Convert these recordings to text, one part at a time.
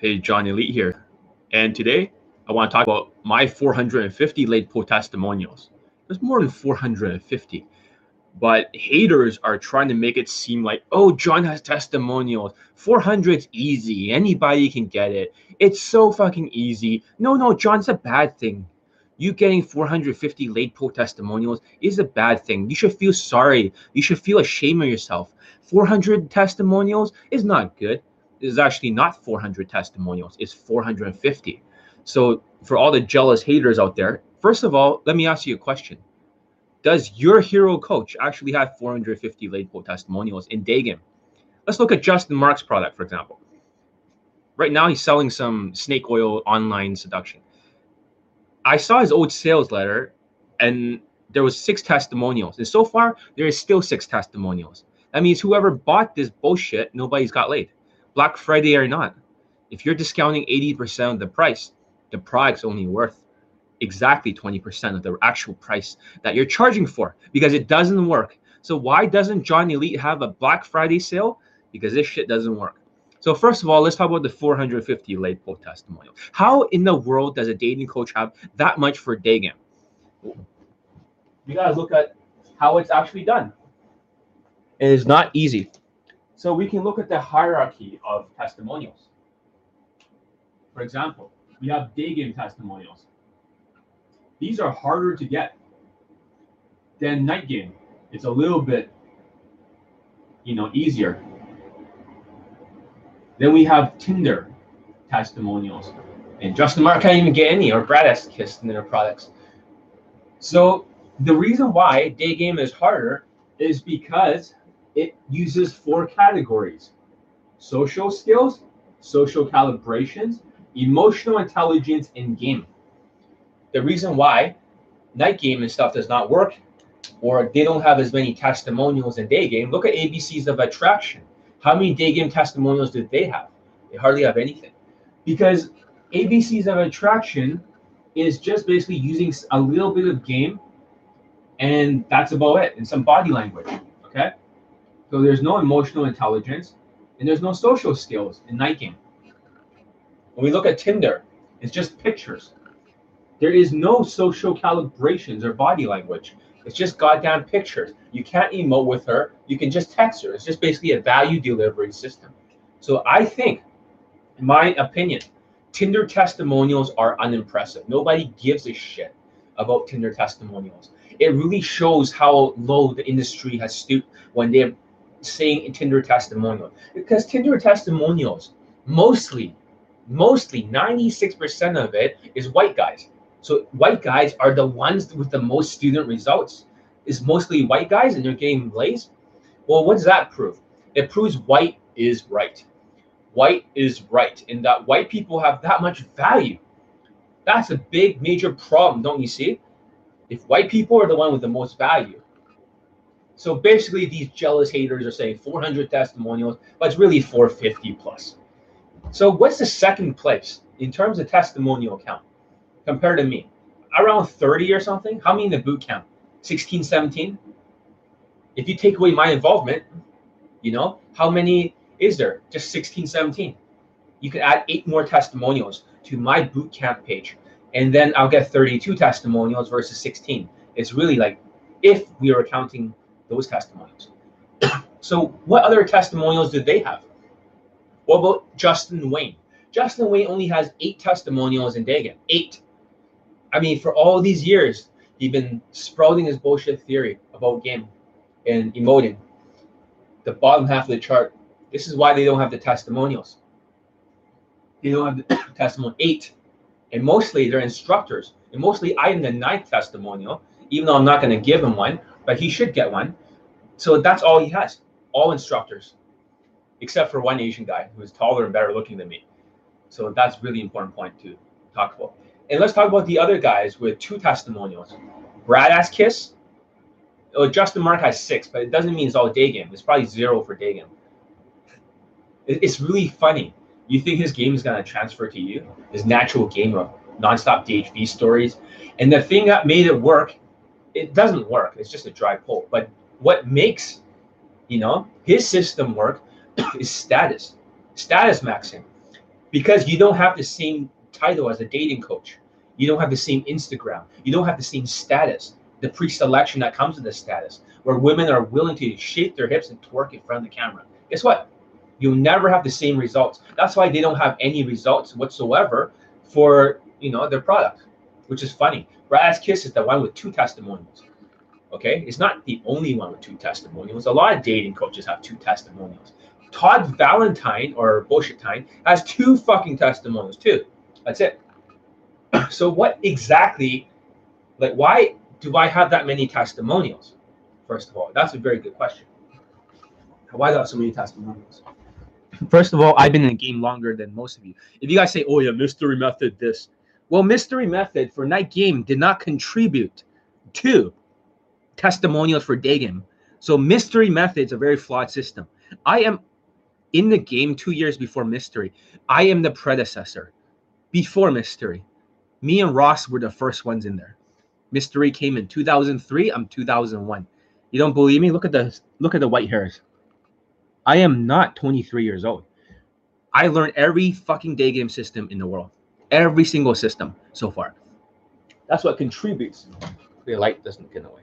Hey, John Elite here. And today I want to talk about my 450 late post testimonials. There's more than 450. But haters are trying to make it seem like, oh, John has testimonials. 400's easy. Anybody can get it. It's so fucking easy. No, no, John's a bad thing. You getting 450 late post testimonials is a bad thing. You should feel sorry. You should feel ashamed of yourself. 400 testimonials is not good is actually not 400 testimonials, it's 450. So for all the jealous haters out there, first of all, let me ask you a question. Does your hero coach actually have 450 late post testimonials in game? Let's look at Justin Marc's product, for example. Right now, he's selling some snake oil online seduction. I saw his old sales letter, and there was six testimonials, and so far there is still six testimonials. That means whoever bought this bullshit, nobody's got laid. Black Friday or not, if you're discounting 80% of the price, the product's only worth exactly 20% of the actual price that you're charging for because it doesn't work. So why doesn't John Elite have a Black Friday sale? Because this shit doesn't work. So first of all, let's talk about the 450 late post testimonial. How in the world does a dating coach have that much for game? You guys look at how it's actually done. It is not easy. So we can look at the hierarchy of testimonials. For example, we have day game testimonials. These are harder to get than night game. It's a little bit, you know, easier. Then we have Tinder testimonials. And Justin Marc can't even get any, or Brad has kissed in their products. So the reason why day game is harder is because it uses four categories social skills, social calibrations, emotional intelligence, and game. The reason why night game and stuff does not work, or they don't have as many testimonials in day game, look at ABCs of attraction. How many day game testimonials did they have? They hardly have anything. Because ABCs of attraction is just basically using a little bit of game, and that's about it, and some body language. Okay. So there's no emotional intelligence and there's no social skills in night. When we look at Tinder, it's just pictures. There is no social calibrations or body language. It's just goddamn pictures. You can't emote with her. You can just text her. It's just basically a value delivery system. So I think, in my opinion, Tinder testimonials are unimpressive. Nobody gives a shit about Tinder testimonials. It really shows how low the industry has stooped when they're saying Tinder testimonial because Tinder testimonials mostly, mostly 96% of it is white guys. So white guys are the ones with the most student results. Is mostly white guys and they're getting lays. Well, what does that prove? It proves white is right. White is right, and that white people have that much value. That's a big major problem, don't you see? If white people are the one with the most value, so basically, these jealous haters are saying 400 testimonials, but it's really 450 plus. So what's the second place in terms of testimonial count compared to me? Around 30 or something? How many in the boot camp? 16, 17? If you take away my involvement, you know, how many is there? Just 16, 17. You could add eight more testimonials to my boot camp page, and then I'll get 32 testimonials versus 16. It's really like if we are counting those testimonials. so, what other testimonials did they have? What about Justin Wayne? Justin Wayne only has eight testimonials in day game. Eight. I mean, for all these years, he's been sprouting his bullshit theory about game and emoting. The bottom half of the chart. This is why they don't have the testimonials. They don't have the testimonial eight. And mostly they're instructors. And mostly I am the ninth testimonial, even though I'm not going to give him one but he should get one. So that's all he has. All instructors, except for one Asian guy who is taller and better looking than me. So that's really important point to talk about. And let's talk about the other guys with two testimonials. Brad has Kiss. Oh, Justin Marc has six, but it doesn't mean it's all day game. It's probably zero for day game. It's really funny. You think his game is going to transfer to you? His natural game of nonstop DHV stories. And the thing that made it work it doesn't work. It's just a dry pull. But what makes, you know, his system work is status, status maxing. because you don't have the same title as a dating coach. You don't have the same Instagram. You don't have the same status, the pre-selection that comes with the status, where women are willing to shake their hips and twerk in front of the camera. Guess what? You'll never have the same results. That's why they don't have any results whatsoever for you know their product, which is funny. Brad's Kiss is the one with two testimonials. Okay, it's not the only one with two testimonials. A lot of dating coaches have two testimonials. Todd Valentine or Bullshit Time has two fucking testimonials too. That's it. So what exactly, like, why do I have that many testimonials? First of all, that's a very good question. Why do I have so many testimonials? First of all, I've been in the game longer than most of you. If you guys say, "Oh yeah, mystery method," this, well, mystery method for night game did not contribute to testimonials for day game. So mystery method's a very flawed system. I am in the game two years before mystery. I am the predecessor before mystery. Me and Ross were the first ones in there. Mystery came in 2003. I'm 2001. You don't believe me? Look at the look at the white hairs. I am not 23 years old. I learned every fucking day game system in the world. Every single system so far. That's what contributes. The light doesn't get away.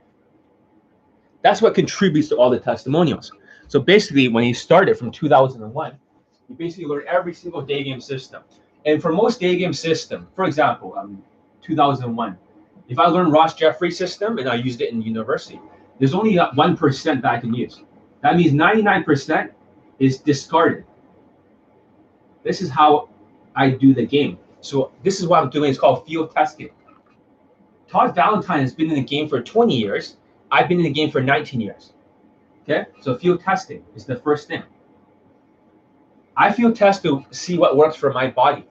That's what contributes to all the testimonials. So basically, when he started from 2001, you basically learn every single day game system. And for most day game system, for example, um, 2001, if I learned Ross Jeffries system and I used it in university, there's only 1% that I can use. That means 99% is discarded. This is how I do the game. So this is what I'm doing. It's called field testing. Todd Valentine has been in the game for 20 years. I've been in the game for 19 years. Okay, so field testing is the first thing. I field test to see what works for my body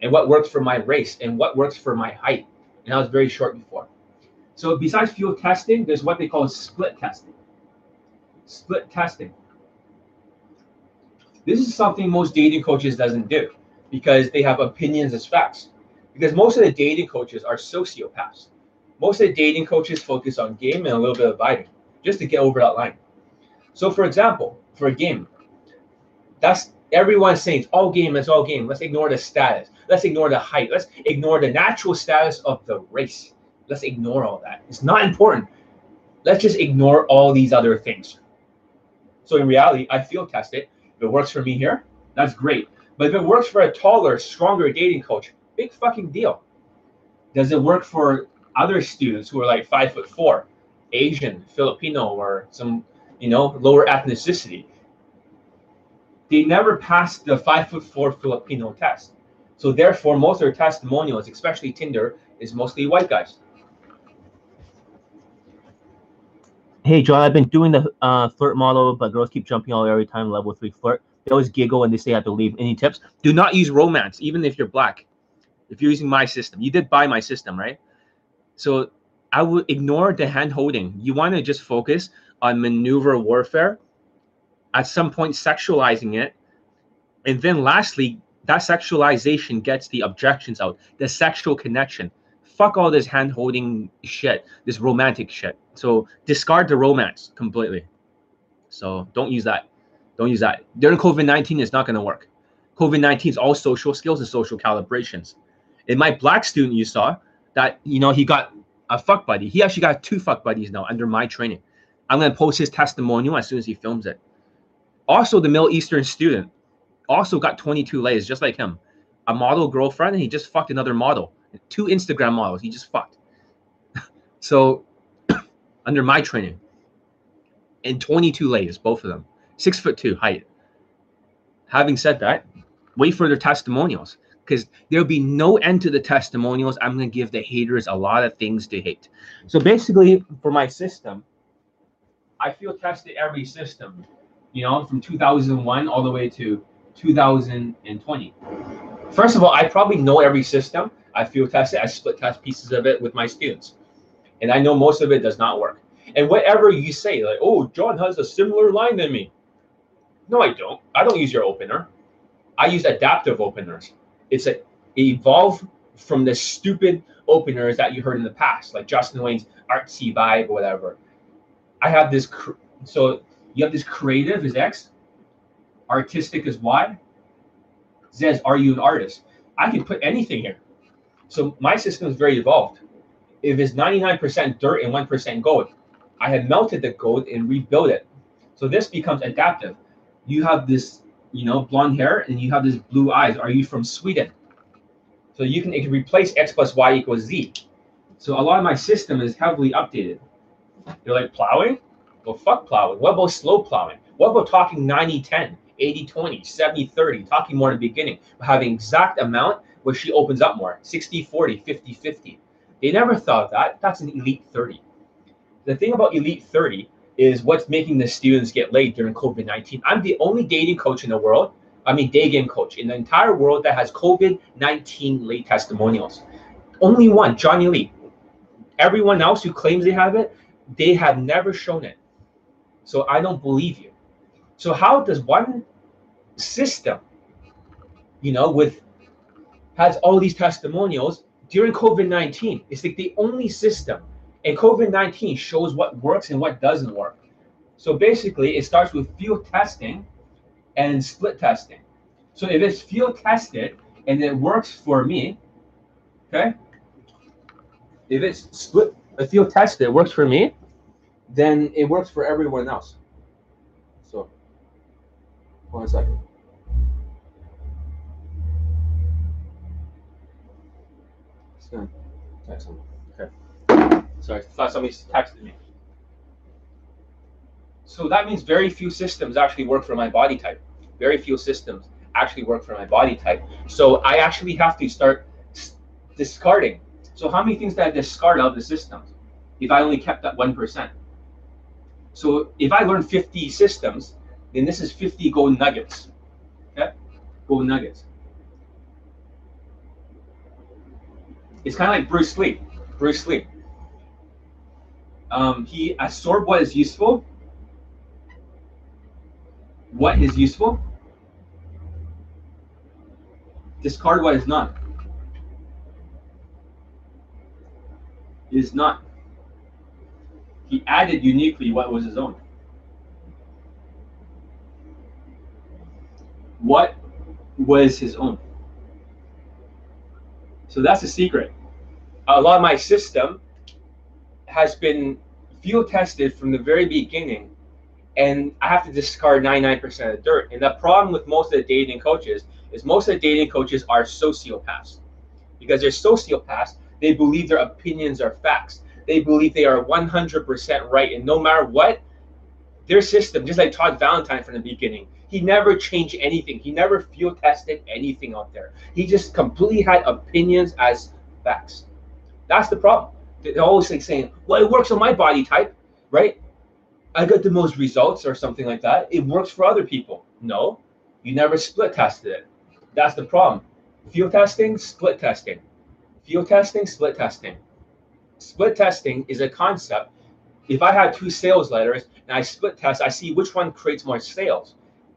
and what works for my race and what works for my height. And I was very short before. So besides field testing, there's what they call split testing. Split testing. This is something most dating coaches doesn't do because they have opinions as facts. Because most of the dating coaches are sociopaths. Most of the dating coaches focus on game and a little bit of biting just to get over that line. So, for example, for a game, that's everyone saying it's all game, it's all game. Let's ignore the status. Let's ignore the height. Let's ignore the natural status of the race. Let's ignore all that. It's not important. Let's just ignore all these other things. So in reality, I feel test it. If it works for me here, that's great. But if it works for a taller, stronger dating coach, big fucking deal. Does it work for other students who are like five foot four, Asian, Filipino, or some you know, lower ethnicity. They never passed the five foot four Filipino test. So therefore, most of their testimonials, especially Tinder, is mostly white guys. Hey John, I've been doing the uh, flirt model, but girls keep jumping all every time level three flirt. They always giggle and they say I have to leave. Any tips? Do not use romance, even if you're black. If you're using my system, you did buy my system, right? So I would ignore the hand holding. You want to just focus on maneuver warfare, at some point sexualizing it, and then lastly, that sexualization gets the objections out, the sexual connection. Fuck all this hand holding shit, this romantic shit. So discard the romance completely. So don't use that. Don't use that. During COVID 19, it's not going to work. COVID 19 is all social skills and social calibrations. In my black student, you saw that, you know, he got a fuck buddy. He actually got two fuck buddies now under my training. I'm going to post his testimonial as soon as he films it. Also, the Middle Eastern student also got 22 layers, just like him. A model girlfriend, and he just fucked another model. Two Instagram models, he just fucked. so, under my training, and 22 layers, both of them, six foot two height. Having said that, wait for their testimonials because there'll be no end to the testimonials. I'm going to give the haters a lot of things to hate. So basically, for my system, I feel tested every system, you know, from 2001 all the way to 2020. First of all, I probably know every system. I feel tested. I split test pieces of it with my students, and I know most of it does not work. And whatever you say, like, "Oh, John has a similar line than me," no, I don't. I don't use your opener. I use adaptive openers. It's a evolve from the stupid openers that you heard in the past, like Justin Wayne's artsy vibe or whatever. I have this. So you have this creative is X, artistic is Y, says, Are you an artist? I can put anything here. So my system is very evolved. If it's 99% dirt and 1% gold, I have melted the gold and rebuilt it. So this becomes adaptive. You have this, you know, blonde hair and you have these blue eyes. Are you from Sweden? So you can, it can replace X plus Y equals Z. So a lot of my system is heavily updated. You're like plowing? Well, fuck plowing. What about slow plowing? What about talking 90 10, 80 20, 70 30, talking more in the beginning, but having exact amount where she opens up more 60 40, 50 50. They never thought that. That's an elite 30. The thing about elite 30 is what's making the students get laid during COVID 19. I'm the only dating coach in the world, I mean, day game coach in the entire world that has COVID 19 late testimonials. Only one, John Elite. Everyone else who claims they have it, they have never shown it. So I don't believe you. So how does one system, you know, with has all these testimonials during COVID 19? It's like the only system. And COVID 19 shows what works and what doesn't work. So basically, it starts with field testing and split testing. So if it's field tested and it works for me, okay, if it's split a field tested, it works for me, then it works for everyone else. So, one second. Okay. Sorry, thought somebody texted me. So that means very few systems actually work for my body type. Very few systems actually work for my body type. So I actually have to start discarding. So how many things did I discard out of the systems if I only kept that 1%? So if I learn 50 systems, then this is 50 gold nuggets. Okay? Gold nuggets. It's kind of like Bruce Lee. Bruce Lee. Um, he absorbed what is useful. What is useful? Discard what is not. Is not. He added uniquely what was his own. What was his own? So that's the secret. A lot of my system has been field tested from the very beginning, and I have to discard 99% of the dirt. And the problem with most of the dating coaches is most of the dating coaches are sociopaths. Because they're sociopaths, they believe their opinions are facts they believe they are 100% right. And no matter what, their system, just like Todd Valentine from the beginning, he never changed anything. He never field tested anything out there. He just completely had opinions as facts. That's the problem. They're always like saying, well, it works on my body type, right? I got the most results or something like that. It works for other people. No, you never split tested it. That's the problem. Field testing, split testing. Field testing, split testing split testing is a concept. If I have two sales letters and I split test, I see which one creates more sales.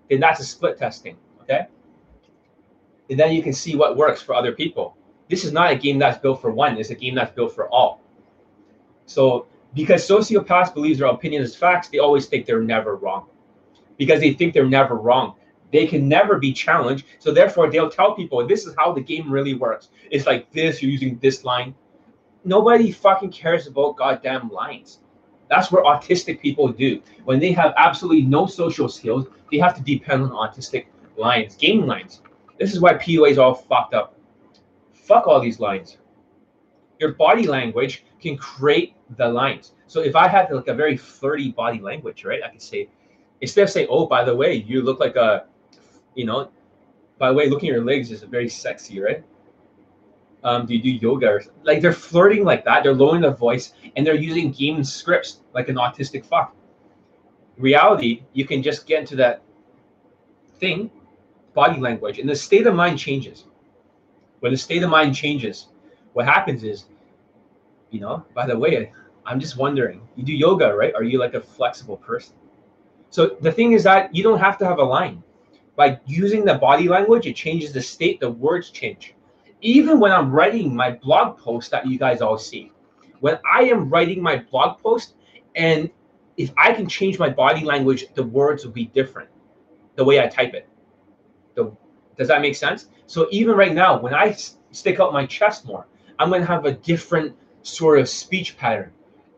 Then that's a split testing. Okay. And then you can see what works for other people. This is not a game that's built for one, it's a game that's built for all. So because sociopaths believe their opinion is facts, they always think they're never wrong. Because they think they're never wrong. They can never be challenged. So therefore they'll tell people this is how the game really works. It's like this, you're using this line, nobody fucking cares about goddamn lines. That's what autistic people do. When they have absolutely no social skills, they have to depend on autistic lines, game lines. This is why PUA is all fucked up. Fuck all these lines. Your body language can create the lines. So if I had like a very flirty body language, right, I could say, instead of saying, "Oh, by the way, you look like a," you know, by the way, looking at your legs is very sexy, right? um, do you do yoga or like they're flirting like that they're lowering their voice and they're using game scripts like an autistic fuck reality you can just get into that thing body language and the state of mind changes when the state of mind changes what happens is you know? By the way i'm just wondering you do yoga right? Are you like a flexible person? So the thing is that you don't have to have a line. By using the body language it changes the state the words change. Even when I'm writing my blog post that you guys all see, when I am writing my blog post, and if I can change my body language, the words will be different. The way I type it, the Does that make sense? So even right now, when I stick out my chest more, I'm going to have a different sort of speech pattern.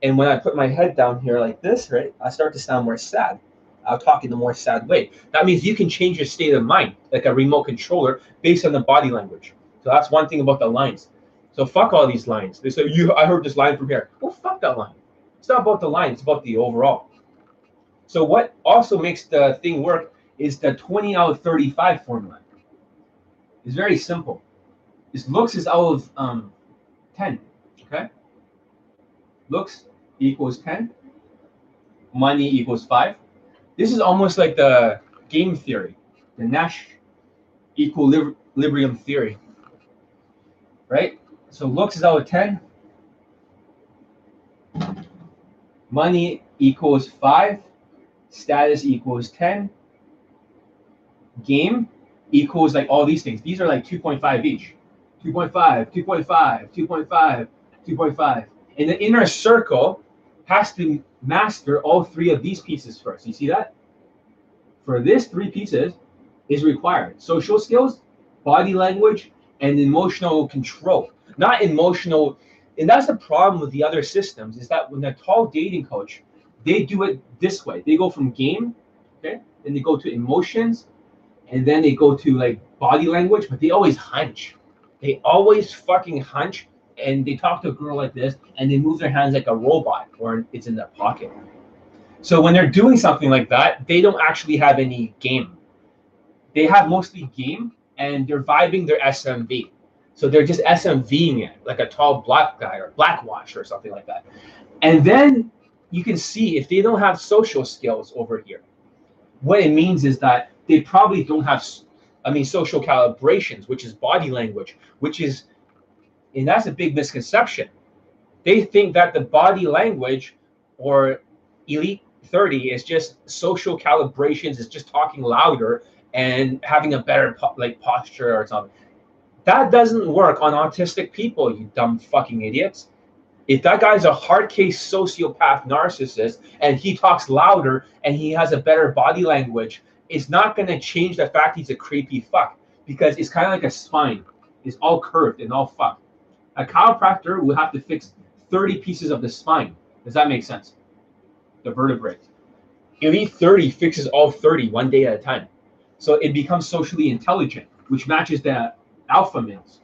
And when I put my head down here like this, right, I start to sound more sad. I'll talk in a more sad way. That means you can change your state of mind, like a remote controller, based on the body language. So that's one thing about the lines. So fuck all these lines. They say you. I heard this line from here. Well, fuck that line. It's not about the line. It's about the overall. So what also makes the thing work is the 20 out of 35 formula. It's very simple. This looks is out of um, 10. Okay. Looks equals 10. Money equals 5. This is almost like the game theory, the Nash equilibrium theory. Right? So looks is out of 10. Money equals 5. Status equals 10. Game equals like all these things. These are like 2.5 each. 2.5, 2.5, 2.5, 2.5. And the inner circle has to master all three of these pieces first. You see that? For this, three pieces is required. Social skills, body language, and emotional control not emotional. And that's the problem with the other systems is that when tall dating coach, they do it this way. They go from game, okay, then they go to emotions, and then they go to like body language, but they always hunch. They always fucking hunch and they talk to a girl like this and they move their hands like a robot or it's in their pocket. So when they're doing something like that, they don't actually have any game. They have mostly game and they're vibing their SMV. So they're just SMVing it like a tall black guy or black watch or something like that. And then you can see if they don't have social skills over here, what it means is that they probably don't have, I mean, social calibrations, which is body language, which is, and that's a big misconception. They think that the body language or elite 30 is just social calibrations, is just talking louder and having a better like posture or something. That doesn't work on autistic people, you dumb fucking idiots. If that guy's a hard case sociopath narcissist and he talks louder and he has a better body language, it's not going to change the fact he's a creepy fuck because it's kind of like a spine. It's all curved and all fucked. A chiropractor will have to fix 30 pieces of the spine. Does that make sense? The vertebrae. Elite 30 fixes all 30 one day at a time. So it becomes socially intelligent, which matches the alpha males.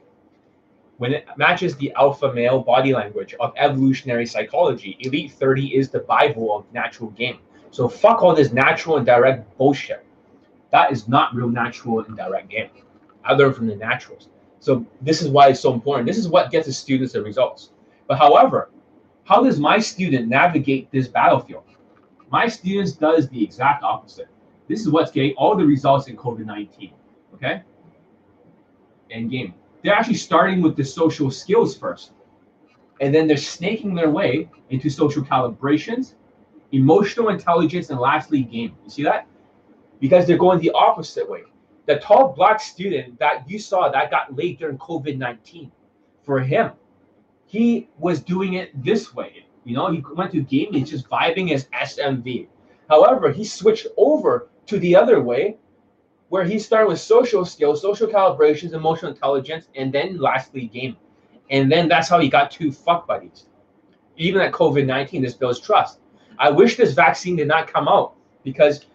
When it matches the alpha male body language of evolutionary psychology, Elite 30 is the Bible of natural game. So fuck all this natural and direct bullshit. That is not real natural and direct game. I learned from the naturals. So this is why it's so important. This is what gets the students the results. But however, how does my student navigate this battlefield? My students does the exact opposite. This is what's getting all the results in COVID-19. Okay end game. They're actually starting with the social skills first. And then they're snaking their way into social calibrations, emotional intelligence, and lastly, game. You see that? Because they're going the opposite way. The tall black student that you saw that got laid during COVID 19, for him, he was doing it this way. You know, he went to he's just vibing his SMV. However, he switched over to the other way where he started with social skills, social calibrations, emotional intelligence, and then lastly, game. And then that's how he got two fuck buddies. Even at COVID 19, this builds trust. I wish this vaccine did not come out because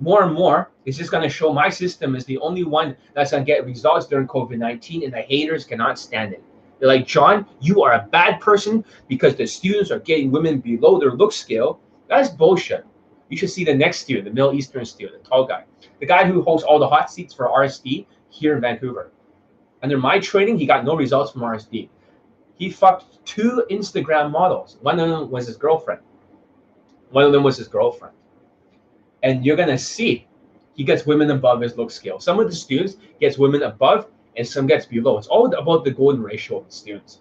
more and more, it's just going to show my system is the only one that's going to get results during COVID 19, and the haters cannot stand it. They're like, John, you are a bad person because the students are getting women below their look scale. That's bullshit. You should see the next student, the Middle Eastern student, the tall guy the guy who holds all the hot seats for RSD here in Vancouver. Under my training, he got no results from RSD. He fucked two Instagram models. One of them was his girlfriend. One of them was his girlfriend. And you're gonna see he gets women above his look scale. Some of the students gets women above and some gets below. It's all about the golden ratio of the students.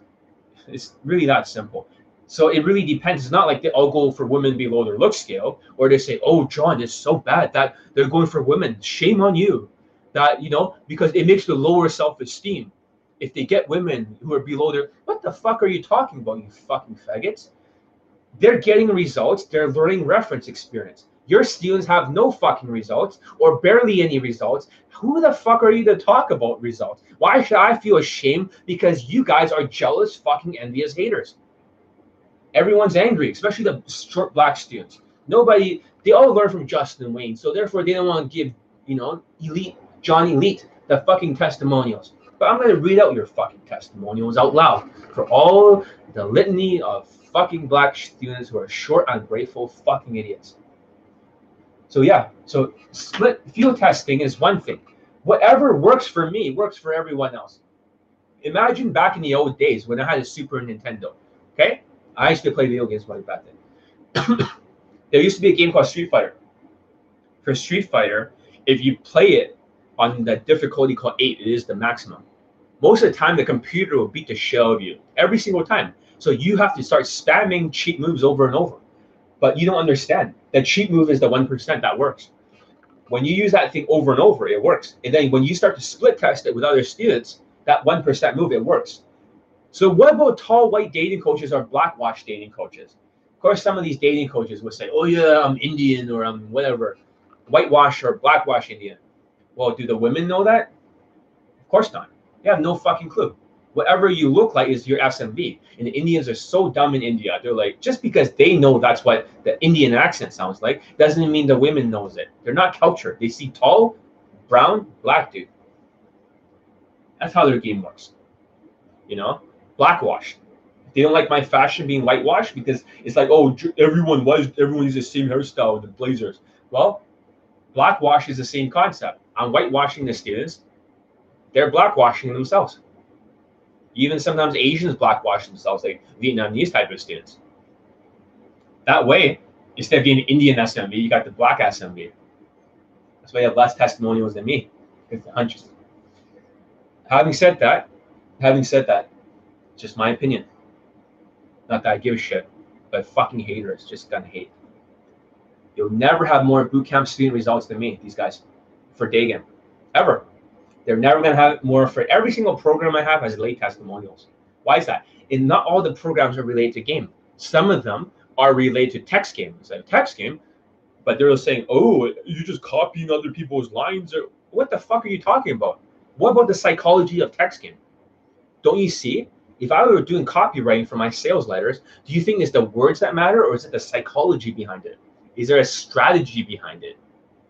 It's really that simple. So it really depends. It's not like they all go for women below their look scale, or they say, "Oh, John, it's so bad that they're going for women." Shame on you, that you know, because it makes the lower self-esteem. If they get women who are below their, what the fuck are you talking about, you fucking faggots? They're getting results. They're learning reference experience. Your students have no fucking results or barely any results. Who the fuck are you to talk about results? Why should I feel ashamed? Because you guys are jealous, fucking envious haters. Everyone's angry, especially the short black students. Nobody, they all learn from Justin Wayne, so therefore they don't want to give, you know, elite John Elite the fucking testimonials. But I'm going to read out your fucking testimonials out loud for all the litany of fucking black students who are short, ungrateful fucking idiots. So yeah, so split field testing is one thing. Whatever works for me works for everyone else. Imagine back in the old days when I had a Super Nintendo. Okay, I used to play video games way back then. there used to be a game called Street Fighter. For Street Fighter, if you play it on the difficulty called eight, it is the maximum. Most of the time, the computer will beat the shell of you every single time. So you have to start spamming cheat moves over and over. But you don't understand that cheat move is the one percent that works. When you use that thing over and over, it works. And then when you start to split test it with other students, that one percent move, it works. So what about tall white dating coaches or blackwash dating coaches? Of course, some of these dating coaches will say, "Oh yeah, I'm Indian or I'm whatever, whitewash or blackwash Indian." Well, do the women know that? Of course not. They have no fucking clue. Whatever you look like is your SMV. And the Indians are so dumb in India. They're like, just because they know that's what the Indian accent sounds like, doesn't mean the women knows it. They're not cultured. They see tall, brown, black dude. That's how their game works. You know, blackwash. They don't like my fashion being whitewashed because it's like, oh, everyone was everyone uses the same hairstyle with the blazers. Well, blackwash is the same concept. I'm whitewashing the students, they're blackwashing themselves. Even sometimes Asians blackwash themselves, like Vietnamese type of students. That way, instead of being Indian SMV, you got the black SMV. That's why you have less testimonials than me. It's hunches. Having said that, having said that, just my opinion. Not that I give a shit, but fucking haters just gonna hate. You'll never have more boot camp student results than me, these guys for day game, ever. They're never going to have more for every single program I have has late testimonials. Why is that? And not all the programs are related to game. Some of them are related to text game. It's a text game, but they're saying, "Oh, you're just copying other people's lines." Or what the fuck are you talking about? What about the psychology of text game? Don't you see? If I were doing copywriting for my sales letters, do you think it's the words that matter, or is it the psychology behind it? Is there a strategy behind it?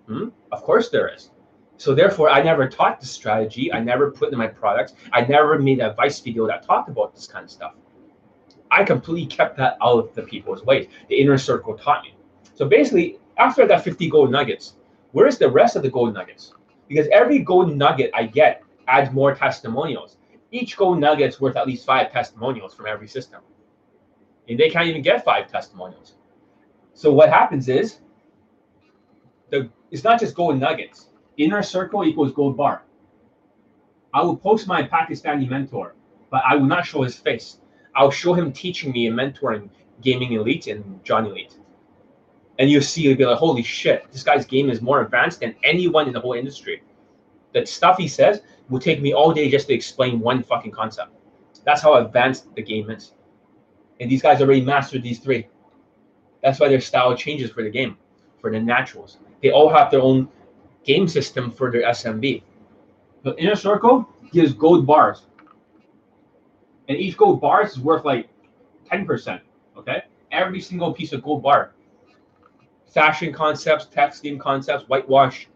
Hmm? Of course there is. So therefore, I never taught this strategy. I never put in my products. I never made an advice video that talked about this kind of stuff. I completely kept that out of the people's ways. The inner circle taught me. So basically, after that 50 gold nuggets, where's the rest of the gold nuggets? Because every gold nugget I get adds more testimonials. Each gold nugget's worth at least five testimonials from every system. And they can't even get five testimonials. So what happens is the it's not just gold nuggets inner circle equals gold bar. I will post my Pakistani mentor, but I will not show his face. I'll show him teaching me and mentoring gaming elite and John Elite. And you'll see, you'll be like, holy shit, this guy's game is more advanced than anyone in the whole industry. The stuff he says will take me all day just to explain one fucking concept. That's how advanced the game is. And these guys already mastered these three. That's why their style changes for the game, for the naturals. They all have their own game system for their SMV. The inner circle gives gold bars. And each gold bar is worth like 10%. Okay? Every single piece of gold bar. Fashion concepts, text game concepts, whitewash,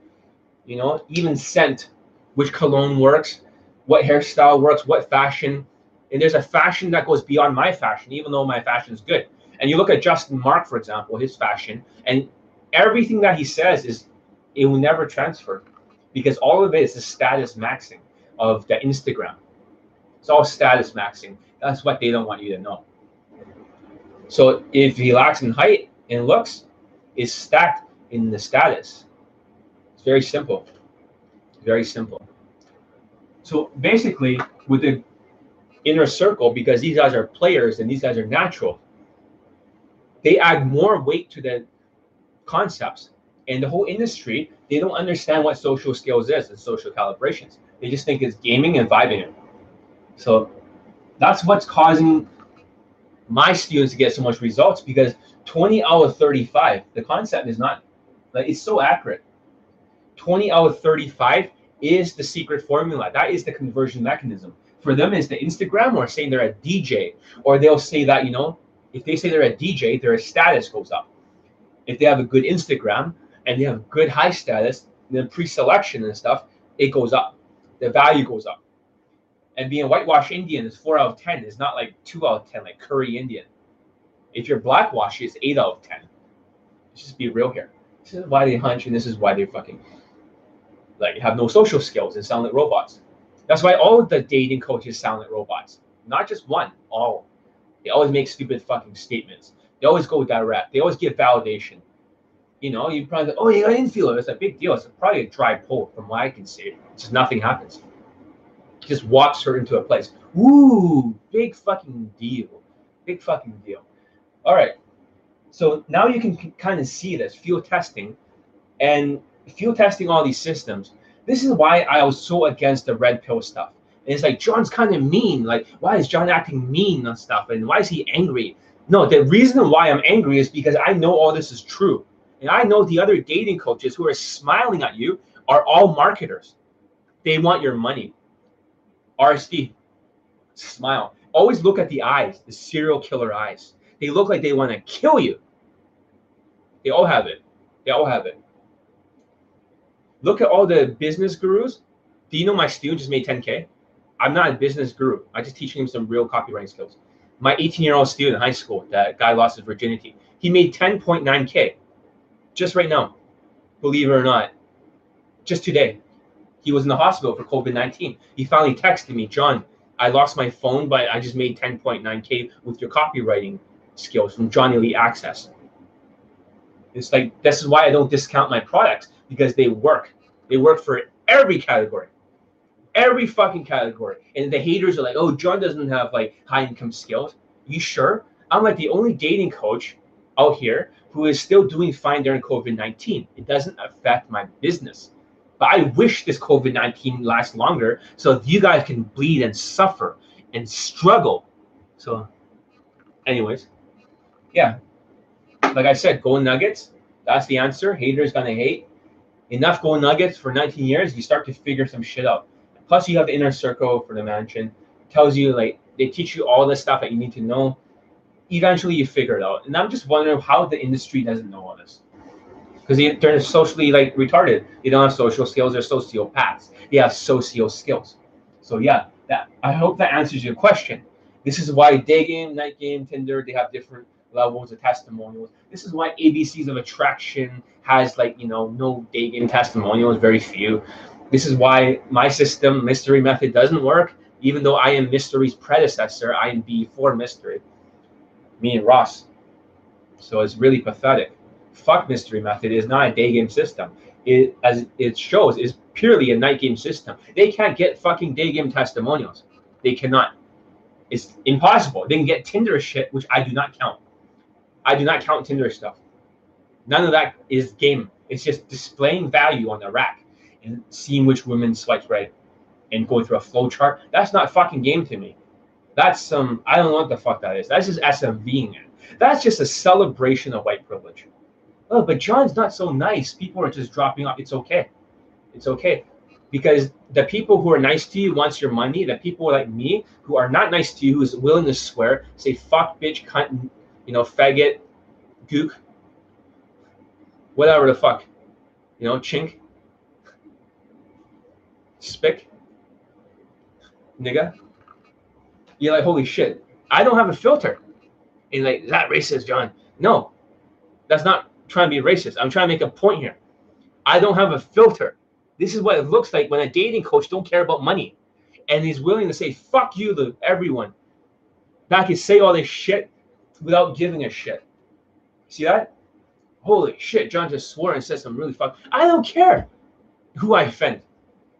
you know, even scent, which cologne works, what hairstyle works, what fashion. And there's a fashion that goes beyond my fashion, even though my fashion is good. And you look at Justin Marc, for example, his fashion, and everything that he says is it will never transfer because all of it is the status maxing of the Instagram. It's all status maxing. That's what they don't want you to know. So if he lacks in height and looks, is stacked in the status. It's very simple. Very simple. So basically, with the inner circle, because these guys are players and these guys are natural, they add more weight to the concepts and the whole industry, they don't understand what social skills is and social calibrations. They just think it's gaming and vibing. So that's what's causing my students to get so much results because 20 out of 35, the concept is not Like it's so accurate. 20 out of 35 is the secret formula. That is the conversion mechanism. For them, is the Instagram or saying they're a DJ, or they'll say that, you know, if they say they're a DJ, their status goes up. If they have a good Instagram and they have good high status, then pre-selection and stuff, it goes up. The value goes up. And being whitewash Indian is four out of ten. It's not like two out of ten, like curry Indian. If you're blackwash, it's eight out of ten. Let's just be real here. This is why they hunch, and this is why they fucking like have no social skills and sound like robots. That's why all of the dating coaches sound like robots. Not just one, all. They always make stupid fucking statements. They always go direct. They always give validation. You know, you probably oh, yeah, I didn't feel it. It's a big deal. It's probably a dry pull from what I can see. Just nothing happens. Just walks her into a place. Ooh, big fucking deal. Big fucking deal. All right. So now you can kind of see this field testing and field testing all these systems. This is why I was so against the red pill stuff. And it's like John's kind of mean. Like, why is John acting mean and stuff? And why is he angry? No, the reason why I'm angry is because I know all this is true. And I know the other dating coaches who are smiling at you are all marketers. They want your money. RSD, smile. Always look at the eyes, the serial killer eyes. They look like they want to kill you. They all have it. They all have it. Look at all the business gurus. Do you know my student just made 10K? I'm not a business guru. I'm just teaching him some real copywriting skills. My 18 year old student in high school, that guy lost his virginity. He made 10.9K just right now, believe it or not, just today. He was in the hospital for COVID 19. He finally texted me, John, I lost my phone, but I just made 10.9K with your copywriting skills from John Elite Access. It's like, this is why I don't discount my products because they work. They work for every category, every fucking category. And the haters are like, oh, John doesn't have like high income skills. You sure? I'm like the only dating coach out here who is still doing fine during COVID 19. It doesn't affect my business. But I wish this COVID 19 lasts longer so you guys can bleed and suffer and struggle. So, anyways, yeah. Like I said, Golden Nuggets, that's the answer. Haters gonna hate. Enough Golden Nuggets for 19 years, you start to figure some shit out. Plus, you have the inner circle for the mansion. It tells you like they teach you all the stuff that you need to know eventually you figure it out. And I'm just wondering how the industry doesn't know all this. Because they, they're socially like retarded. They don't have social skills. They're sociopaths. They have socio skills. So yeah, that I hope that answers your question. This is why day game, night game, Tinder, they have different levels of testimonials. This is why ABCs of attraction has like, you know, no day game testimonials, very few. This is why my system, mystery method, doesn't work. Even though I am mystery's predecessor, I am before mystery me and Ross. So it's really pathetic. Fuck Mystery Method is not a day game system. It as it shows is purely a night game system. They can't get fucking day game testimonials. They cannot. It's impossible. They can get Tinder shit, which I do not count. I do not count Tinder stuff. None of that is game. It's just displaying value on the rack and seeing which women swipe right and going through a flow chart. That's not fucking game to me. That's some, I don't know what the fuck that is. That's just SMVing it. That's just a celebration of white privilege. Oh, but John's not so nice. People are just dropping off. It's okay. It's okay. Because the people who are nice to you wants your money. The people like me who are not nice to you, who's willing to swear, say fuck, bitch, cunt, you know, faggot, gook, whatever the fuck, you know, chink, spick, nigga you're like, holy shit, I don't have a filter. And like, that racist, John? No, that's not trying to be racist. I'm trying to make a point here. I don't have a filter. This is what it looks like when a dating coach don't care about money, and he's willing to say "fuck you" to everyone. Back can say all this shit without giving a shit. See that? Holy shit! John just swore and said some really fuck. I don't care who I offend.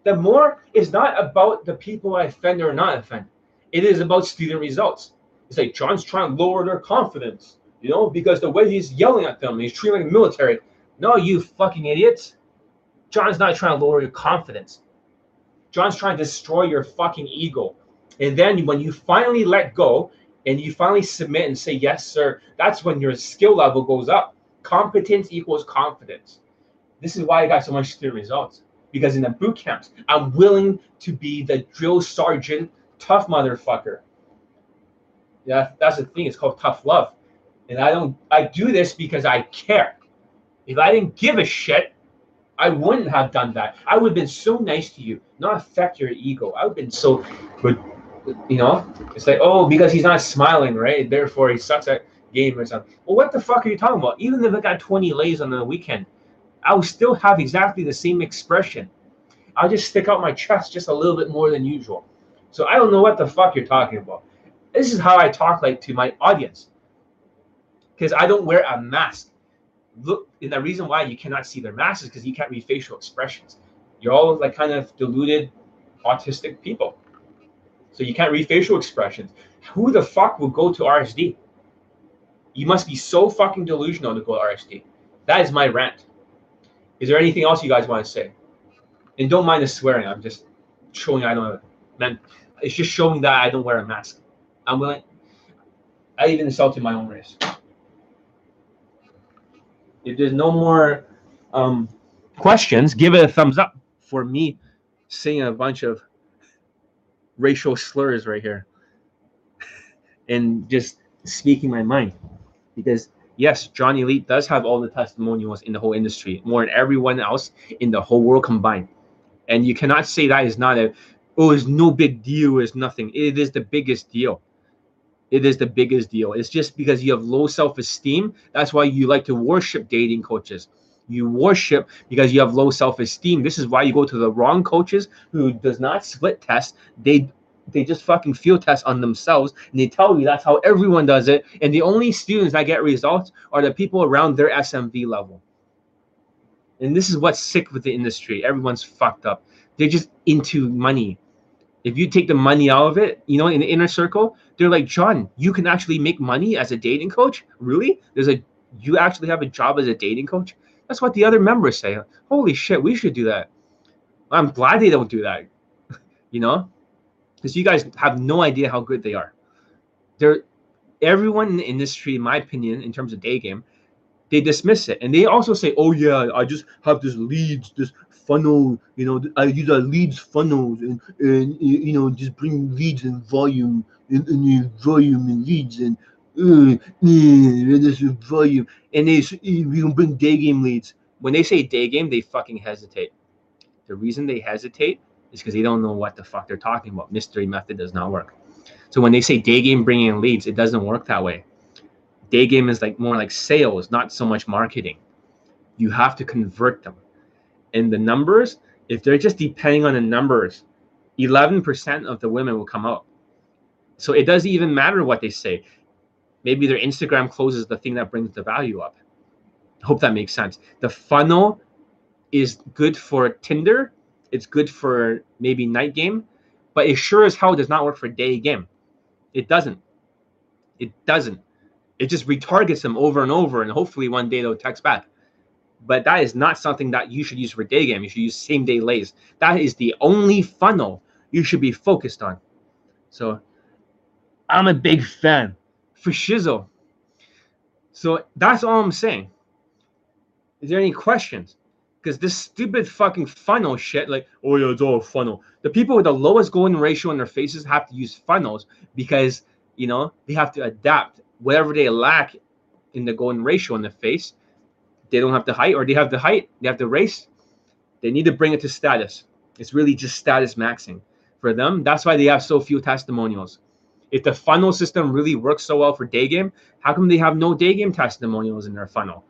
The more is not about the people I offend or not offend. It is about student results. It's like John's trying to lower their confidence, you know, because the way he's yelling at them, he's treating like military. No, you fucking idiots. John's not trying to lower your confidence. John's trying to destroy your fucking ego. And then when you finally let go and you finally submit and say, yes, sir, that's when your skill level goes up. Competence equals confidence. This is why I got so much student results. Because in the boot camps, I'm willing to be the drill sergeant, tough motherfucker. Yeah, that's the thing. It's called tough love. And I don't I do this because I care. If I didn't give a shit, I wouldn't have done that. I would have been so nice to you, not affect your ego. I would have been so good, you know? It's like, oh, because he's not smiling, right? Therefore he sucks at game or something. Well, what the fuck are you talking about? Even if I got 20 lays on the weekend, I will still have exactly the same expression. I'll just stick out my chest just a little bit more than usual. So I don't know what the fuck you're talking about. This is how I talk like to my audience. Because I don't wear a mask. Look and the reason why you cannot see their masks is because you can't read facial expressions. You're all like kind of deluded autistic people. So you can't read facial expressions. Who the fuck will go to rsd you must be so fucking delusional to go to rsd that is my rant. Is there anything else you guys want to say? And don't mind the swearing. I'm just showing i don't know. man it's just showing that i don't wear a mask i'm willing i even insulted my own race if there's no more um, questions, give it a thumbs up for me saying a bunch of racial slurs right here and just speaking my mind. Because yes, Johnny Elite does have all the testimonials in the whole industry, more than everyone else in the whole world combined. And you cannot say that is not a oh, it's no big deal, it's nothing. It is the biggest deal it is the biggest deal. It's just because you have low self esteem. That's why you like to worship dating coaches. You worship because you have low self esteem. This is why you go to the wrong coaches who does not split test. They they just fucking field test on themselves and they tell you that's how everyone does it. And the only students that get results are the people around their SMV level. And this is what's sick with the industry. Everyone's fucked up. They're just into money if you take the money out of it, you know, in the inner circle, they're like, John, you can actually make money as a dating coach. Really? There's a you actually have a job as a dating coach. That's what the other members say. Holy shit, we should do that. I'm glad they don't do that. you know, because you guys have no idea how good they are. They're everyone in the industry, in my opinion, in terms of day game, they dismiss it and they also say, "Oh yeah, I just have this leads, this funnel. You know, I use our leads funnels and, and you know just bring leads and volume and, and volume and leads and uh, uh, this volume and they we can bring day game leads. When they say day game, they fucking hesitate. The reason they hesitate is because they don't know what the fuck they're talking about. Mystery method does not work. So when they say day game bringing in leads, it doesn't work that way. Day game is like more like sales, not so much marketing. You have to convert them in the numbers, if they're just depending on the numbers, 11% of the women will come out. So it doesn't even matter what they say. Maybe their Instagram closes the thing that brings the value up. Hope that makes sense. The funnel is good for Tinder. It's good for maybe night game, but it sure as hell does not work for day game. It doesn't. It doesn't. It just retargets them over and over, and hopefully one day they'll text back but that is not something that you should use for day game. You should use same day lays. That is the only funnel you should be focused on. So I'm a big fan for Shizzle. So that's all I'm saying. Is there any questions? Because this stupid fucking funnel shit, like, oh yeah, it's all funnel. The people with the lowest golden ratio in their faces have to use funnels because you know they have to adapt whatever they lack in the golden ratio in the face they don't have the height or they have the height, they have the race, they need to bring it to status. It's really just status maxing for them. That's why they have so few testimonials. If the funnel system really works so well for day game, how come they have no day game testimonials in their funnel?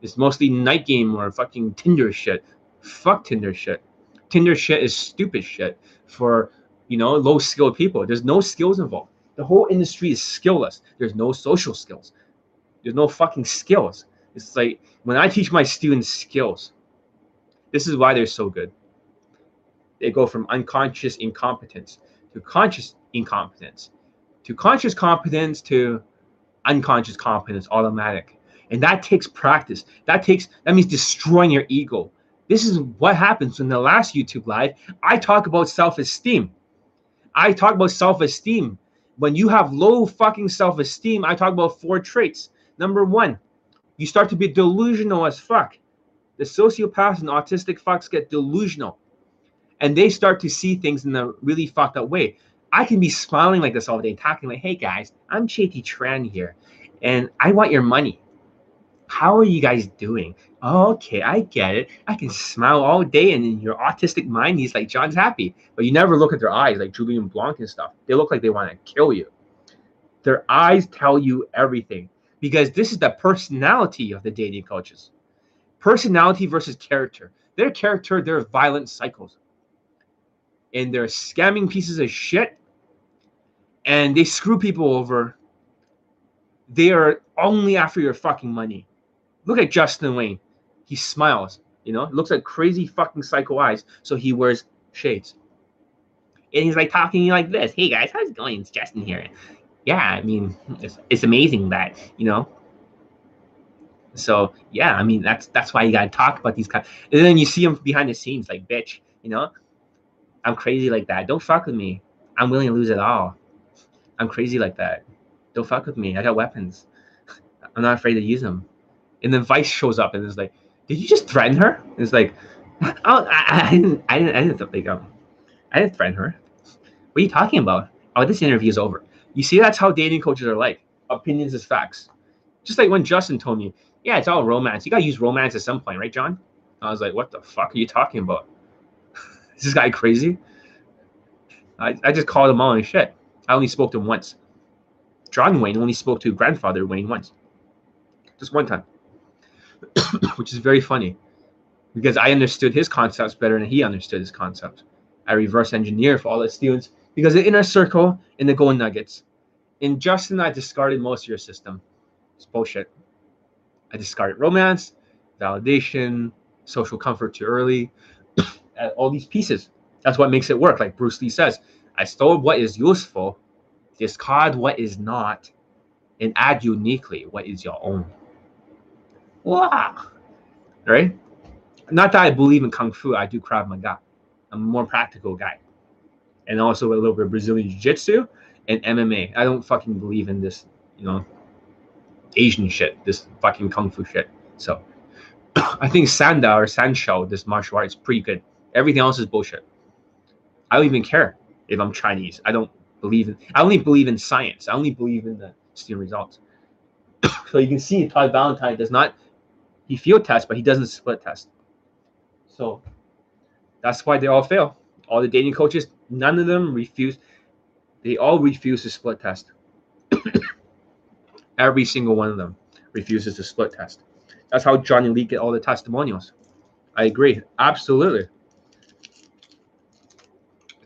It's mostly night game or fucking Tinder shit. Fuck Tinder shit. Tinder shit is stupid shit for you know low skilled people. There's no skills involved. The whole industry is skillless. There's no social skills. There's no fucking skills. It's like when I teach my students skills, this is why they're so good. They go from unconscious incompetence to conscious incompetence to conscious competence to unconscious competence automatic. And that takes practice. That takes that means destroying your ego. This is what happens in the last YouTube live. I talk about self-esteem. I talk about self-esteem. When you have low fucking self-esteem, I talk about four traits. Number one, you start to be delusional as fuck. The sociopaths and autistic fucks get delusional and they start to see things in a really fucked up way. I can be smiling like this all day, talking like, hey guys, I'm JT Tran here, and I want your money. How are you guys doing? Okay, I get it. I can smile all day, and in your autistic mind, he's like, John's happy. But you never look at their eyes like Julien Blanc and stuff. They look like they want to kill you. Their eyes tell you everything because this is the personality of the dating coaches. Personality versus character. Their character, they're violent cycles and they're scamming pieces of shit and they screw people over. They are only after your fucking money. Look at Justin Wayne. He smiles, you know, looks like crazy fucking psycho eyes. So he wears shades. And he's like talking like this. Hey guys, how's it going? It's Justin here. Yeah, I mean, it's, it's amazing that, you know. So yeah, I mean that's that's why you gotta talk about these kind. And then you see them behind the scenes, like bitch, you know. I'm crazy like that. Don't fuck with me. I'm willing to lose it all. I'm crazy like that. Don't fuck with me. I got weapons. I'm not afraid to use them. And then Vice shows up and is like, "Did you just threaten her?" And it's like, "Oh, I, I, didn't. I didn't. I didn't think um, I didn't threaten her. What are you talking about? Oh, this interview is over. You see, that's how dating coaches are like. Opinions is facts. Just like when Justin told me, "Yeah, it's all romance. You gotta use romance at some point, right, John?" I was like, "What the fuck are you talking about?" Is this guy crazy? I, I just called him all and shit. I only spoke to him once. John Wayne only spoke to grandfather Wayne once. Just one time. Which is very funny. Because I understood his concepts better than he understood his concepts. I reverse engineer for all the students because the inner circle and the golden nuggets. In Justin, I discarded most of your system. It's bullshit. I discarded romance, validation, social comfort too early, all these pieces. That's what makes it work. Like Bruce Lee says, I stole what is useful, discard what is not, and add uniquely what is your own. Wow. Right? Not that I believe in Kung Fu, I do Krav Maga. I'm a more practical guy. And also a little bit of Brazilian Jiu Jitsu and MMA. I don't fucking believe in this, you know, Asian shit, this fucking Kung Fu shit. So I think Sanda or Sanshou, this martial art, is pretty good. Everything else is bullshit. I don't even care if I'm Chinese. I don't believe in. I only believe in science. I only believe in the student results. so you can see Todd Valentine does not. He field tests, but he doesn't split test. So that's why they all fail. All the dating coaches, none of them refuse. They all refuse to split test. Every single one of them refuses to split test. That's how John Elite get all the testimonials. I agree. Absolutely.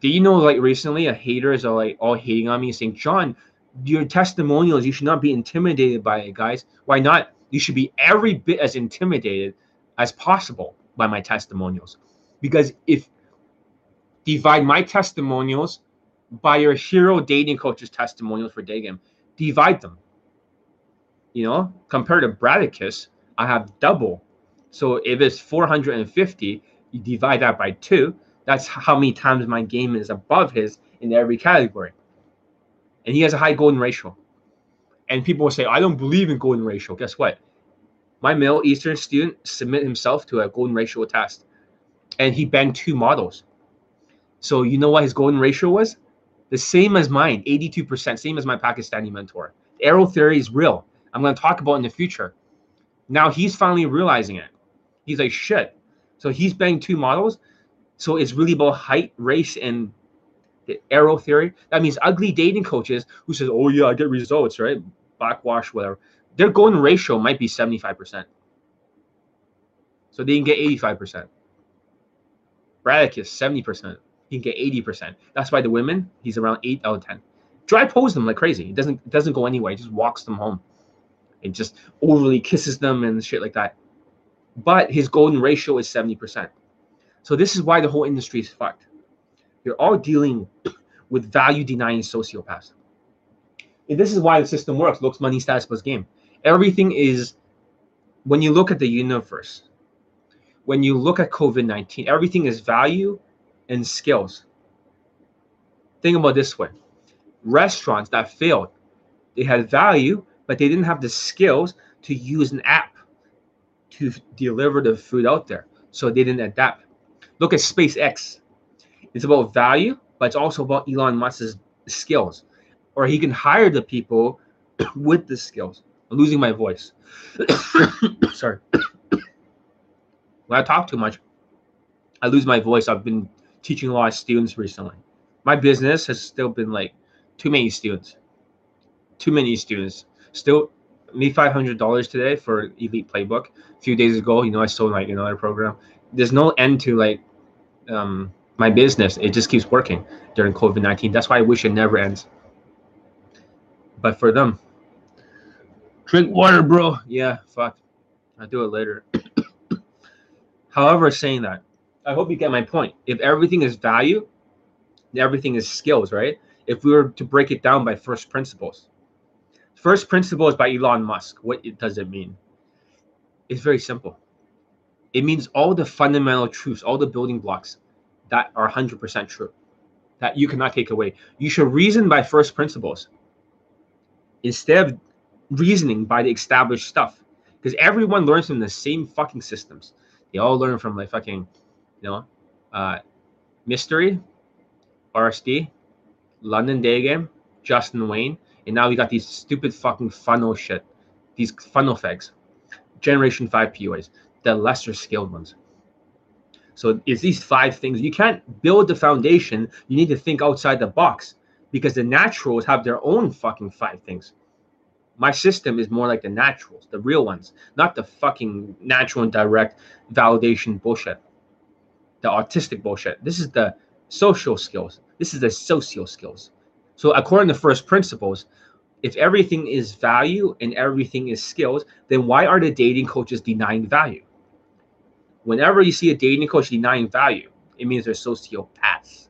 Do you know like recently a haters are like all hating on me saying, John, your testimonials, you should not be intimidated by it, guys. Why not? You should be every bit as intimidated as possible by my testimonials. Because if divide my testimonials by your hero dating coach's testimonials for dating, divide them. You know, compared to Bradicus, I have double. So if it's 450, you divide that by two, that's how many times my game is above his in every category. And he has a high golden ratio. And people will say, I don't believe in golden ratio. Guess what? My Middle Eastern student submit himself to a golden ratio test. And he banged two models. So you know what his golden ratio was? The same as mine, 82%, same as my Pakistani mentor. Arrow theory is real. I'm going to talk about in the future. Now he's finally realizing it. He's like, shit. So he's banged two models. So it's really about height, race, and the arrow theory. That means ugly dating coaches who says, "Oh yeah, I get results, right? Backwash, whatever." Their golden ratio might be seventy-five percent, so they can get eighty-five percent. Bradicus seventy percent, he can get eighty percent. That's why the women, he's around eight out of ten. Dry pose them like crazy. It doesn't doesn't go anywhere. He just walks them home. It just overly kisses them and shit like that. But his golden ratio is seventy percent. So this is why the whole industry is fucked. You're all dealing with value denying sociopaths. And this is why the system works looks, money, status plus game. Everything is, when you look at the universe, when you look at COVID 19, everything is value and skills. Think about this way restaurants that failed, they had value, but they didn't have the skills to use an app to deliver the food out there. So they didn't adapt. Look at SpaceX. It's about value, but it's also about Elon Musk's skills. Or he can hire the people with the skills. I'm losing my voice. Sorry. when I talk too much, I lose my voice. I've been teaching a lot of students recently. My business has still been like too many students. Too many students. Still me five hundred dollars today for Elite Playbook. A few days ago, you know, I sold like another program. There's no end to like um, my business. It just keeps working during COVID nineteen. That's why I wish it never ends. But for them, drink water, bro. Yeah, fuck. I'll do it later. However, saying that, I hope you get my point. If everything is value, everything is skills, right? If we were to break it down by first principles, first principle is by Elon Musk. What does it mean? It's very simple. It means all the fundamental truths, all the building blocks that are 100% true, that you cannot take away. You should reason by first principles instead of reasoning by the established stuff. Because everyone learns from the same fucking systems. They all learn from like fucking, know, uh, Mystery, RSD, London Day Game, Justin Wayne, and now we got these stupid fucking funnel shit, these funnel fags, Generation 5 PUAs, the lesser skilled ones. So it's these five things. You can't build the foundation. You need to think outside the box because the naturals have their own fucking five things. My system is more like the naturals, the real ones, not the fucking natural and direct validation bullshit, the autistic bullshit. This is the social skills. This is the social skills. So according to first principles, if everything is value and everything is skills, then why are the dating coaches denying value? Whenever you see a dating coach denying value, it means they're sociopaths.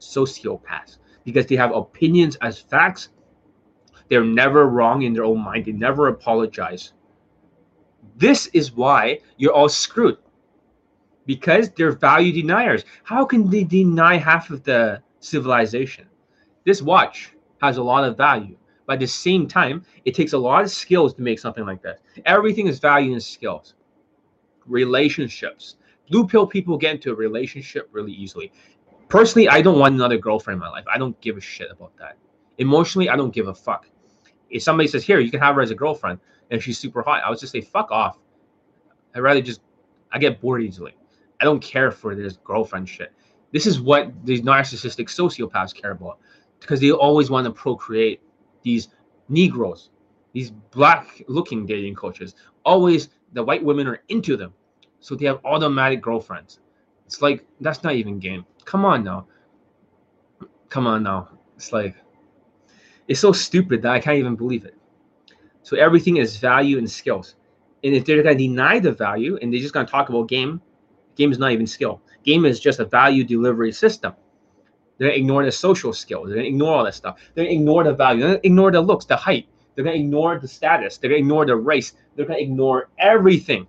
Sociopaths. Because they have opinions as facts they're never wrong in their own mind. They never apologize. This is why you're all screwed because they're value deniers. How can they deny half of the civilization? This watch has a lot of value, but at the same time, it takes a lot of skills to make something like that. Everything is value and skills. Relationships. Blue pill people get into a relationship really easily. Personally, I don't want another girlfriend in my life. I don't give a shit about that. Emotionally, I don't give a fuck if somebody says, "Here, you can have her as a girlfriend," and she's super hot, I would just say, "Fuck off." I'd rather just I get bored easily. I don't care for this girlfriend shit. This is what these narcissistic sociopaths care about because they always want to procreate these Negroes, these black-looking dating coaches. Always the white women are into them, so they have automatic girlfriends. It's like that's not even game. Come on now. Come on now. It's like it's so stupid that I can't even believe it. So everything is value and skills. And if they're going to deny the value and they're just going to talk about game, game is not even skill. Game is just a value delivery system. They're ignore the social skills. They're to ignore all that stuff. They're to ignore the value. They're to ignore the looks, the height. They're going to ignore the status. They're going to ignore the race. They're to ignore everything.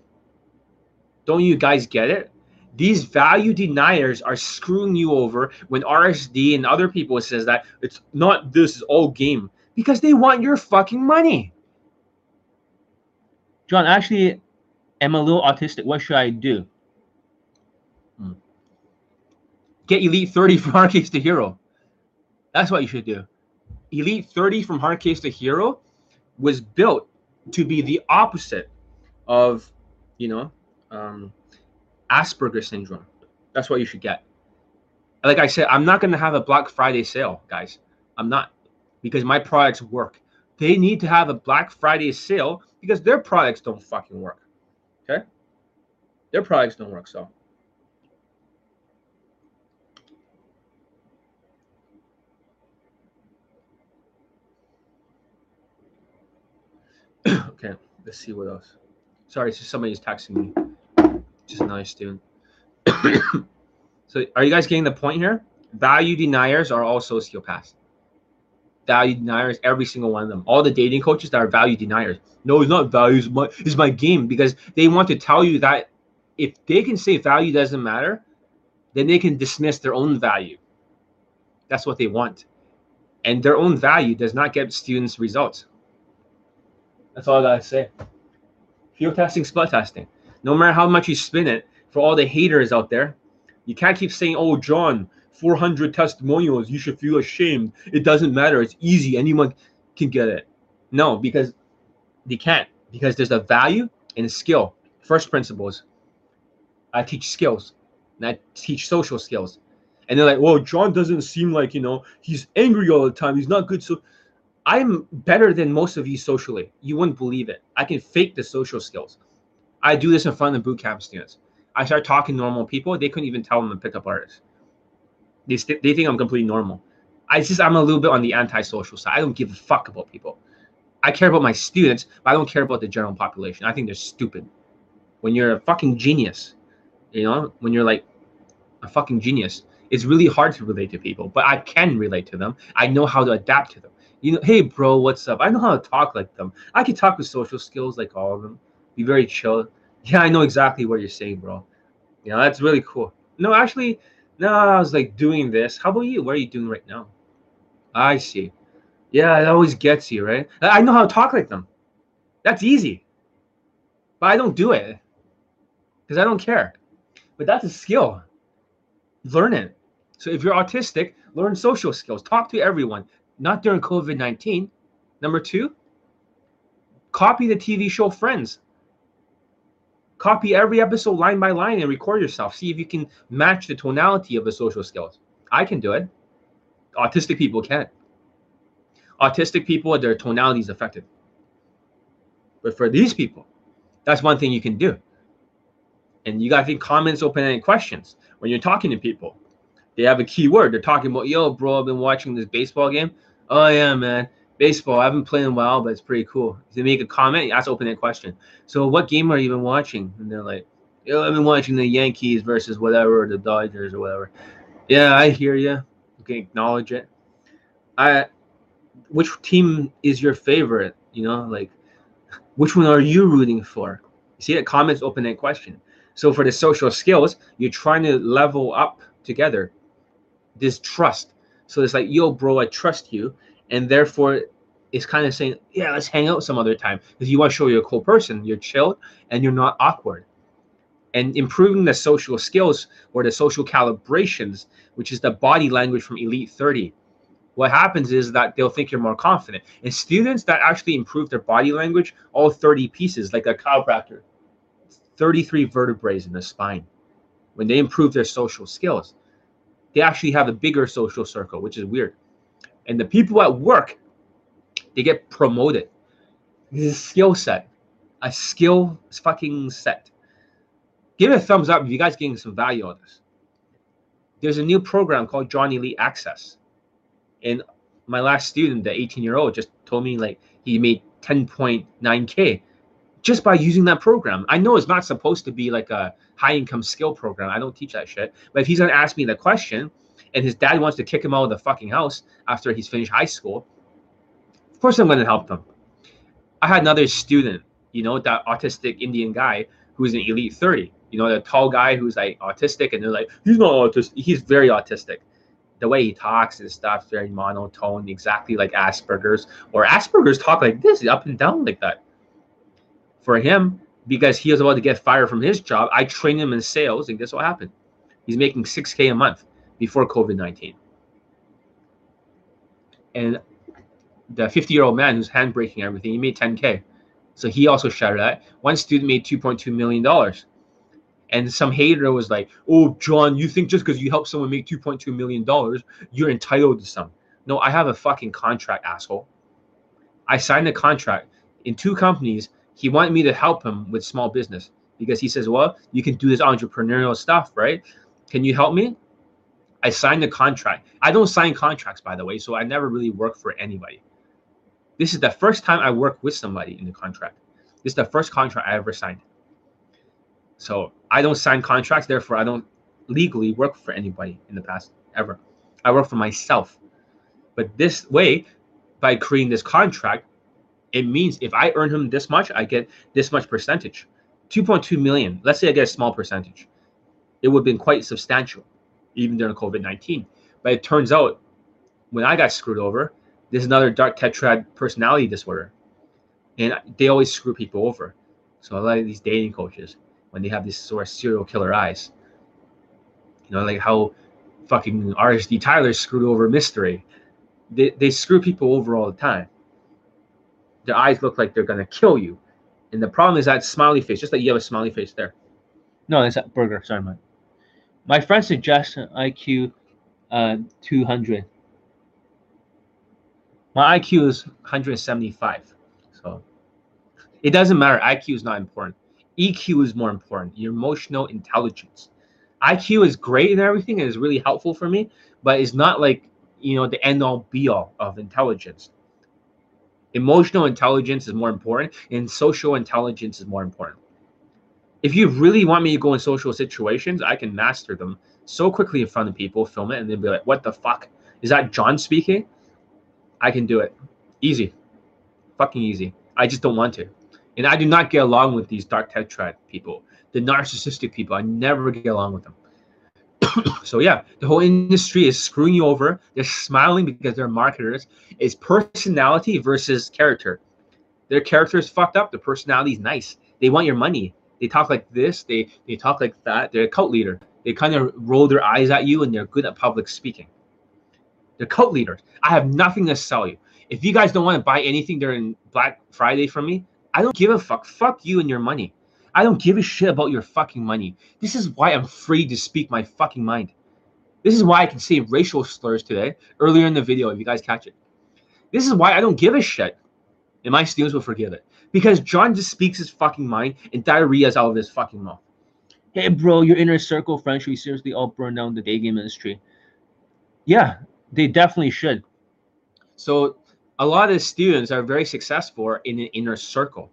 Don't you guys get it? these value deniers are screwing you over when RSD and other people says that it's not this is all game because they want your fucking money. John, actually, I'm a little autistic. What should I do? Hmm. Get Elite 30 from Hard Case to Hero. That's what you should do. Elite 30 from Hard Case to Hero was built to be the opposite of, you know, um, Asperger syndrome. That's what you should get. Like I said, I'm not going to have a Black Friday sale, guys. I'm not because my products work. They need to have a Black Friday sale because their products don't fucking work. Okay? Their products don't work. So. Okay, let's see what else. Sorry, so somebody's texting me just nice, dude. so, are you guys getting the point here? Value deniers are all sociopaths. Value deniers, every single one of them. All the dating coaches that are value deniers. No, it's not value. It's my, it's my game because they want to tell you that if they can say value doesn't matter, then they can dismiss their own value. That's what they want. And their own value does not get students results. That's all I gotta say. Field testing, split testing. No matter how much you spin it, for all the haters out there, you can't keep saying, "Oh, John, 400 testimonials. You should feel ashamed." It doesn't matter. It's easy. Anyone can get it. No, because they can't. Because there's a value and a skill. First principles. I teach skills, and I teach social skills. And they're like, "Well, John doesn't seem like you know he's angry all the time. He's not good." So, I'm better than most of you socially. You wouldn't believe it. I can fake the social skills. I do this in front of boot camp students. I start talking normal people. They couldn't even tell them to pick up artist. They st- they think I'm completely normal. I just I'm a little bit on the antisocial side. I don't give a fuck about people. I care about my students, but I don't care about the general population. I think they're stupid. When you're a fucking genius, you know, when you're like a fucking genius, it's really hard to relate to people, but I can relate to them. I know how to adapt to them. You know, hey bro, what's up? I know how to talk like them. I can talk with social skills like all of them. Be very chill. Yeah, I know exactly what you're saying, bro. You know, that's really cool. No, actually, no, I was like doing this. How about you? What are you doing right now? I see. Yeah, it always gets you, right? I know how to talk like them. That's easy. But I don't do it because I don't care. But that's a skill. Learn it. So if you're autistic, learn social skills. Talk to everyone, not during COVID 19. Number two, copy the TV show Friends. Copy every episode line by line and record yourself. See if you can match the tonality of the social skills. I can do it. Autistic people can't. Autistic people, their tonality is affected. But for these people, that's one thing you can do. And you got to think comments, open ended questions when you're talking to people. They have a key word. They're talking about, yo, bro, I've been watching this baseball game. Oh, yeah, man. Baseball. I've been playing well, but it's pretty cool. They make a comment, ask open ended question. So, what game are you been watching? And they're like, yo, I've been watching the Yankees versus whatever, the Dodgers or whatever. Yeah, I hear you. You can acknowledge it. I which team is your favorite? You know, like which one are you rooting for? You see, that comments open that question. So for the social skills, you're trying to level up together this trust. So it's like, yo, bro, I trust you, and therefore it's kind of saying, yeah, let's hang out some other time because you want to show you're a cool person, you're chilled, and you're not awkward. And improving the social skills or the social calibrations, which is the body language from Elite 30 what happens is that they'll think you're more confident. And students that actually improve their body language, all 30 pieces, like a chiropractor, 33 vertebrae in the spine, when they improve their social skills, they actually have a bigger social circle, which is weird. And the people at work, they get promoted. This is a skill set, a skill fucking set. Give it a thumbs up if you guys getting some value on this. There's a new program called John Elite Access and my last student, the 18 year old, just told me like he made 10.9k just by using that program. I know it's not supposed to be like a high income skill program. I don't teach that shit. But if he's gonna ask me the question, and his dad wants to kick him out of the fucking house after he's finished high school, of course I'm gonna help them. I had another student, you know, that autistic Indian guy who's an elite 30. You know, the tall guy who's like autistic, and they're like, he's not autistic. He's very autistic the way he talks and stuff very monotone, exactly like Asperger's. Or Asperger's talk like this, up and down like that. For him, because he was about to get fired from his job, I trained him in sales, and guess what happened? He's making 6K a month before COVID 19. And the 50 year old man who's handbraking everything, he made 10K. So he also shouted that. One student made $2.2 million. And some hater was like, "Oh, John, you think just because you help someone make 2.2 million dollars, you're entitled to some?" No, I have a fucking contract, asshole. I signed a contract in two companies. He wanted me to help him with small business because he says, "Well, you can do this entrepreneurial stuff, right? Can you help me?" I signed the contract. I don't sign contracts, by the way, so I never really work for anybody. This is the first time I work with somebody in the contract. This is the first contract I ever signed. So I don't sign contracts, therefore I don't legally work for anybody in the past ever. I work for myself. But this way, by creating this contract, it means if I earn him this much, I get this much percentage. 2.2 million. Let's say I get a small percentage. It would have been quite substantial, even during COVID 19. But it turns out when I got screwed over, there's another dark tetrad personality disorder. And they always screw people over. So a lot of these dating coaches, when they have these sort of serial killer eyes. You know, like how fucking RSD Tyler screwed over Mystery. They, they screw people over all the time. Their eyes look like they're gonna kill you. And the problem is that smiley face, just like you have a smiley face there. No, it's that burger. Sorry, man. My friend suggests IQ uh, 200. My IQ is 175. So it doesn't matter. IQ is not important. EQ is more important. Your emotional intelligence. IQ is great and everything and is really helpful for me, but it's not like you know the end all be all of intelligence. Emotional intelligence is more important, and social intelligence is more important. If you really want me to go in social situations, I can master them so quickly in front of people, film it, and then be like, "What the fuck is that? John speaking?" I can do it, easy, fucking easy. I just don't want to. And I do not get along with these dark tetrad people, the narcissistic people. I never get along with them. so yeah, the whole industry is screwing you over. They're smiling because they're marketers. It's personality versus character. Their character is fucked up. Their personality is nice. They want your money. They talk like this. They they talk like that. They're a cult leader. They kind of roll their eyes at you and they're good at public speaking. They're cult leaders. I have nothing to sell you. If you guys don't want to buy anything during Black Friday from me, I don't give a fuck. Fuck you and your money. I don't give a shit about your fucking money. This is why I'm free to speak my fucking mind. This is why I can say racial slurs today, earlier in the video, if you guys catch it. This is why I don't give a shit. And my students will forgive it. Because John just speaks his fucking mind and diarrhea's out of his fucking mouth. Hey bro, your inner circle friends should be seriously all burn down the day game industry. Yeah, they definitely should. So a lot of the students are very successful in an inner circle.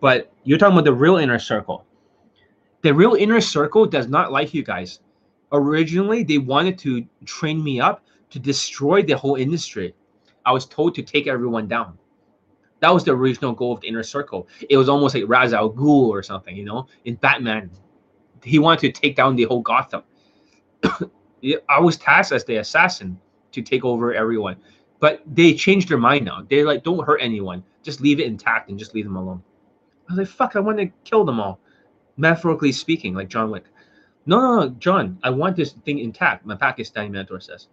But you're talking about the real inner circle. The real inner circle does not like you guys. Originally, they wanted to train me up to destroy the whole industry. I was told to take everyone down. That was the original goal of the inner circle. It was almost like Ra's al Ghul or something, you know, in Batman. He wanted to take down the whole Gotham. I was tasked as the assassin to take over everyone. But they changed their mind now. They're like, don't hurt anyone. Just leave it intact and just leave them alone. I was like, fuck, I want to kill them all. Metaphorically speaking, like John Wick. No, no, no, John, I want this thing intact, my Pakistani mentor says.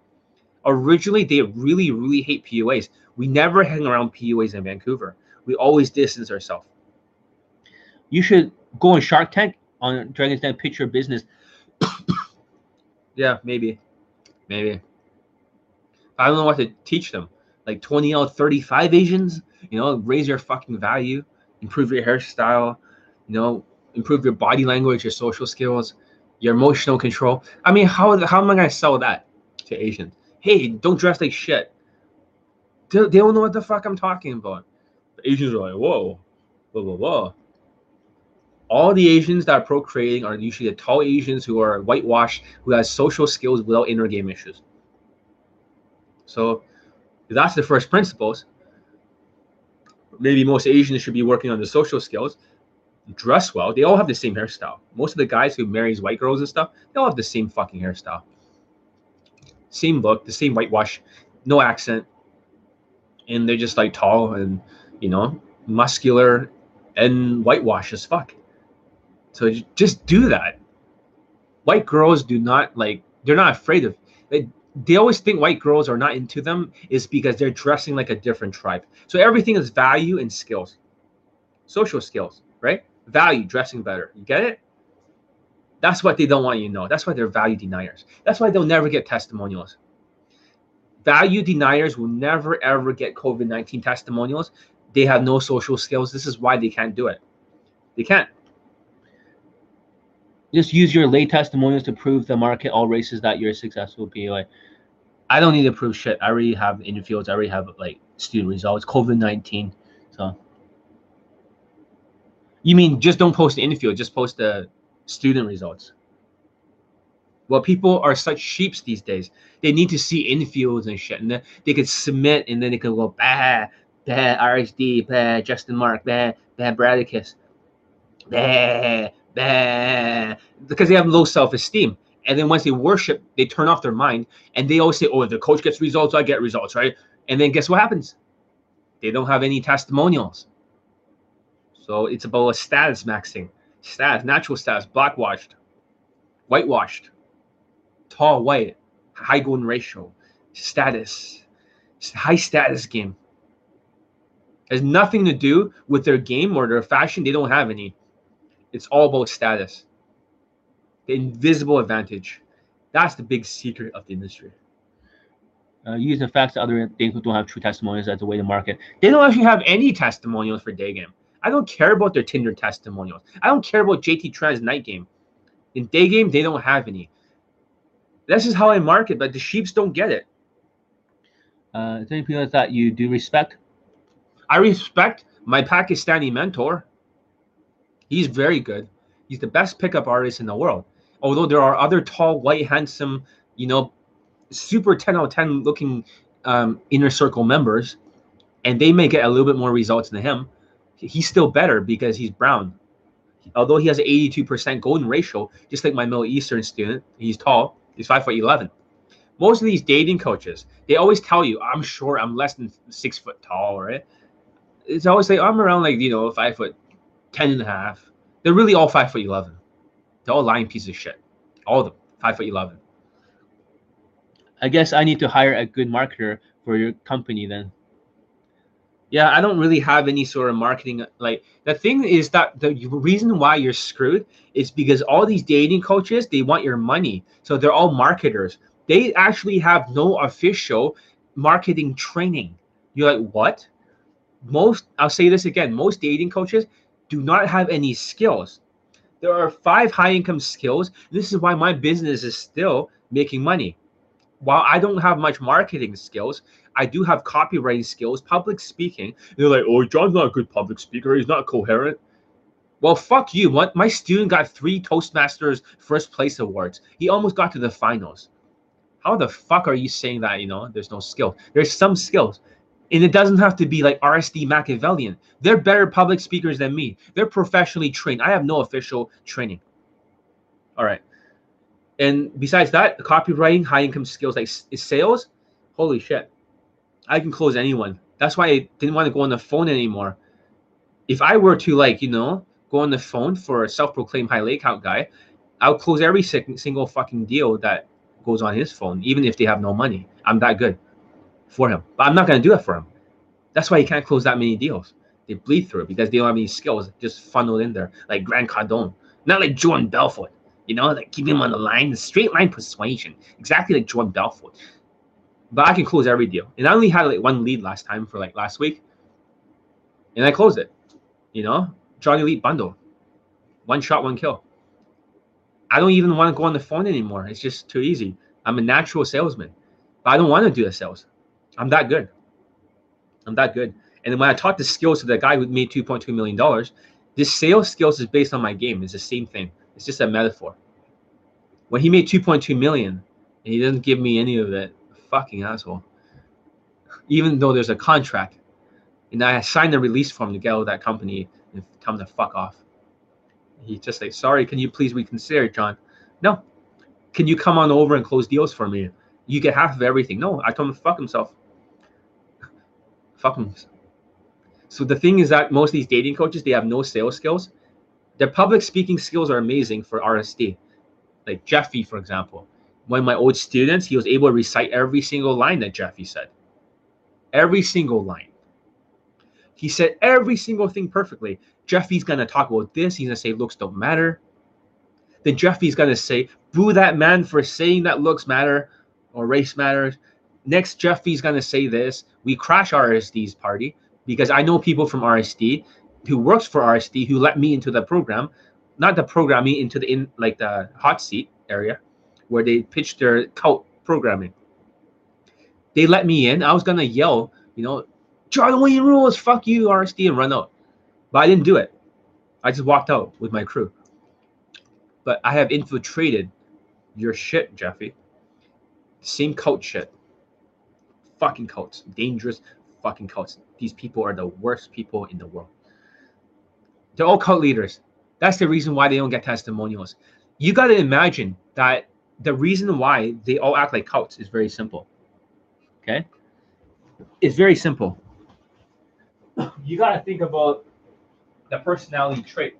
Originally, they really, really hate PUAs. We never hang around PUAs in Vancouver. We always distance ourselves. You should go on Shark Tank on Dragon's Den Picture Business. yeah, maybe. Maybe. I don't know what to teach them. Like 20 out 35 Asians, you know, raise your fucking value, improve your hairstyle, you know, improve your body language, your social skills, your emotional control. I mean, how, how am I to sell that to Asians? Hey, don't dress like shit. They, they don't know what the fuck I'm talking about. The Asians are like, whoa, whoa, whoa, whoa. All the Asians that are procreating are usually the tall Asians who are whitewashed, who has social skills without inner game issues. So that's the first principles. Maybe most Asians should be working on the social skills. Dress well. They all have the same hairstyle. Most of the guys who marries white girls and stuff, they all have the same fucking hairstyle. Same look, the same whitewash, no accent. And they're just like tall and, you know, muscular and whitewash as fuck. So just do that. White girls do not like, they're not afraid of, they, they always think white girls are not into them is because they're dressing like a different tribe. So everything is value and skills, social skills, right? Value, dressing better. You get it? That's what they don't want you to know. That's why they're value deniers. That's why they'll never get testimonials. Value deniers will never ever get COVID 19 testimonials. They have no social skills. This is why they can't do it. They can't. Just use your lay testimonials to prove the market all races that you're a successful PUA. I don't need to prove shit. I already have interviews. I already have like student results. COVID nineteen. So you mean just don't post the interview, just post the student results. Well, people are such sheeps these days. They need to see infields and shit, and then they could submit, and then they could go bah, bah, RSD, bah, Justin Marc, bah, bah, Bradicus, bah, bah, because they have low self esteem. And then once they worship, they turn off their mind and they always say, Oh, if the coach gets results, I get results, right? And then guess what happens? They don't have any testimonials. So it's about a status maxing. status, natural stats, blackwashed, whitewashed, tall, white, high golden ratio, status, high status game. Has nothing to do with their game or their fashion. They don't have any. It's all about status. The invisible advantage. That's the big secret of the industry. Uh, use the facts that other things don't have true testimonials as a way to market. They don't actually have any testimonials for day game. I don't care about their Tinder testimonials. I don't care about JT Tran's night game. In day game, they don't have any. This is how I market, but the sheeps don't get it. Uh, is there any people that you do respect? I respect my Pakistani mentor. He's very good. He's the best pickup artist in the world. Although there are other tall, white, handsome, you know, super 10 out of 10 looking um, inner circle members, and they may get a little bit more results than him. He's still better because he's brown. Although he has an 82% golden ratio, just like my Middle Eastern student, he's tall. He's five foot 11. Most of these dating coaches, they always tell you, I'm short, I'm less than six foot tall, right? It's always like, I'm around like, you know, five foot 10 and a half. They're really all five foot 11. They're all lying pieces of shit. All of them, five foot 11. I guess I need to hire a good marketer for your company then. Yeah, I don't really have any sort of marketing. Like the thing is that the reason why you're screwed is because all these dating coaches they want your money, so they're all marketers. They actually have no official marketing training. You're like, what? Most I'll say this again. Most dating coaches do not have any skills. There are five high income skills. This is why my business is still making money while I don't have much marketing skills, I do have copywriting skills, public speaking. They're like, oh, John's not a good public speaker. He's not coherent. Well, fuck you. My student got three Toastmasters first place awards. He almost got to the finals. How the fuck are you saying that? You know, there's no skill. There's some skills. And it doesn't have to be like RSD Machiavellian. They're better public speakers than me. They're professionally trained. I have no official training. All right. And besides that, copywriting, high income skills like sales, holy shit, I can close anyone. That's why I didn't want to go on the phone anymore. If I were to like, you know, go on the phone for a self-proclaimed high lake count guy, I'll close every single fucking deal that goes on his phone, even if they have no money. I'm that good for him, but I'm not gonna do it for him. That's why he can't close that many deals. They bleed through because they don't have any skills just funneled in there, like Grant Cardone, not like Jordan Belfort. You know, like keep him on the line, the straight line persuasion, exactly like Jordan Belfort. But I can close every deal, and I only had like one lead last time for like last week, and I closed it. You know, Johnny Elite bundle, one shot, one kill. I don't even want to go on the phone anymore. It's just too easy. I'm a natural salesman, but I don't want to do the sales. I'm that good. I'm that good. And then when I taught the skills to the guy who made $2.2 million, this sales skills is based on my game. It's the same thing. It's just a metaphor. When he made 2.2 million and he doesn't give me any of it, fucking asshole. Even though there's a contract, and I signed a release form to get out of that company and come to fuck off. He just like, sorry, can you please reconsider, John? No. Can you come on over and close deals for me? You get half of everything. No, I told him to fuck himself. Fuck him. So the thing is that most of these dating coaches, they have no sales skills their public speaking skills are amazing for RSD. Like Jeffy, for example. One of my old students, he was able to recite every single line that Jeffy said. Every single line. He said every single thing perfectly. Jeffy's gonna talk about this. He's gonna say looks don't matter. Then Jeffy's gonna say, boo that man for saying that looks matter or race matters. Next, Jeffy's gonna say this. We crash RSD's party because I know people from RSD who works for RSD who let me into the program, not the programming into the in like the hot seat area where they pitch their cult programming. They let me in. I was gonna yell, you know, Jordan Wayne rules, fuck you, RSD, and run out. But I didn't do it. I just walked out with my crew. But I have infiltrated your shit, Jeffy. Same cult shit. Fucking cults. Dangerous fucking cults. These people are the worst people in the world. They're all cult leaders. That's the reason why they don't get testimonials. You got to imagine that the reason why they all act like cults is very simple. Okay? It's very simple. You got to think about the personality trait.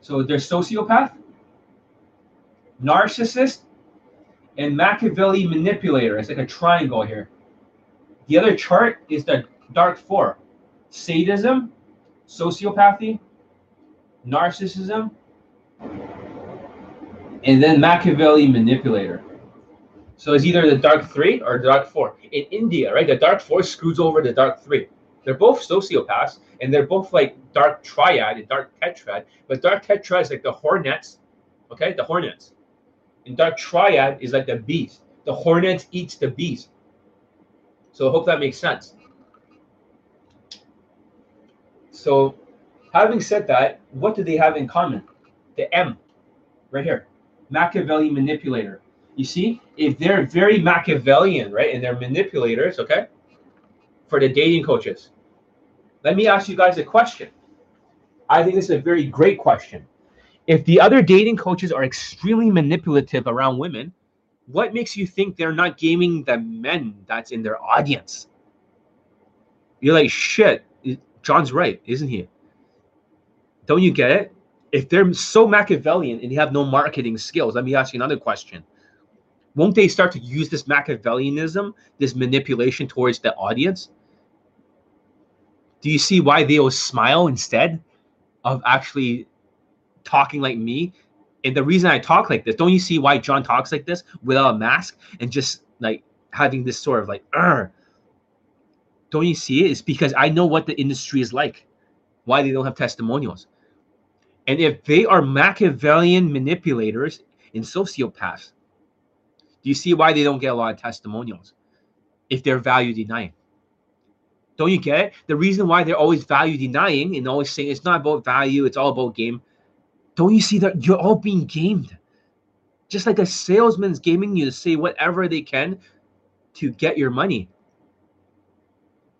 So they're sociopath, narcissist, and Machiavelli manipulator. It's like a triangle here. The other chart is the dark four sadism, sociopathy, narcissism, and then Machiavelli manipulator. So it's either the dark three or the dark four. In India, right, the dark four screws over the dark three. They're both sociopaths and they're both like dark triad and dark tetrad. But dark tetrad is like the hornets, okay, the hornets. And dark triad is like the beast. The hornet eats the beast. So I hope that makes sense. So, having said that, what do they have in common? The M, right here, Machiavelli manipulator. You see, if they're very Machiavellian, right, and they're manipulators, okay, for the dating coaches, let me ask you guys a question. I think this is a very great question. If the other dating coaches are extremely manipulative around women, what makes you think they're not gaming the men that's in their audience? You're like, shit, John's right, isn't he? Don't you get it? If they're so Machiavellian and they have no marketing skills, let me ask you another question. Won't they start to use this Machiavellianism, this manipulation towards the audience? Do you see why they will smile instead of actually talking like me? And the reason I talk like this, don't you see why John talks like this without a mask and just like having this sort of like, don't you see it? It's because I know what the industry is like, why they don't have testimonials. And if they are Machiavellian manipulators and sociopaths, do you see why they don't get a lot of testimonials if they're value denying? Don't you get it? The reason why they're always value denying and always saying it's not about value, it's all about game. Don't you see that you're all being gamed? Just like a salesman's gaming you to say whatever they can to get your money.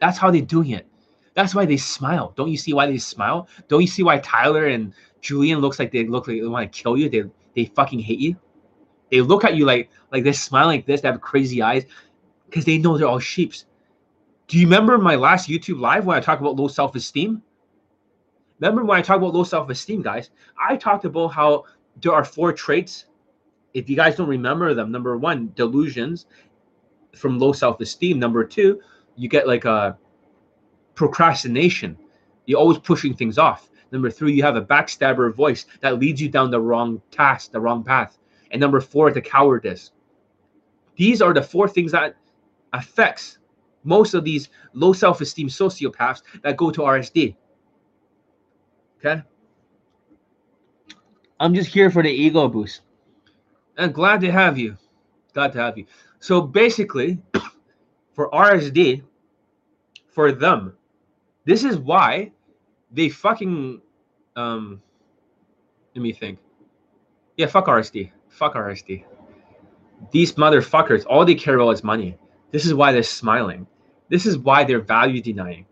That's how they're doing it. That's why they smile. Don't you see why they smile? Don't you see why Tyler and Julien looks like they look like they want to kill you? They they fucking hate you. They look at you like like they smile like this. They have crazy eyes because they know they're all sheeps. Do you remember my last YouTube live when I talked about low self esteem? Remember when I talked about low self esteem, guys? I talked about how there are four traits. If you guys don't remember them, number one, delusions from low self esteem. Number two, you get like a procrastination. You're always pushing things off. Number three, you have a backstabber voice that leads you down the wrong task, the wrong path. And number four, the cowardice. These are the four things that affects most of these low self-esteem sociopaths that go to RSD. Okay. I'm just here for the ego boost. And glad to have you. Glad to have you. So basically, for RSD, for them, this is why they fucking um let me think. Yeah, fuck RSD. Fuck RSD. These motherfuckers, all they care about is money. This is why they're smiling. This is why they're value denying.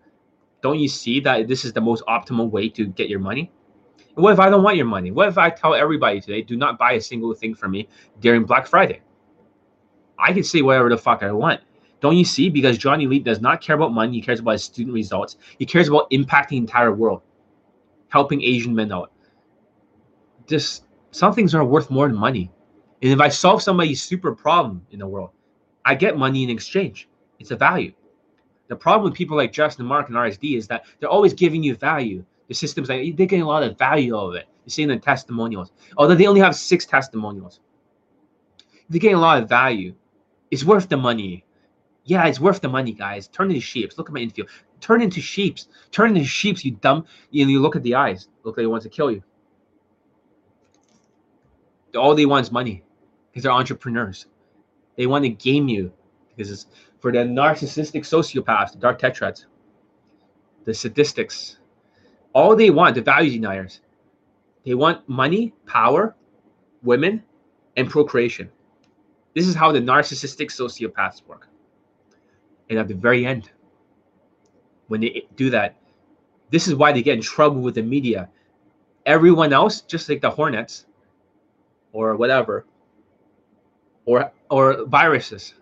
Don't you see that this is the most optimal way to get your money? And What if I don't want your money? What if I tell everybody today, do not buy a single thing from me during Black Friday? I can say whatever the fuck I want. Don't you see? Because John Elite does not care about money. He cares about his student results. He cares about impacting the entire world, helping Asian men out. Just some things are worth more than money. And if I solve somebody's super problem in the world, I get money in exchange. It's a value. The problem with people like Justin Marc and RSD is that they're always giving you value. The system's like they're getting a lot of value out of it. You're seeing the testimonials. Although they only have six testimonials. They're getting a lot of value. It's worth the money. Yeah, it's worth the money, guys. Turn into sheeps. Look at my infield. Turn into sheeps. Turn into sheeps, you dumb. You, know, you look at the eyes. Look like he wants to kill you. All they want is money because they're entrepreneurs. They want to game you because it's for the narcissistic sociopaths, the dark tetrads, the sadistics. All they want, the value deniers, they want money, power, women, and procreation. This is how the narcissistic sociopaths work. And at the very end, when they do that, this is why they get in trouble with the media. Everyone else, just like the Hornets or whatever, or or viruses,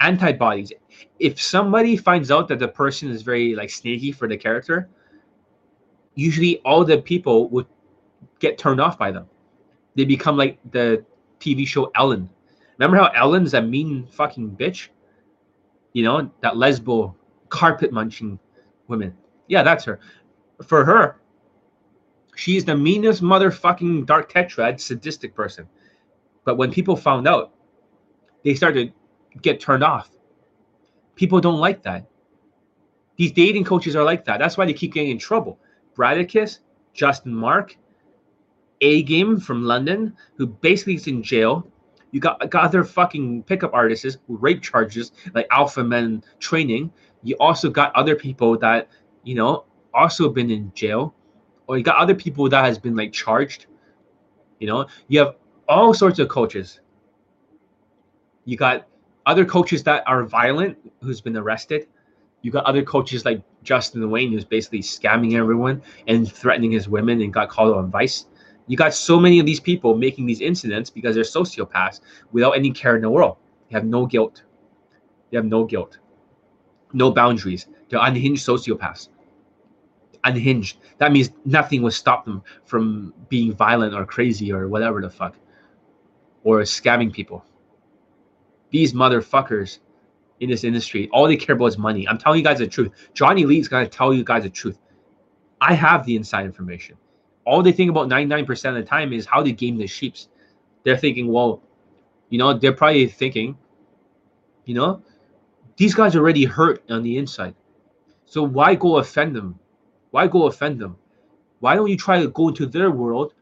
antibodies. If somebody finds out that the person is very like sneaky for the character, usually all the people would get turned off by them. They become like the TV show Ellen. Remember how Ellen's a mean fucking bitch? You know, that lesbo carpet munching woman. Yeah, that's her. For her, she's the meanest motherfucking dark tetrad sadistic person. But when people found out, they started get turned off. People don't like that. These dating coaches are like that. That's why they keep getting in trouble. Bradicus, Justin Marc, A Game from London, who basically is in jail. You got, got other fucking pickup artists with rape charges, like Alpha Men Training. You also got other people that, you know, also been in jail. Or you got other people that has been like charged. You know, you have all sorts of coaches. You got other coaches that are violent who's been arrested. You got other coaches like Justin Wayne who's basically scamming everyone and threatening his women and got called on vice. You got so many of these people making these incidents because they're sociopaths without any care in the world. They have no guilt. They have no guilt, no boundaries. They're unhinged sociopaths. Unhinged. That means nothing will stop them from being violent or crazy or whatever the fuck, or scamming people these motherfuckers in this industry, all they care about is money. I'm telling you guys the truth. John Elite's gonna tell you guys the truth. I have the inside information. All they think about 99% of the time is how to game the sheeps. They're thinking, well, you know, they're probably thinking, you know, these guys already hurt on the inside. So why go offend them? Why go offend them? Why don't you try to go into their world,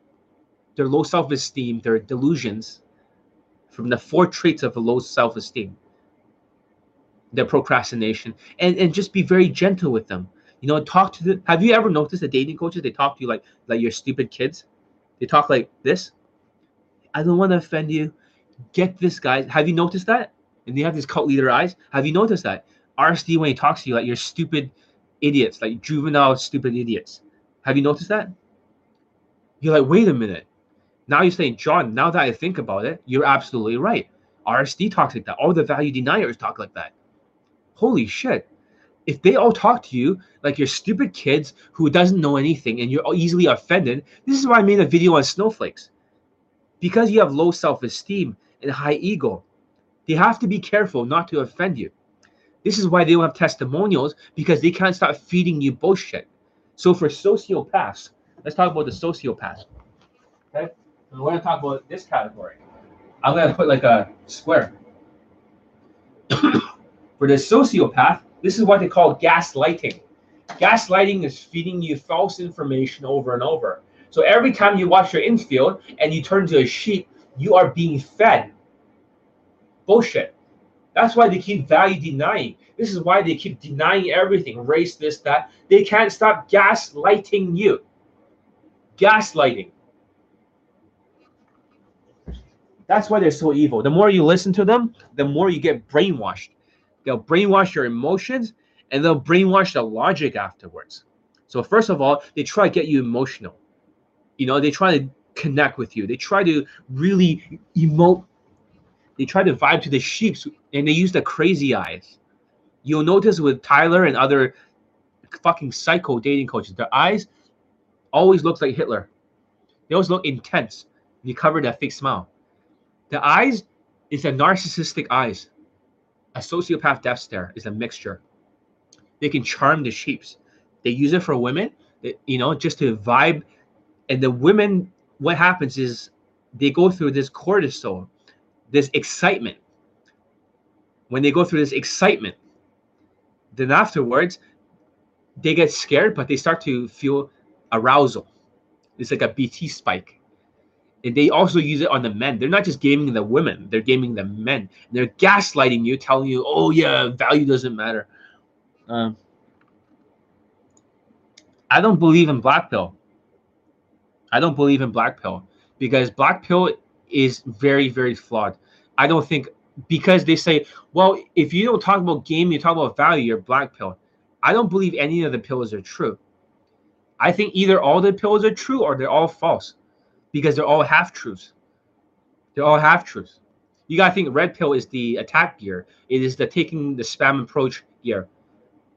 their low self-esteem, their delusions, from the four traits of a low self-esteem their procrastination and and just be very gentle with them. You know talk to them have you ever noticed the dating coaches they talk to you like like your stupid kids? They talk like this. I don't want to offend you. Get this guy. Have you noticed that? And they have these cult leader eyes. Have you noticed that? Rsd when he talks to you like you're stupid idiots like juvenile stupid idiots. Have you noticed that? You're like wait a minute now you're saying, John, now that I think about it, you're absolutely right. RSD talks like that. All the value deniers talk like that. Holy shit. If they all talk to you like you're stupid kids who doesn't know anything and you're easily offended, this is why I made a video on snowflakes. Because you have low self-esteem and high ego, they have to be careful not to offend you. This is why they don't have testimonials because they can't stop feeding you bullshit. So for sociopaths, let's talk about the sociopaths. Okay? We're going to talk about this category. I'm going to put like a square. For the sociopath, this is what they call gaslighting. Gaslighting is feeding you false information over and over. So every time you watch your infield and you turn to a sheep, you are being fed bullshit. That's why they keep value denying. This is why they keep denying everything, race, this, that. They can't stop gaslighting you. Gaslighting. That's why they're so evil. The more you listen to them, the more you get brainwashed. They'll brainwash your emotions and they'll brainwash the logic afterwards. So, first of all, they try to get you emotional. You know, they try to connect with you. They try to really emote. They try to vibe to the sheeps and they use the crazy eyes. You'll notice with Tyler and other fucking psycho dating coaches, their eyes always look like Hitler. They always look intense. You cover that fake smile. The eyes is a narcissistic eyes. A sociopath death stare is a mixture. They can charm the sheeps. They use it for women, eh, you know, just to vibe. And the women, what happens is they go through this cortisol, this excitement. When they go through this excitement, then afterwards, they get scared, but they start to feel arousal. It's like a BT spike they also use it on the men. They're not just gaming the women; they're gaming the men. They're gaslighting you, telling you, "Oh yeah, value doesn't matter." Um, I don't believe in black pill. I don't believe in black pill because black pill is very, very flawed. I don't think because they say, well, if you don't talk about game, you talk about value, you're black pill. I don't believe any of the pills are true. I think either all the pills are true or they're all false because they're all half truths. They're all half truths. You gotta think red pill is the attack gear. It is the taking the spam approach gear.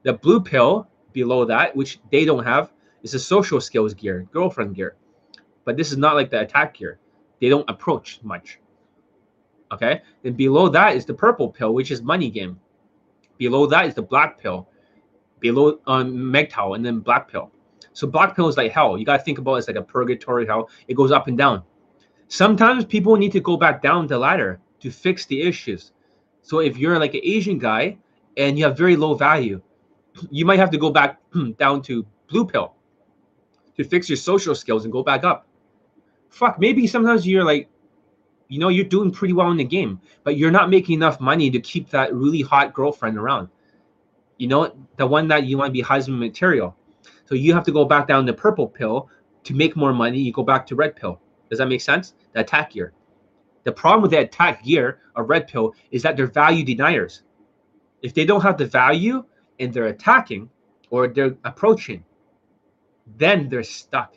The blue pill below that, which they don't have, is the social skills gear, girlfriend gear. but this is not like the attack gear. They don't approach much. Okay. Then below that is the purple pill, which is money game. Below that is the black pill. Below um, MGTOW and then black pill. So black pill is like hell. You gotta think about it as like a purgatory hell. It goes up and down. Sometimes people need to go back down the ladder to fix the issues. So if you're like an Asian guy and you have very low value, you might have to go back down to blue pill to fix your social skills and go back up. Fuck, maybe sometimes you're like, you know, you're doing pretty well in the game, but you're not making enough money to keep that really hot girlfriend around. You know, the one that you want to be husband material. So you have to go back down the purple pill to make more money. You go back to red pill. Does that make sense? The attack gear. The problem with the attack gear of red pill is that they're value deniers. If they don't have the value and they're attacking or they're approaching, then they're stuck.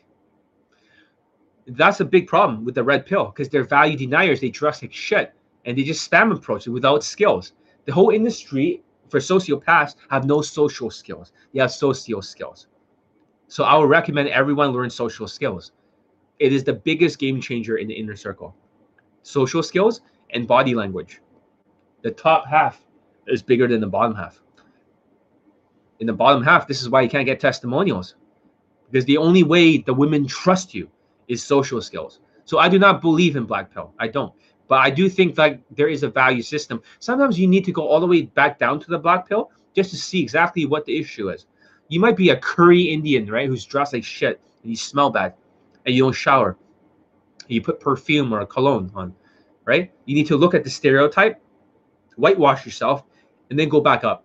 That's a big problem with the red pill because they're value deniers. They dress like shit and they just spam approach without skills. The whole industry for sociopaths have no social skills. They have socio skills. So I would recommend everyone learn social skills. It is the biggest game changer in the inner circle. Social skills and body language. The top half is bigger than the bottom half. In the bottom half, this is why you can't get testimonials because the only way the women trust you is social skills. So I do not believe in black pill. I don't. But I do think that there is a value system. Sometimes you need to go all the way back down to the black pill just to see exactly what the issue is. You might be a curry Indian, right, who's dressed like shit and you smell bad and you don't shower. You put perfume or a cologne on, right? You need to look at the stereotype, whitewash yourself, and then go back up.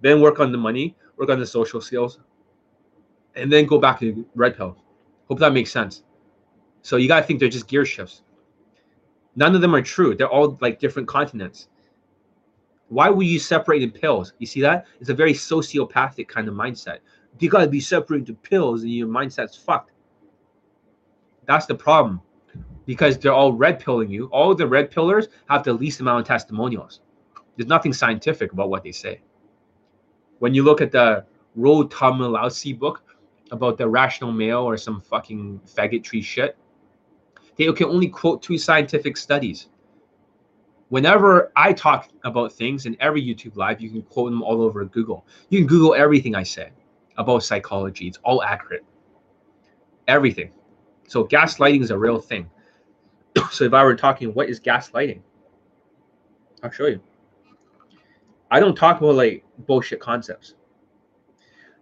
Then work on the money, work on the social skills, and then go back to red pill. Hope that makes sense. So you gotta think they're just gear shifts. None of them are true. They're all like different continents. Why would you separate in pills? You see that? It's a very sociopathic kind of mindset. You gotta be separated into pills and your mindset's fucked. That's the problem. Because they're all red pilling you. All the red pillars have the least amount of testimonials. There's nothing scientific about what they say. When you look at the Rollo Tomassi book, about the rational male or some fucking faggotry shit. They can only quote two scientific studies. Whenever I talk about things in every YouTube live, you can quote them all over Google. You can Google everything I say about psychology. It's all accurate. Everything. So gaslighting is a real thing. so if I were talking, what is gaslighting? I'll show you. I don't talk about like bullshit concepts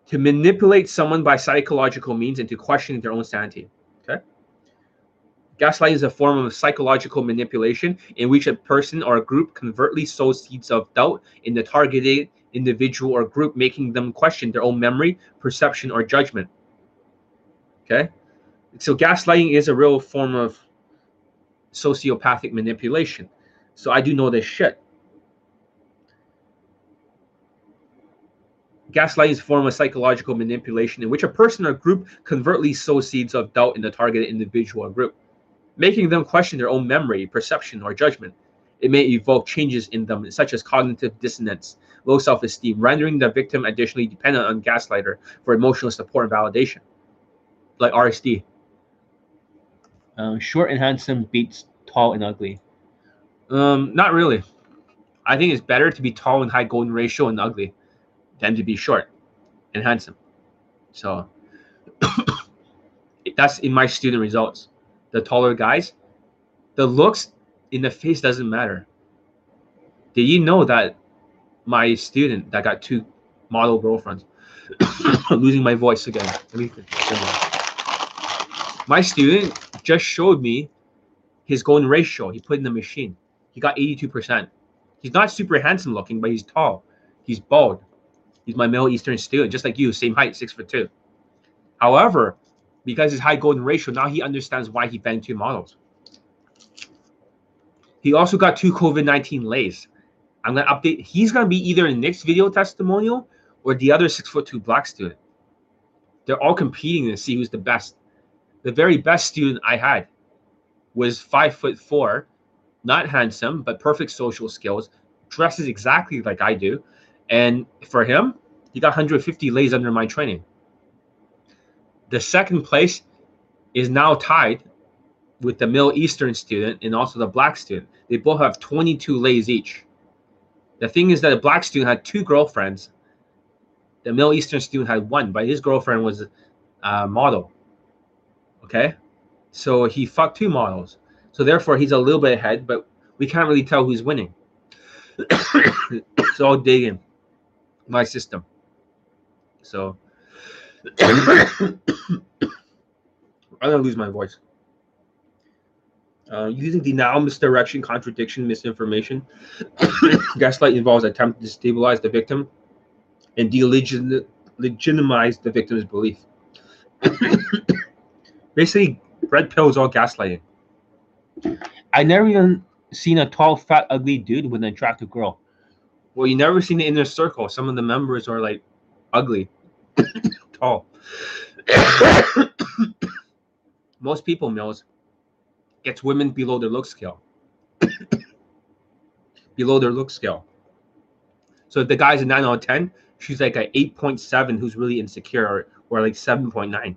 to manipulate someone by psychological means into questioning their own sanity. Gaslighting is a form of psychological manipulation in which a person or a group covertly sows seeds of doubt in the targeted individual or group, making them question their own memory, perception, or judgment. Okay. So gaslighting is a real form of sociopathic manipulation. So I do know this shit. Gaslighting is a form of psychological manipulation in which a person or group covertly sows seeds of doubt in the targeted individual or group, making them question their own memory, perception, or judgment. It may evoke changes in them, such as cognitive dissonance, low self esteem, rendering the victim additionally dependent on gaslighter for emotional support and validation, like RSD. Um, short and handsome beats tall and ugly. Um, not really. I think it's better to be tall and high golden ratio and ugly than to be short and handsome. So that's in my student results. The taller guys, the looks in the face doesn't matter. Did you know that my student that got two model girlfriends, losing my voice again. My student just showed me his golden ratio. He put in the machine. He got 82%. He's not super handsome looking, but he's tall. He's bald. He's my Middle Eastern student, just like you, same height, six foot two. However, because his high golden ratio, now he understands why he banged two models. He also got two COVID 19 lays. I'm gonna update. He's gonna be either in the next video testimonial or the other six foot two black student. They're all competing to see who's the best. The very best student I had was five foot four, not handsome, but perfect social skills, dresses exactly like I do, and for him, he got 150 lays under my training. The second place is now tied with the Middle Eastern student and also the black student. They both have 22 lays each. The thing is that the black student had two girlfriends. The Middle Eastern student had one, but his girlfriend was a model. Okay, so he fucked two models. So therefore, he's a little bit ahead, but we can't really tell who's winning. it's all digging my system. So I'm gonna lose my voice. Uh, using denial, misdirection, contradiction, misinformation. Gaslight involves attempt to destabilize the victim and delegitimize the victim's belief. Basically, red pill is all gaslighting. I never even seen a tall, fat, ugly dude with an attractive girl. Well, you never seen the inner circle. Some of the members are like ugly, tall. Oh. Most people, Mills, gets women below their look scale. below their look scale. So if the guy's a 9 out of 10, she's like a 8.7 who's really insecure or, or like 7.9.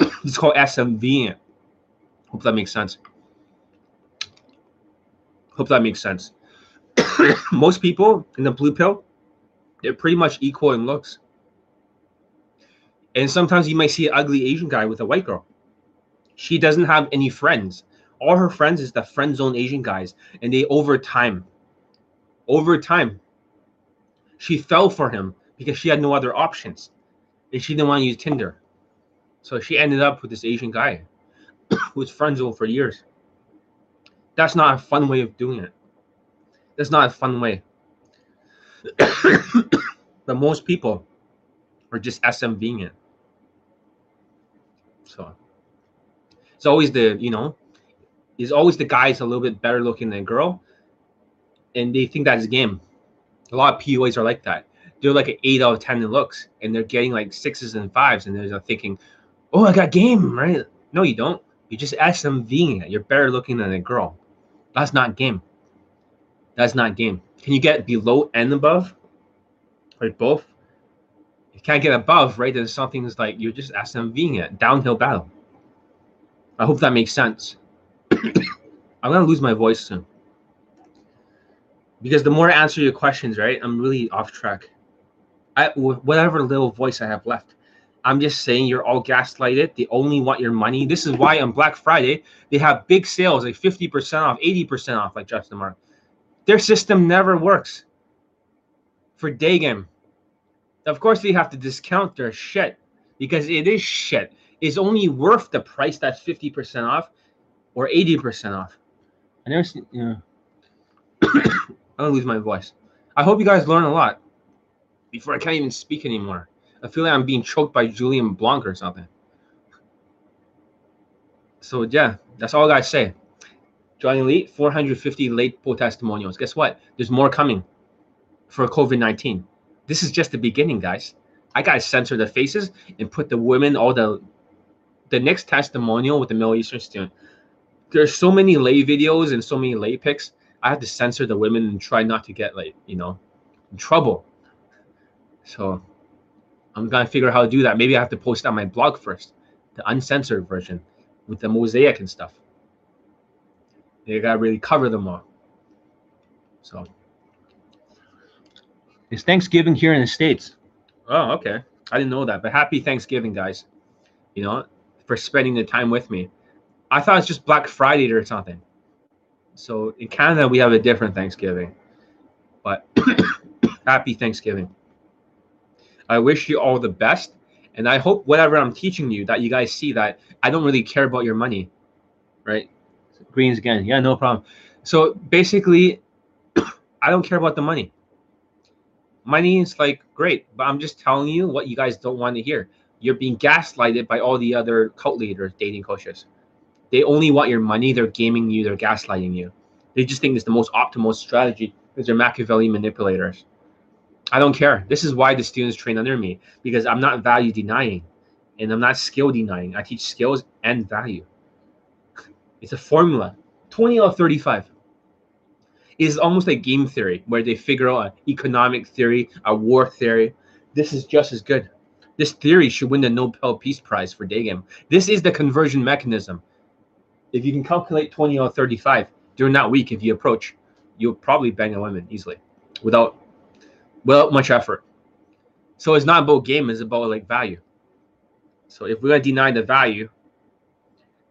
it's called SMV. Hope that makes sense. Hope that makes sense. Most people in the blue pill, they're pretty much equal in looks. And sometimes you might see an ugly Asian guy with a white girl. She doesn't have any friends. All her friends is the friend zone Asian guys. And they over time, over time, she fell for him because she had no other options. And she didn't want to use Tinder. So she ended up with this Asian guy who was friend zone for years. That's not a fun way of doing it. That's not a fun way. but most people are just SMVing it. So it's always the, you know, is always the guy's a little bit better looking than girl. And they think that's game. A lot of PUAs are like that. They're like an eight out of ten in looks, and they're getting like sixes and fives, and they're thinking, "Oh, I got game, right?" No, you don't. You just SMVing it. You're better looking than a girl. That's not game. That's not game. Can you get below and above? Right, both. You can't get above, right? There's something that's like you're just SMVing it. Downhill battle. I hope that makes sense. I'm gonna lose my voice soon. Because the more I answer your questions, right, I'm really off track. I whatever little voice I have left. I'm just saying you're all gaslighted. They only want your money. This is why on Black Friday they have big sales, like 50% off, 80% off, like Justin Marc. Their system never works for day game. Of course, they have to discount their shit because it is shit. It's only worth the price that's 50% off or 80% off. I never seen, you know. I'm gonna lose my voice. I hope you guys learn a lot before I can't even speak anymore. I feel like I'm being choked by Julien Blanc or something. So yeah, that's all I gotta say. John Elite, 450 late poll testimonials. Guess what? There's more coming for COVID-19. This is just the beginning, guys. I gotta censor the faces and put the women, all the the next testimonial with the Middle Eastern student. There's so many lay videos and so many lay pics. I have to censor the women and try not to get like, you know, in trouble. So I'm gonna figure out how to do that. Maybe I have to post on my blog first, the uncensored version with the mosaic and stuff. You gotta really cover them all. So it's Thanksgiving here in the States. Oh, okay. I didn't know that. But happy Thanksgiving, guys. You know, for spending the time with me. I thought it's just Black Friday or something. So in Canada, we have a different Thanksgiving. But happy Thanksgiving. I wish you all the best. And I hope whatever I'm teaching you that you guys see that I don't really care about your money. Right? Greens again. Yeah, no problem. So basically, I don't care about the money. Money is like great, but I'm just telling you what you guys don't want to hear. You're being gaslighted by all the other cult leaders, dating coaches. They only want your money. They're gaming you. They're gaslighting you. They just think it's the most optimal strategy because they're Machiavelli manipulators. I don't care. This is why the students train under me because I'm not value denying and I'm not skill denying. I teach skills and value. It's a formula 20 out of 35. It's almost like game theory where they figure out an economic theory, a war theory. This is just as good. This theory should win the Nobel Peace Prize for day game. This is the conversion mechanism. if you can calculate 20 or 35 during that week, if you approach, you'll probably bang a woman easily without without much effort. So it's not about game, it's about like value. So if we're gonna deny the value,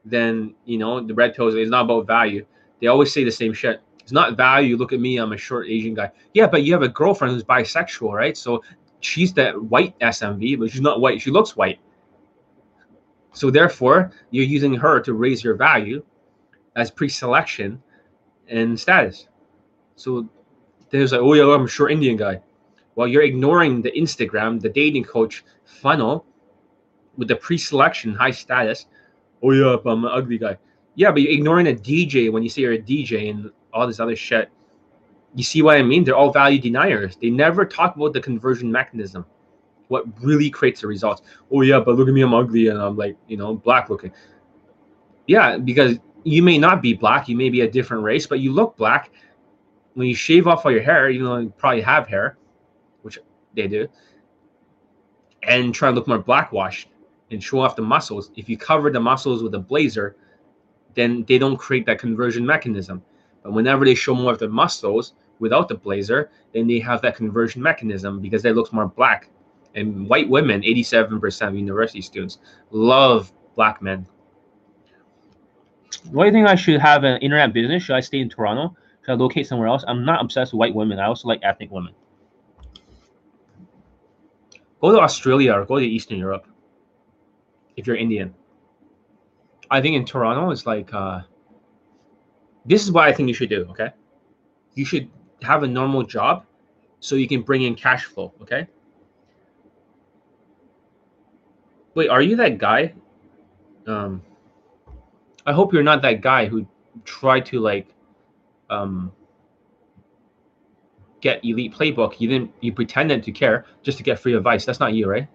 then you know the red pills is not about value. They always say the same shit. It's not value. Look at me, I'm a short Asian guy. Yeah, but you have a girlfriend who's bisexual, right? So she's that white SMV, but she's not white. She looks white. So therefore, you're using her to raise your value as pre-selection and status. So there's like, oh yeah, I'm a short Indian guy. Well, you're ignoring the Instagram, the dating coach funnel with the pre-selection high status. Oh yeah, I'm an ugly guy. Yeah, but you're ignoring a DJ when you say you're a DJ and all this other shit. You see what I mean? They're all value deniers. They never talk about the conversion mechanism. What really creates the results. Oh yeah, but look at me, I'm ugly and I'm like, you know, black looking. Yeah, because you may not be black, you may be a different race, but you look black. When you shave off all your hair, even though you probably have hair, which they do, and try to look more blackwashed and show off the muscles. If you cover the muscles with a blazer, then they don't create that conversion mechanism. But whenever they show more of the muscles without the blazer, then they have that conversion mechanism because they look more black. And white women, 87% of university students, love black men. What do you think I should have an internet business? Should I stay in Toronto? Should I locate somewhere else? I'm not obsessed with white women. I also like ethnic women. Go to Australia or go to Eastern Europe if you're Indian. I think in Toronto it's like uh, this is what I think you should do. Okay, you should have a normal job so you can bring in cash flow. Okay. Wait, are you that guy? Um, I hope you're not that guy who tried to like um, get elite playbook. You didn't. You pretended to care just to get free advice. That's not you, right?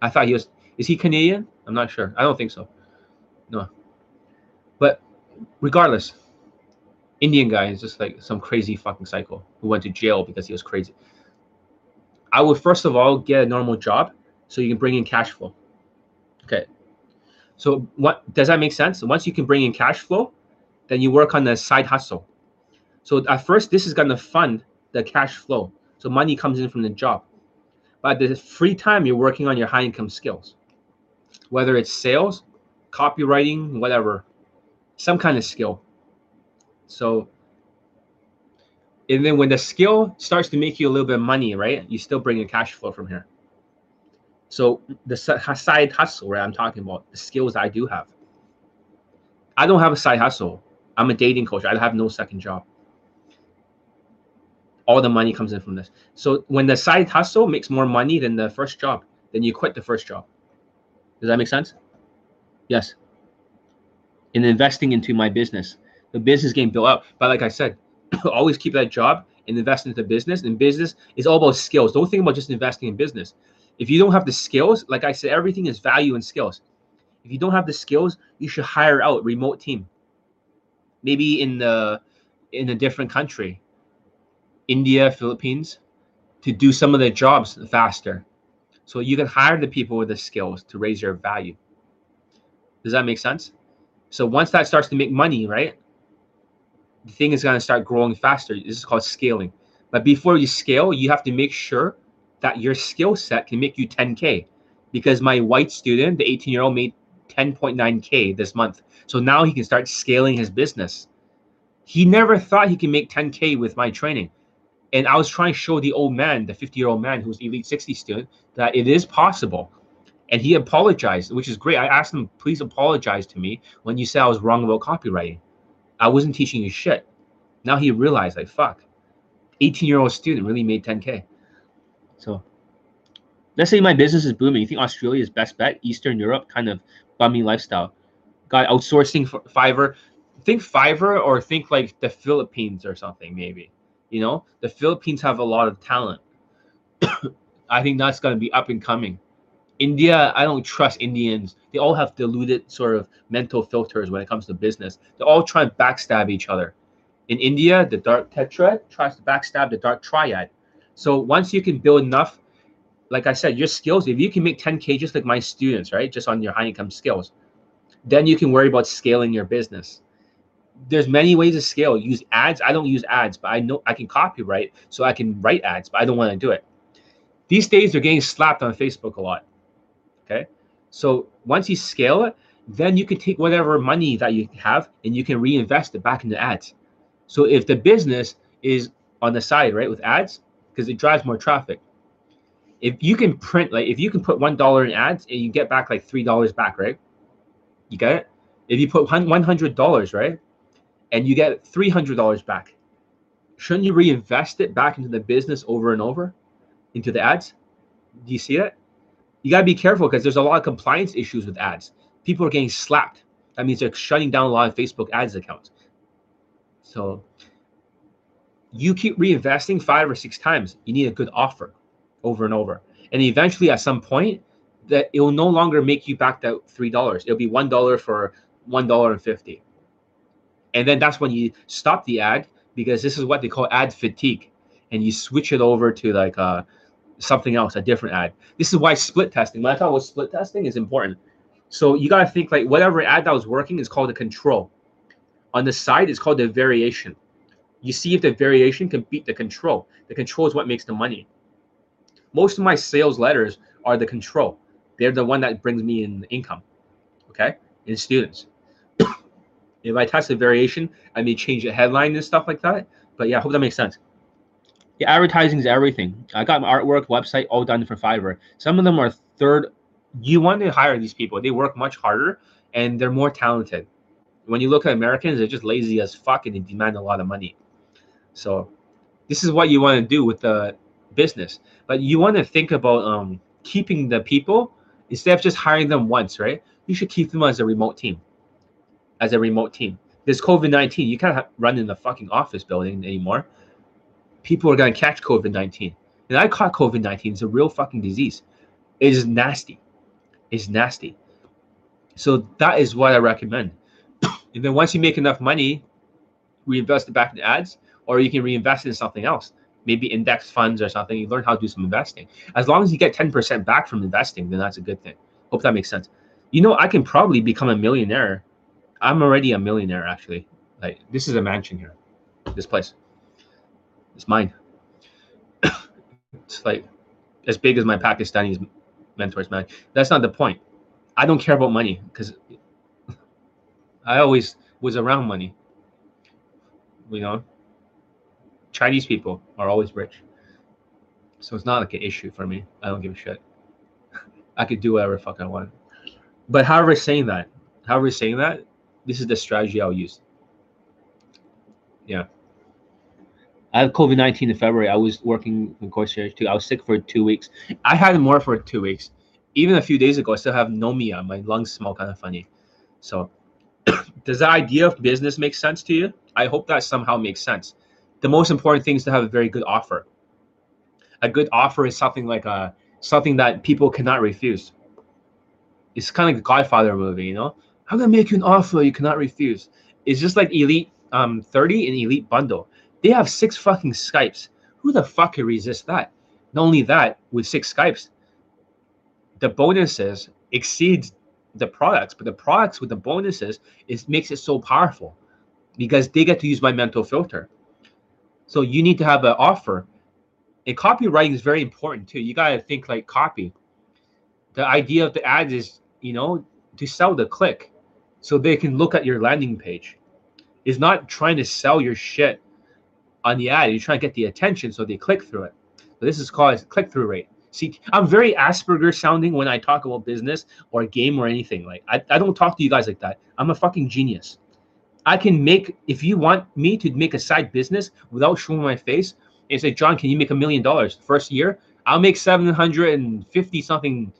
I thought he was. Is he Canadian? I'm not sure. I don't think so. No. But regardless, Indian guy is just like some crazy fucking psycho who went to jail because he was crazy. I would first of all get a normal job so you can bring in cash flow. Okay. So what does that make sense? Once you can bring in cash flow, then you work on the side hustle. So at first, this is gonna fund the cash flow. So money comes in from the job. But the free time, you're working on your high income skills, whether it's sales, copywriting, whatever, some kind of skill. So, and then when the skill starts to make you a little bit of money, right? You still bring in cash flow from here. So the side hustle, right? I'm talking about the skills I do have. I don't have a side hustle. I'm a dating coach. I have no second job. All the money comes in from this. So when the side hustle makes more money than the first job, then you quit the first job. Does that make sense? Yes. In investing into my business, the business getting built up. But like I said, always keep that job and invest into business. And business is all about skills. Don't think about just investing in business. If you don't have the skills, like I said, everything is value and skills. If you don't have the skills, you should hire out remote team. Maybe in the in a different country, India, Philippines, to do some of the jobs faster. So you can hire the people with the skills to raise your value. Does that make sense? So once that starts to make money, right? The thing is going to start growing faster. This is called scaling. But before you scale, you have to make sure that your skill set can make you 10K. Because my white student, the 18 year old, made 10.9K this month. So now he can start scaling his business. He never thought he can make 10K with my training. And I was trying to show the old man, the 50 year old man who's Elite 60 student, that it is possible. And he apologized, which is great. I asked him, please apologize to me when you said I was wrong about copywriting. I wasn't teaching you shit. Now he realized, like, fuck, 18 year old student really made 10K. So let's say my business is booming. You think Australia is best bet? Eastern Europe, kind of bummy lifestyle. Got outsourcing for Fiverr. Think Fiverr or think like the Philippines or something, maybe. You know, the Philippines have a lot of talent. I think that's going to be up and coming. India, I don't trust Indians. They all have diluted sort of mental filters when it comes to business. They all try and backstab each other. In India, the dark tetrad tries to backstab the dark triad. So once you can build enough, like I said, your skills, if you can make 10K just like my students, right? Just on your high income skills, then you can worry about scaling your business. There's many ways to scale. Use ads. I don't use ads, but I know I can copyright, so I can write ads, but I don't want to do it. These days they're getting slapped on Facebook a lot. Okay. So once you scale it, then you can take whatever money that you have and you can reinvest it back into ads. So if the business is on the side, right, with ads, because it drives more traffic. If you can print like if you can put one dollar in ads and you get back like three dollars back, right? You get it? If you put one hundred dollars, right, and you get three hundred dollars back, shouldn't you reinvest it back into the business over and over, into the ads? Do you see it? You gotta be careful because there's a lot of compliance issues with ads. People are getting slapped. That means they're shutting down a lot of Facebook ads accounts. So you keep reinvesting five or six times. You need a good offer over and over. And eventually at some point that it will no longer make you back that three dollars. It'll be one dollar for one dollar and fifty. And then that's when you stop the ad because this is what they call ad fatigue. And you switch it over to like uh, something else, a different ad. This is why split testing. When I talk about split testing is important. So you gotta think like whatever ad that was working is called a control. On the side, it's called the variation. You see if the variation can beat the control. The control is what makes the money. Most of my sales letters are the control. They're the one that brings me in income. Okay, in students. if I test the variation, I may change the headline and stuff like that. But yeah, I hope that makes sense. Yeah, advertising is everything. I got my artwork website all done for Fiverr. Some of them are third. You want to hire these people. They work much harder and they're more talented. When you look at Americans, they're just lazy as fuck and they demand a lot of money. So this is what you want to do with the business. But you want to think about um, keeping the people instead of just hiring them once, right? You should keep them as a remote team. As a remote team. This COVID 19. You can't run in the fucking office building anymore. People are going to catch COVID 19. And I caught COVID 19. It's a real fucking disease. It is nasty. It's nasty. So that is what I recommend. and then once you make enough money, reinvest it back in ads, or you can reinvest it in something else maybe index funds or something. You learn how to do some investing. As long as you get 10% back from investing, then that's a good thing. Hope that makes sense. You know, I can probably become a millionaire. I'm already a millionaire, actually. Like, this is a mansion here, this place. It's mine. it's like as big as my Pakistani mentors, man. That's not the point. I don't care about money because I always was around money. You know, Chinese people are always rich. So it's not like an issue for me. I don't give a shit. I could do whatever fuck I want. But however saying that, however saying that, this is the strategy I'll use. Yeah. I had COVID 19 in February. I was working in concierge too. I was sick for two weeks. I had more for two weeks. Even a few days ago, I still have pneumonia. My lungs smell kind of funny. So, does the idea of business make sense to you? I hope that somehow makes sense the most important thing is to have a very good offer. A good offer is something like a uh, something that people cannot refuse. It's kind of like the Godfather movie, you know. I'm gonna make you an offer you cannot refuse. It's just like Elite um 30 and Elite Bundle. They have six fucking Skypes. Who the fuck can resist that? Not only that, with six Skypes, the bonuses exceeds the products, but the products with the bonuses is makes it so powerful because they get to use my mental filter. So you need to have an offer. And copywriting is very important too. You got to think like copy. The idea of the ads is, you know, to sell the click so they can look at your landing page. Is not trying to sell your shit on the ad. You're trying to get the attention so they click through it. So this is called click through rate. See, I'm very Asperger sounding when I talk about business or game or anything. Like I, I don't talk to you guys like that. I'm a fucking genius. I can make if you want me to make a side business without showing my face and say, John, can you make a million dollars first year? I'll make seven hundred and fifty something,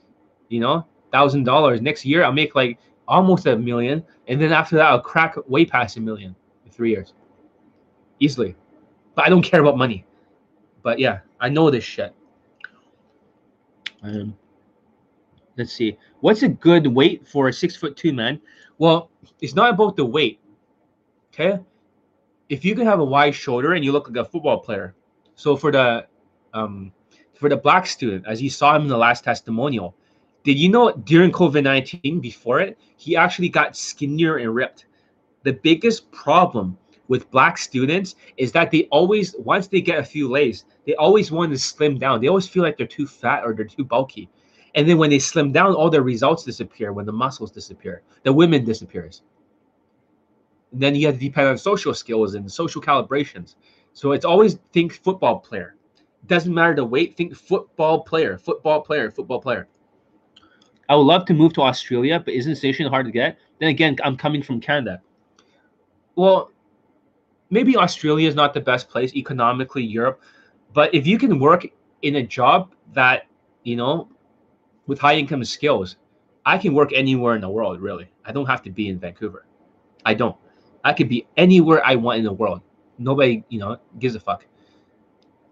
you know, thousand dollars. Next year I'll make like almost a million. And then after that I'll crack way past a million in three years. Easily. But I don't care about money. But yeah, I know this shit. Um, let's see. What's a good weight for a six foot two man? Well, it's not about the weight Okay. If you can have a wide shoulder and you look like a football player. So for the um for the black student, as you saw him in the last testimonial, Did you know during COVID 19, before it, he actually got skinnier and ripped? The biggest problem with black students is that they always, once they get a few lays, they always want to slim down. They always feel like they're too fat or they're too bulky. And then when they slim down, all their results disappear when the muscles disappear. The women disappears. And then you have to depend on social skills and social calibrations. So it's always think football player. Doesn't matter the weight, think football player, football player, football player. I would love to move to Australia, but isn't station hard to get? Then again, I'm coming from Canada. Well, maybe Australia is not the best place economically, Europe, but if you can work in a job that, you know, with high income skills, I can work anywhere in the world, really. I don't have to be in Vancouver. I don't. I could be anywhere I want in the world. Nobody, you know, gives a fuck.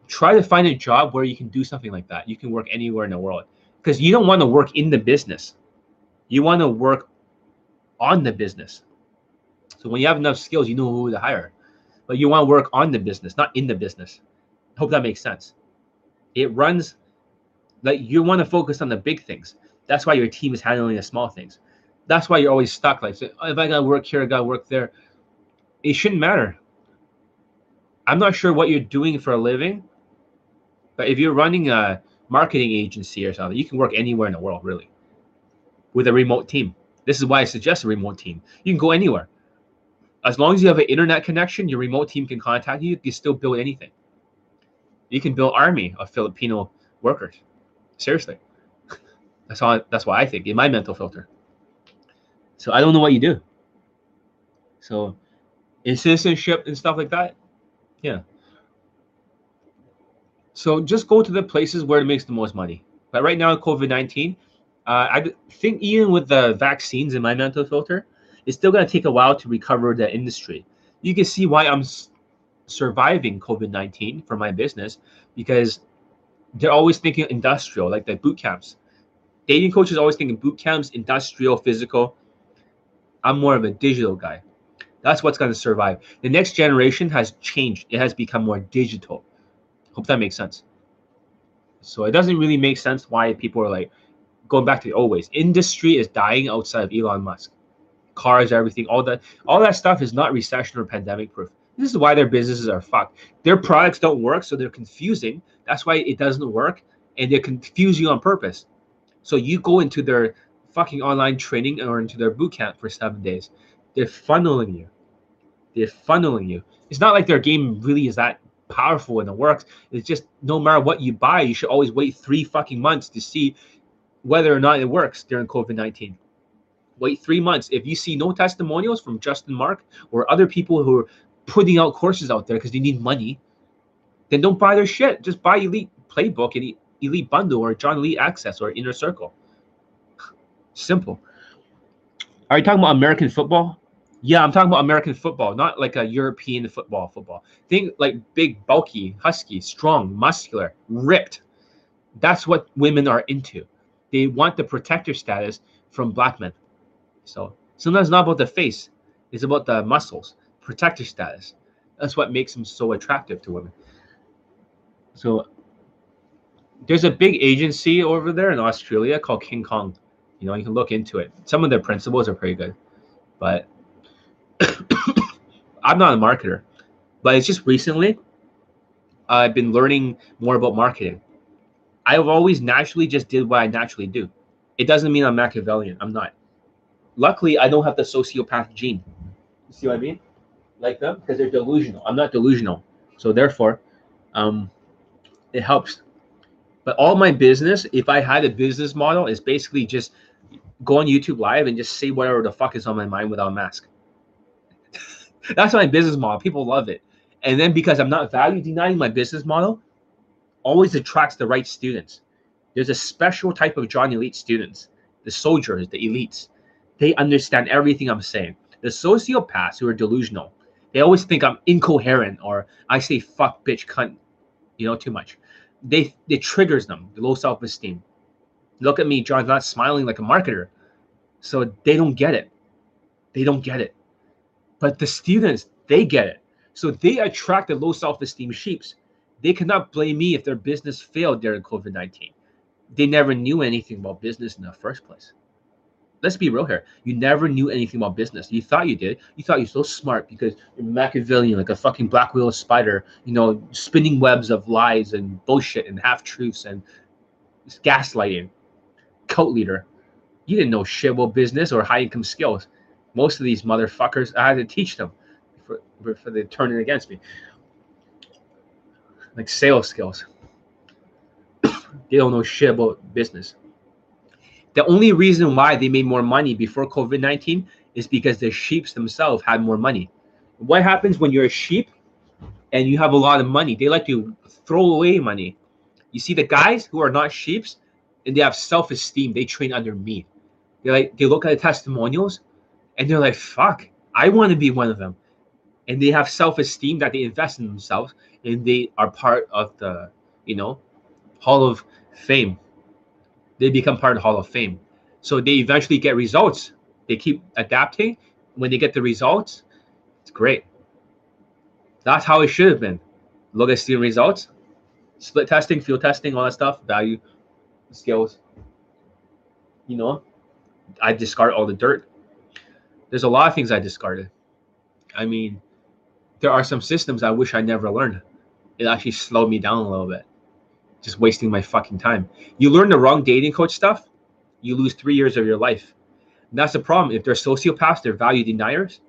Try to find a job where you can do something like that. You can work anywhere in the world because you don't want to work in the business. You want to work on the business. So when you have enough skills, you know who to hire. But you want to work on the business, not in the business. Hope that makes sense. It runs like you want to focus on the big things. That's why your team is handling the small things. That's why you're always stuck. Like, if I gotta work here, I gotta work there. It shouldn't matter. I'm not sure what you're doing for a living, but if you're running a marketing agency or something, you can work anywhere in the world, really, with a remote team. This is why I suggest a remote team. You can go anywhere. As long as you have an internet connection, your remote team can contact you. You can still build anything. You can build army of Filipino workers. Seriously. That's all that's why I think in my mental filter. So I don't know what you do. So in citizenship and stuff like that, yeah. So just go to the places where it makes the most money. But right now, COVID 19, uh, I think even with the vaccines in my mental filter, it's still going to take a while to recover the industry. You can see why I'm surviving COVID 19 for my business because they're always thinking industrial, like the boot camps. Dating coaches always thinking boot camps, industrial, physical. I'm more of a digital guy. That's what's going to survive. The next generation has changed. It has become more digital. Hope that makes sense. So it doesn't really make sense why people are like going back to the old ways. Industry is dying outside of Elon Musk. Cars, everything, all that, all that stuff is not recession or pandemic proof. This is why their businesses are fucked. Their products don't work, so they're confusing. That's why it doesn't work, and they confuse you on purpose. So you go into their fucking online training or into their boot camp for seven days. They're funneling you. They're funneling you. It's not like their game really is that powerful and it works. It's just no matter what you buy, you should always wait three fucking months to see whether or not it works during COVID 19. Wait three months. If you see no testimonials from Justin Marc or other people who are putting out courses out there because they need money, then don't buy their shit. Just buy Elite Playbook and Elite Bundle or John Elite Access or Inner Circle. Simple. Are you talking about American football? Yeah, I'm talking about American football, not like a European football. Football. Think like big, bulky, husky, strong, muscular, ripped. That's what women are into. They want the protector status from black men. So sometimes it's not about the face; it's about the muscles, protector status. That's what makes them so attractive to women. So there's a big agency over there in Australia called King Kong. You know, you can look into it. Some of their principles are pretty good, but I'm not a marketer. But it's just recently I've been learning more about marketing. I've always naturally just did what I naturally do. It doesn't mean I'm Machiavellian. I'm not. Luckily, I don't have the sociopath gene. You see what I mean? Like them because they're delusional. I'm not delusional, so therefore, um, it helps. But all my business, if I had a business model, is basically just go on YouTube live and just say whatever the fuck is on my mind without a mask. That's my business model. People love it. And then because I'm not value denying my business model, always attracts the right students. There's a special type of John Elite students, the soldiers, the elites. They understand everything I'm saying. The sociopaths who are delusional, they always think I'm incoherent or I say fuck, bitch, cunt, you know, too much. They it triggers them, the low self-esteem. Look at me, John's not smiling like a marketer. So they don't get it. They don't get it. But the students, they get it. So they attract the low self-esteem sheeps. They cannot blame me if their business failed during COVID-19. they never knew anything about business in the first place. Let's be real here. You never knew anything about business. You thought you did. You thought you're so smart because you're Machiavellian, like a fucking black widow spider, you know, spinning webs of lies and bullshit and half truths and gaslighting. Cult leader. You didn't know shit about business or high income skills. Most of these motherfuckers, I had to teach them for, for they turning against me. Like sales skills. they don't know shit about business. The only reason why they made more money before COVID 19 is because the sheeps themselves had more money. What happens when you're a sheep and you have a lot of money? They like to throw away money. You see, the guys who are not sheeps and they have self esteem, they train under me. They like they look at the testimonials and they're like, fuck, I want to be one of them. And they have self esteem that they invest in themselves and they are part of the, you know, Hall of Fame they become part of the Hall of Fame. So they eventually get results. They keep adapting. When they get the results, it's great. That's how it should have been. Look at student results, split testing, field testing, all that stuff, value, skills. You know, I discard all the dirt. There's a lot of things I discarded. I mean, there are some systems I wish I never learned. It actually slowed me down a little bit just wasting my fucking time. You learn the wrong dating coach stuff, you lose three years of your life. And that's the problem. If they're sociopaths, they're value deniers,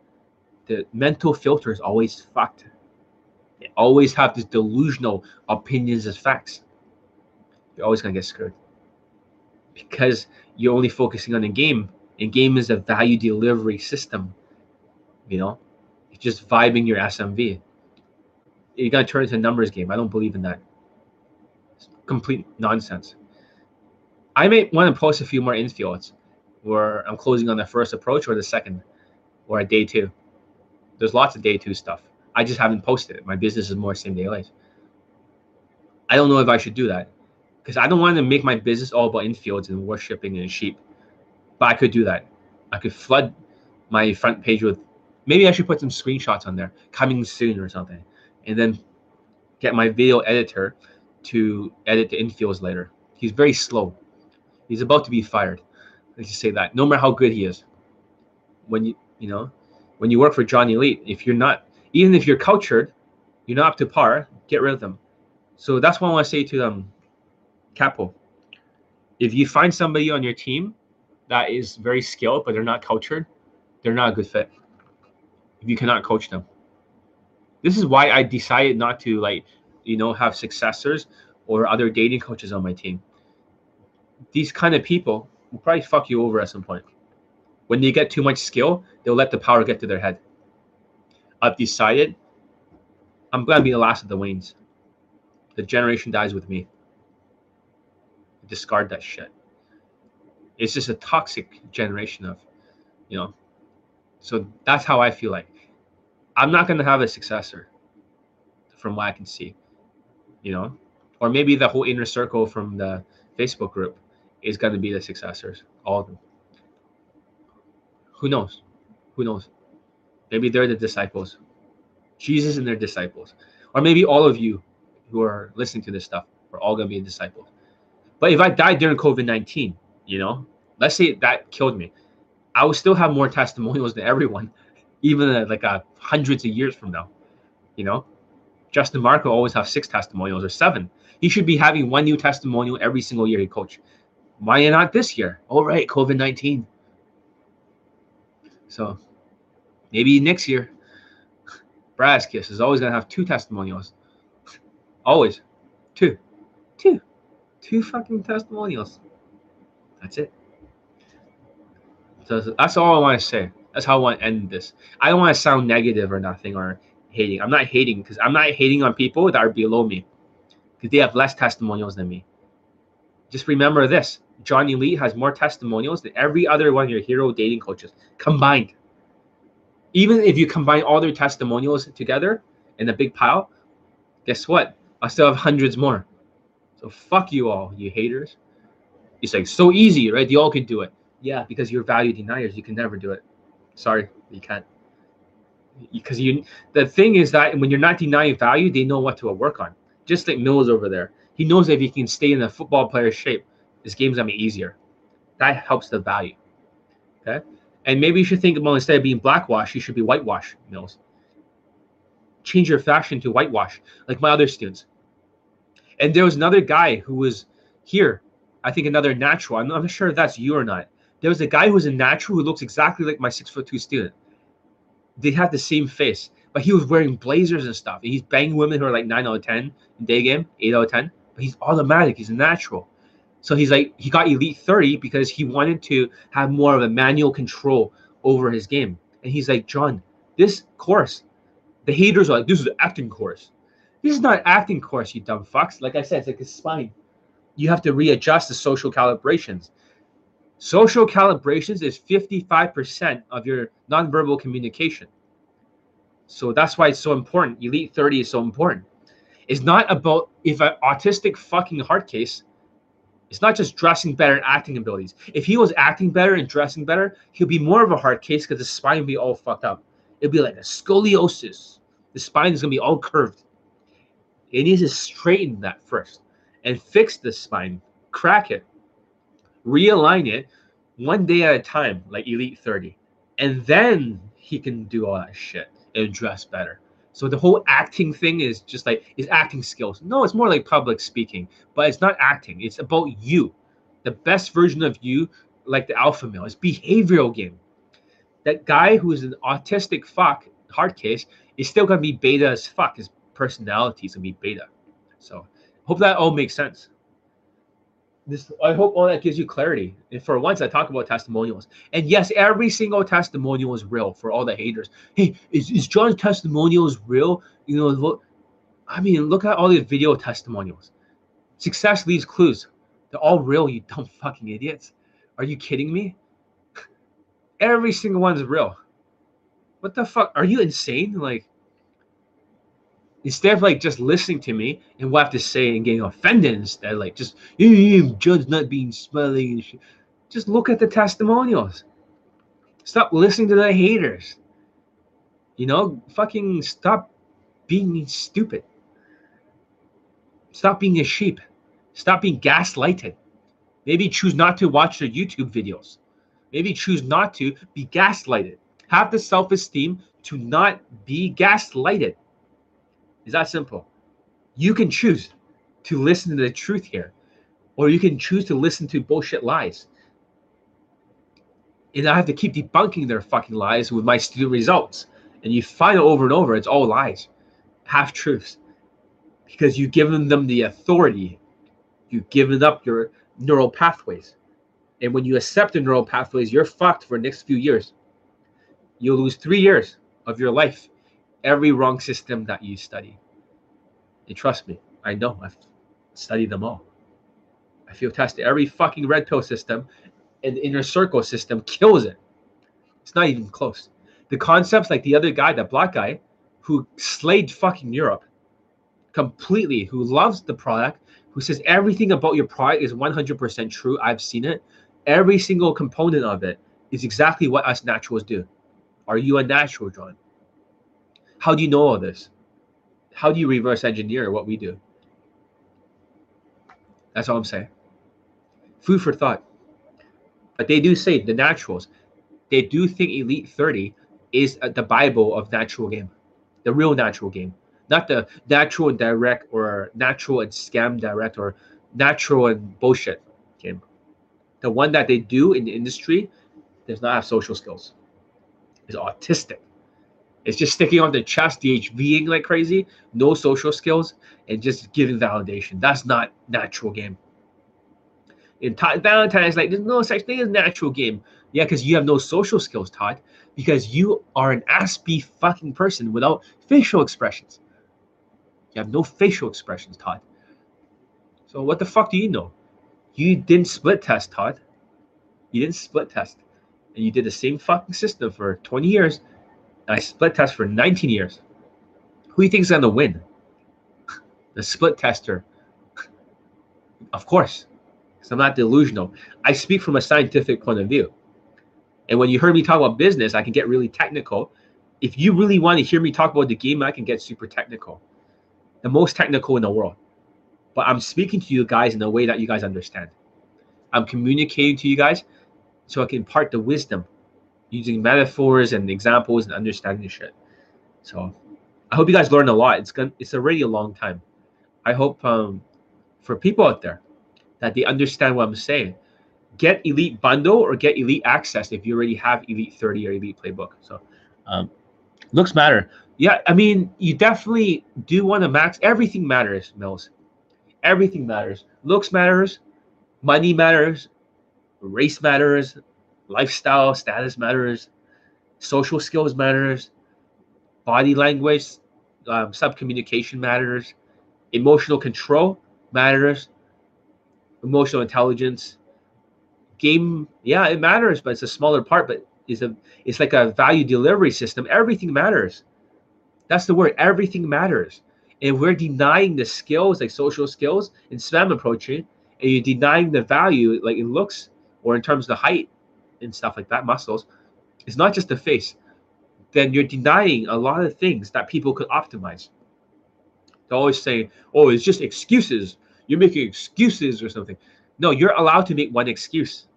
the mental filter is always fucked. They always have these delusional opinions as facts. You're always gonna get screwed. Because you're only focusing on the game, and game is a value delivery system. You know, it's just vibing your SMV. You're gonna turn into a numbers game. I don't believe in that complete nonsense. I may want to post a few more infields where I'm closing on the first approach or the second or a day two. There's lots of day two stuff. I just haven't posted it. My business is more same day life. I don't know if I should do that because I don't want to make my business all about infields and worshipping and sheep. But I could do that. I could flood my front page with maybe I should put some screenshots on there coming soon or something. And then get my video editor to edit the infields later. He's very slow. He's about to be fired. Let's just say that. No matter how good he is, when you you know, when you work for John Elite, if you're not even if you're cultured, you're not up to par, get rid of them. So that's what I want to say to them, um, Capo. If you find somebody on your team that is very skilled but they're not cultured, they're not a good fit. If you cannot coach them. This is why I decided not to like you know, have successors or other dating coaches on my team. These kind of people will probably fuck you over at some point. When they get too much skill, they'll let the power get to their head. I've decided I'm gonna be the last of the Waynes. The generation dies with me. Discard that shit. It's just a toxic generation of, you know. So that's how I feel like. I'm not gonna have a successor, from what I can see you know, or maybe the whole inner circle from the Facebook group is going to be the successors, all of them. Who knows? Who knows? Maybe they're the disciples, Jesus and their disciples, or maybe all of you who are listening to this stuff are all going to be disciples. But if I died during COVID 19, you know, let's say that killed me, I would still have more testimonials than everyone, even uh, like uh, hundreds of years from now, you know, Justin Marco always have six testimonials or seven. He should be having one new testimonial every single year he coach. Why not this year? All right, COVID 19. So maybe next year, Kiss is always going to have two testimonials. Always. Two. Two. Two fucking testimonials. That's it. So that's all I want to say. That's how I want to end this. I don't want to sound negative or nothing or hating. I'm not hating because I'm not hating on people that are below me because they have less testimonials than me. Just remember this John Elite has more testimonials than every other one of your hero dating coaches combined. Even if you combine all their testimonials together in a big pile, guess what? I still have hundreds more. So fuck you all, you haters. It's like so easy, right? You all can do it. Yeah, because you're value deniers. You can never do it. Sorry, you can't because you the thing is that when you're not denying value, they know what to work on. Just like Mills over there, he knows if he can stay in a football player's shape this game's gonna be easier. That helps the value. Okay. And maybe you should think about instead of being blackwash, you should be whitewash mills. Change your fashion to whitewash, like my other students. And there was another guy who was here, I think another natural. I'm not sure if that's you or not. There was a guy who was a natural who looks exactly like my six foot two student. They have the same face, but he was wearing blazers and stuff. He's banging women who are like nine out of ten in day game, eight out of ten. But he's automatic. He's natural. So he's like he got elite 30 because he wanted to have more of a manual control over his game. And he's like, John, this course, the haters are like, this is an acting course. This is not acting course, you dumb fucks. Like I said, it's like a spine. You have to readjust the social calibrations. Social calibrations is 55% of your nonverbal communication. So that's why it's so important. Elite 30 is so important. It's not about if an autistic fucking heart case it's not just dressing better and acting abilities. If he was acting better and dressing better, he'll be more of a hard case because the spine will be all fucked up. It'll be like a scoliosis. The spine is gonna be all curved. It needs to straighten that first and fix the spine, crack it, realign it one day at a time, like Elite 30. And then he can do all that shit and dress better. So the whole acting thing is just like is acting skills. No, it's more like public speaking, but it's not acting. It's about you, the best version of you, like the alpha male. It's behavioral game. That guy who is an autistic fuck hard case is still gonna be beta as fuck. His personality is gonna be beta. So hope that all makes sense this I hope all that gives you clarity. And for once, I talk about testimonials. And yes, every single testimonial is real for all the haters. Hey, is, is John's testimonials real? You know, look, I mean, look at all these video testimonials. Success leaves clues. They're all real, you dumb fucking idiots. Are you kidding me? Every single one's real. What the fuck? Are you insane? Like, instead of like just listening to me and what I have to say and getting offended instead, like just you judge not being smelly and shit. Just look at the testimonials. Stop listening to the haters. You know, fucking stop being stupid. Stop being a sheep. Stop being gaslighted. Maybe choose not to watch the YouTube videos. Maybe choose not to be gaslighted. Have the self esteem to not be gaslighted. It's that simple. You can choose to listen to the truth here, or you can choose to listen to bullshit lies. And I have to keep debunking their fucking lies with my student results. And you find it over and over, it's all lies, half truths. Because you've given them the authority, you've given up your neural pathways. And when you accept the neural pathways, you're fucked for the next few years. You'll lose three years of your life every wrong system that you study. And trust me, I know. I've studied them all. I feel tested. Every fucking red pill system and inner circle system kills it. It's not even close. The concepts like the other guy, that black guy, who slayed fucking Europe completely, who loves the product, who says everything about your product is 100% true. I've seen it. Every single component of it is exactly what us naturals do. Are you a natural, John? How do you know all this? How do you reverse engineer what we do? That's all I'm saying. Food for thought. But they do say the naturals, they do think Elite 30 is uh, the Bible of natural game, the real natural game, not the natural and direct or natural and scam direct or natural and bullshit game. The one that they do in the industry does not have social skills. Is autistic. It's just sticking on the chest, DHVing like crazy, no social skills, and just giving validation. That's not natural game. In Todd Valentine's like, there's no such thing as natural game. Yeah, because you have no social skills, Todd, because you are an aspy fucking person without facial expressions. You have no facial expressions, Todd. So what the fuck do you know? You didn't split test, Todd. You didn't split test. And you did the same fucking system for 20 years I split test for 19 years. Who do you think is going to win? The split tester. Of course, because I'm not delusional. I speak from a scientific point of view. And when you heard me talk about business, I can get really technical. If you really want to hear me talk about the game, I can get super technical. The most technical in the world. But I'm speaking to you guys in a way that you guys understand. I'm communicating to you guys so I can impart the wisdom using metaphors and examples and understanding shit. So I hope you guys learned a lot. It's gonna it's already a long time. I hope um, for people out there that they understand what I'm saying. Get Elite Bundle or get Elite Access if you already have Elite 30 or Elite Playbook. So um, looks matter. Yeah, I mean, you definitely do want to max. Everything matters, Mills. Everything matters. Looks matters. Money matters. Race matters. Lifestyle status matters. Social skills matters. Body language, um, sub communication matters. Emotional control matters. Emotional intelligence. Game, yeah, it matters, but it's a smaller part. But it's a, it's like a value delivery system. Everything matters. That's the word. Everything matters. And we're denying the skills, like social skills and SPAM approaching, and you're denying the value, like in looks or in terms of the height and stuff like that, muscles. It's not just the face. Then you're denying a lot of things that people could optimize. They always say, "Oh, it's just excuses. You're making excuses or something." No, you're allowed to make one excuse,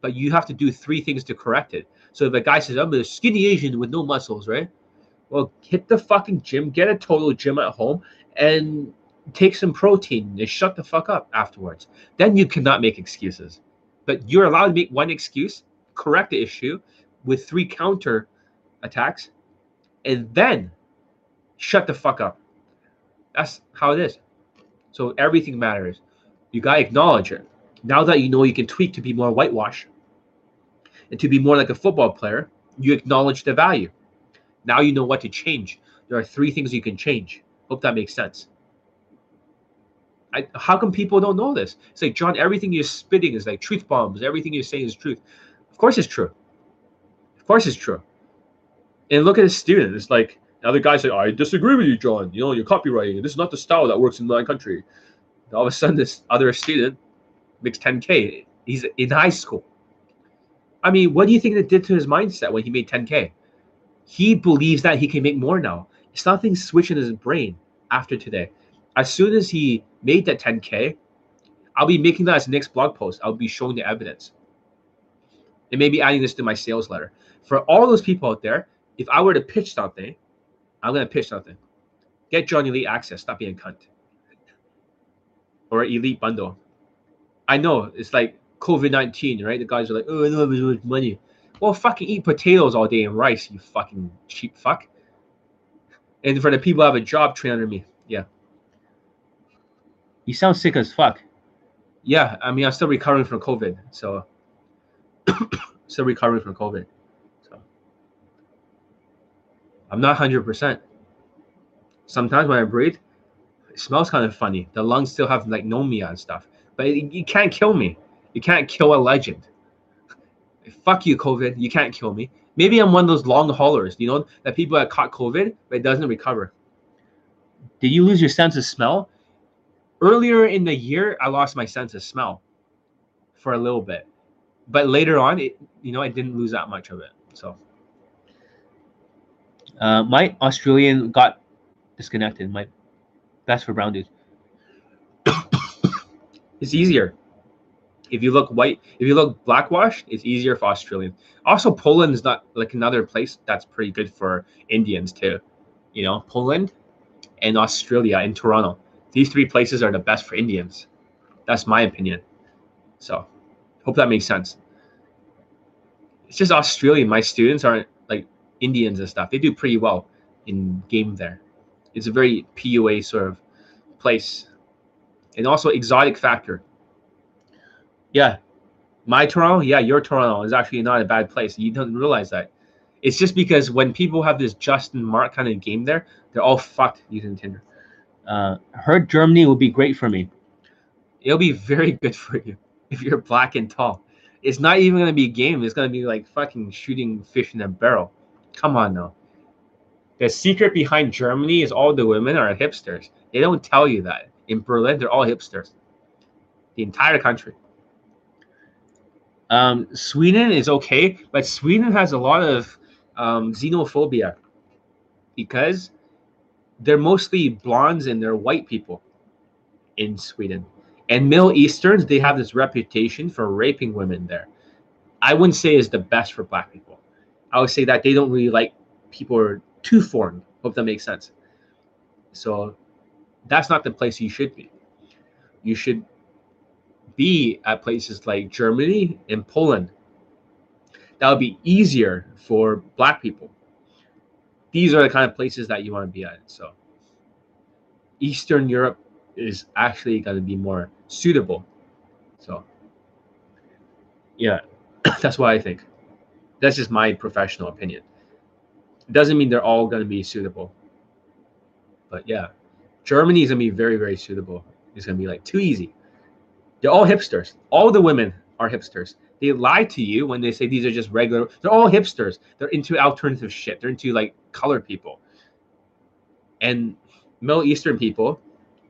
but you have to do three things to correct it. So if a guy says, "I'm a skinny Asian with no muscles," right? Well, hit the fucking gym, get a total gym at home, and take some protein and shut the fuck up afterwards. Then you cannot make excuses. But you're allowed to make one excuse, correct the issue with three counter attacks, and then shut the fuck up. That's how it is. So everything matters. You gotta acknowledge it. Now that you know you can tweak to be more whitewash and to be more like a football player, you acknowledge the value. Now you know what to change. There are three things you can change. Hope that makes sense. I, how come people don't know this? It's like John, everything you're spitting is like truth bombs. Everything you're saying is truth. Course, it's true. Of course, it's true. And look at the student. It's like the guy say, "I disagree with you, John. You know, you're copywriting. This is not the style that works in my country." And all of a sudden, this other student makes 10k. He's in high school. I mean, what do you think that did to his mindset when he made 10k? he believes that he can make more now. Something switched in his brain after today. As soon as he made that 10K, I'll be making that as next blog post. I'll be showing the evidence. And maybe adding this to my sales letter. For all those people out there, if I were to pitch something, I'm going to pitch something. Get John Elite access. Stop being a cunt. Or Elite bundle. I know it's like COVID 19, right? The guys are like, oh, I don't have as much money. Well, fucking eat potatoes all day and rice, you fucking cheap fuck. And for the people who have a job train under me, yeah. You sound sick as fuck. Yeah, I mean, I'm still recovering from COVID, so still recovering from COVID. So I'm not hundred percent. Sometimes when I breathe, it smells kind of funny. The lungs still have like pneumonia and stuff, but it, you can't kill me. You can't kill a legend fuck you, COVID. You can't kill me. Maybe I'm one of those long haulers, you know, that people that caught COVID, but it doesn't recover. Did you lose your sense of smell? Earlier in the year, I lost my sense of smell for a little bit. But later on, it you know, I didn't lose that much of it. So uh, my Australian got disconnected. My that's for brown dudes. it's easier if you look white, if you look blackwashed, it's easier for Australians. Also, Poland is not like another place that's pretty good for Indians too. You know, Poland and Australia and Toronto. These three places are the best for Indians. That's my opinion. So, hope that makes sense. It's just Australian. My students aren't like Indians and stuff. They do pretty well in game there. It's a very PUA sort of place, and also exotic factor yeah, my Toronto, yeah, your Toronto is actually not a bad place. You don't realize that. It's just because when people have this Justin Marc kind of game there, they're all fucked using Tinder. Uh, heard Germany will be great for me. It'll be very good for you if you're black and tall. It's not even gonna be a game. It's gonna be like fucking shooting fish in a barrel. Come on now. The secret behind Germany is all the women are hipsters. They don't tell you that. In Berlin, they're all hipsters. The entire country. Um, Sweden is okay, but Sweden has a lot of um, xenophobia because they're mostly blondes and they're white people in Sweden. And Middle Easterns, they have this reputation for raping women there. I wouldn't say is the best for black people. I would say that they don't really like people who are too foreign. Hope that makes sense. So that's not the place you should be. You should be at places like Germany and Poland. That would be easier for black people. These are the kind of places that you want to be at. So Eastern Europe is actually going to be more suitable. So yeah, that's what I think. That's just my professional opinion. It doesn't mean they're all going to be suitable. But yeah, Germany is going to be very, very suitable. It's going to be like too easy. They're all hipsters. All the women are hipsters. They lie to you when they say these are just regular. They're all hipsters. They're into alternative shit. They're into like colored people. And Middle Eastern people,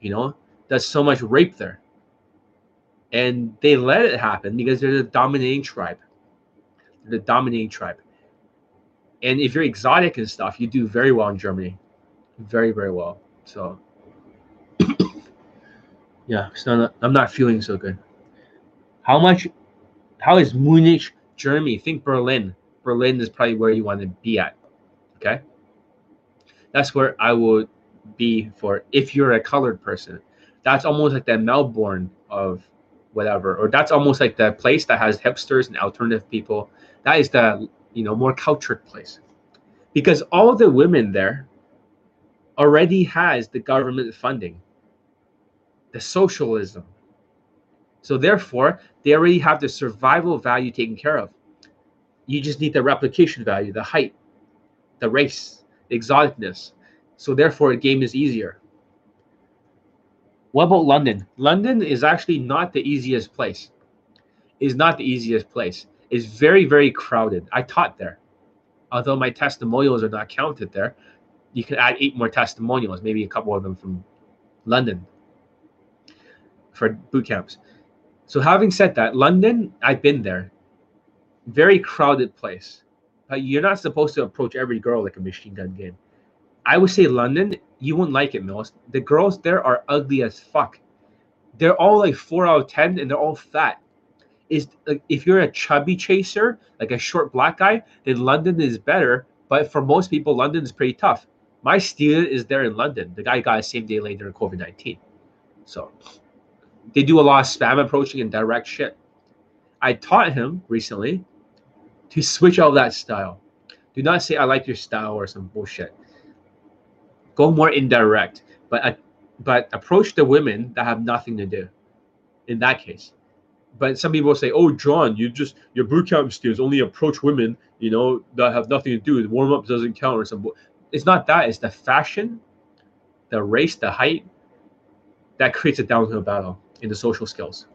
you know, there's so much rape there. And they let it happen because they're the dominating tribe. They're the dominating tribe. And if you're exotic and stuff, you do very well in Germany. Very, very well. So yeah, not, I'm not feeling so good. How much? How is Munich, Germany? Think Berlin. Berlin is probably where you want to be at. Okay, that's where I would be for if you're a colored person. That's almost like the Melbourne of whatever, or that's almost like the place that has hipsters and alternative people. That is the you know more cultured place, because all the women there already has the government funding the socialism. So therefore, they already have the survival value taken care of. You just need the replication value, the height, the race, the exoticness. So therefore, a game is easier. What about London? London is actually not the easiest place. Is not the easiest place. It's very, very crowded. I taught there. Although my testimonials are not counted there, you can add eight more testimonials, maybe a couple of them from London for boot camps. So having said that, London, I've been there. Very crowded place. But you're not supposed to approach every girl like a machine gun game. I would say London, you won't like it, Mills. The girls there are ugly as fuck. They're all like four out of ten and they're all fat. Is like if you're a chubby chaser, like a short black guy, then London is better. But for most people, London is pretty tough. My student is there in London. The guy got a same day later in COVID 19. So they do a lot of spam approaching and direct shit. I taught him recently to switch out that style. Do not say I like your style or some bullshit. Go more indirect, but uh, but approach the women that have nothing to do. In that case, but some people say, "Oh, John, you just your boot camp students only approach women, you know, that have nothing to do. The warm up doesn't count or some." It's not that. It's the fashion, the race, the height that creates a downhill battle in the social skills.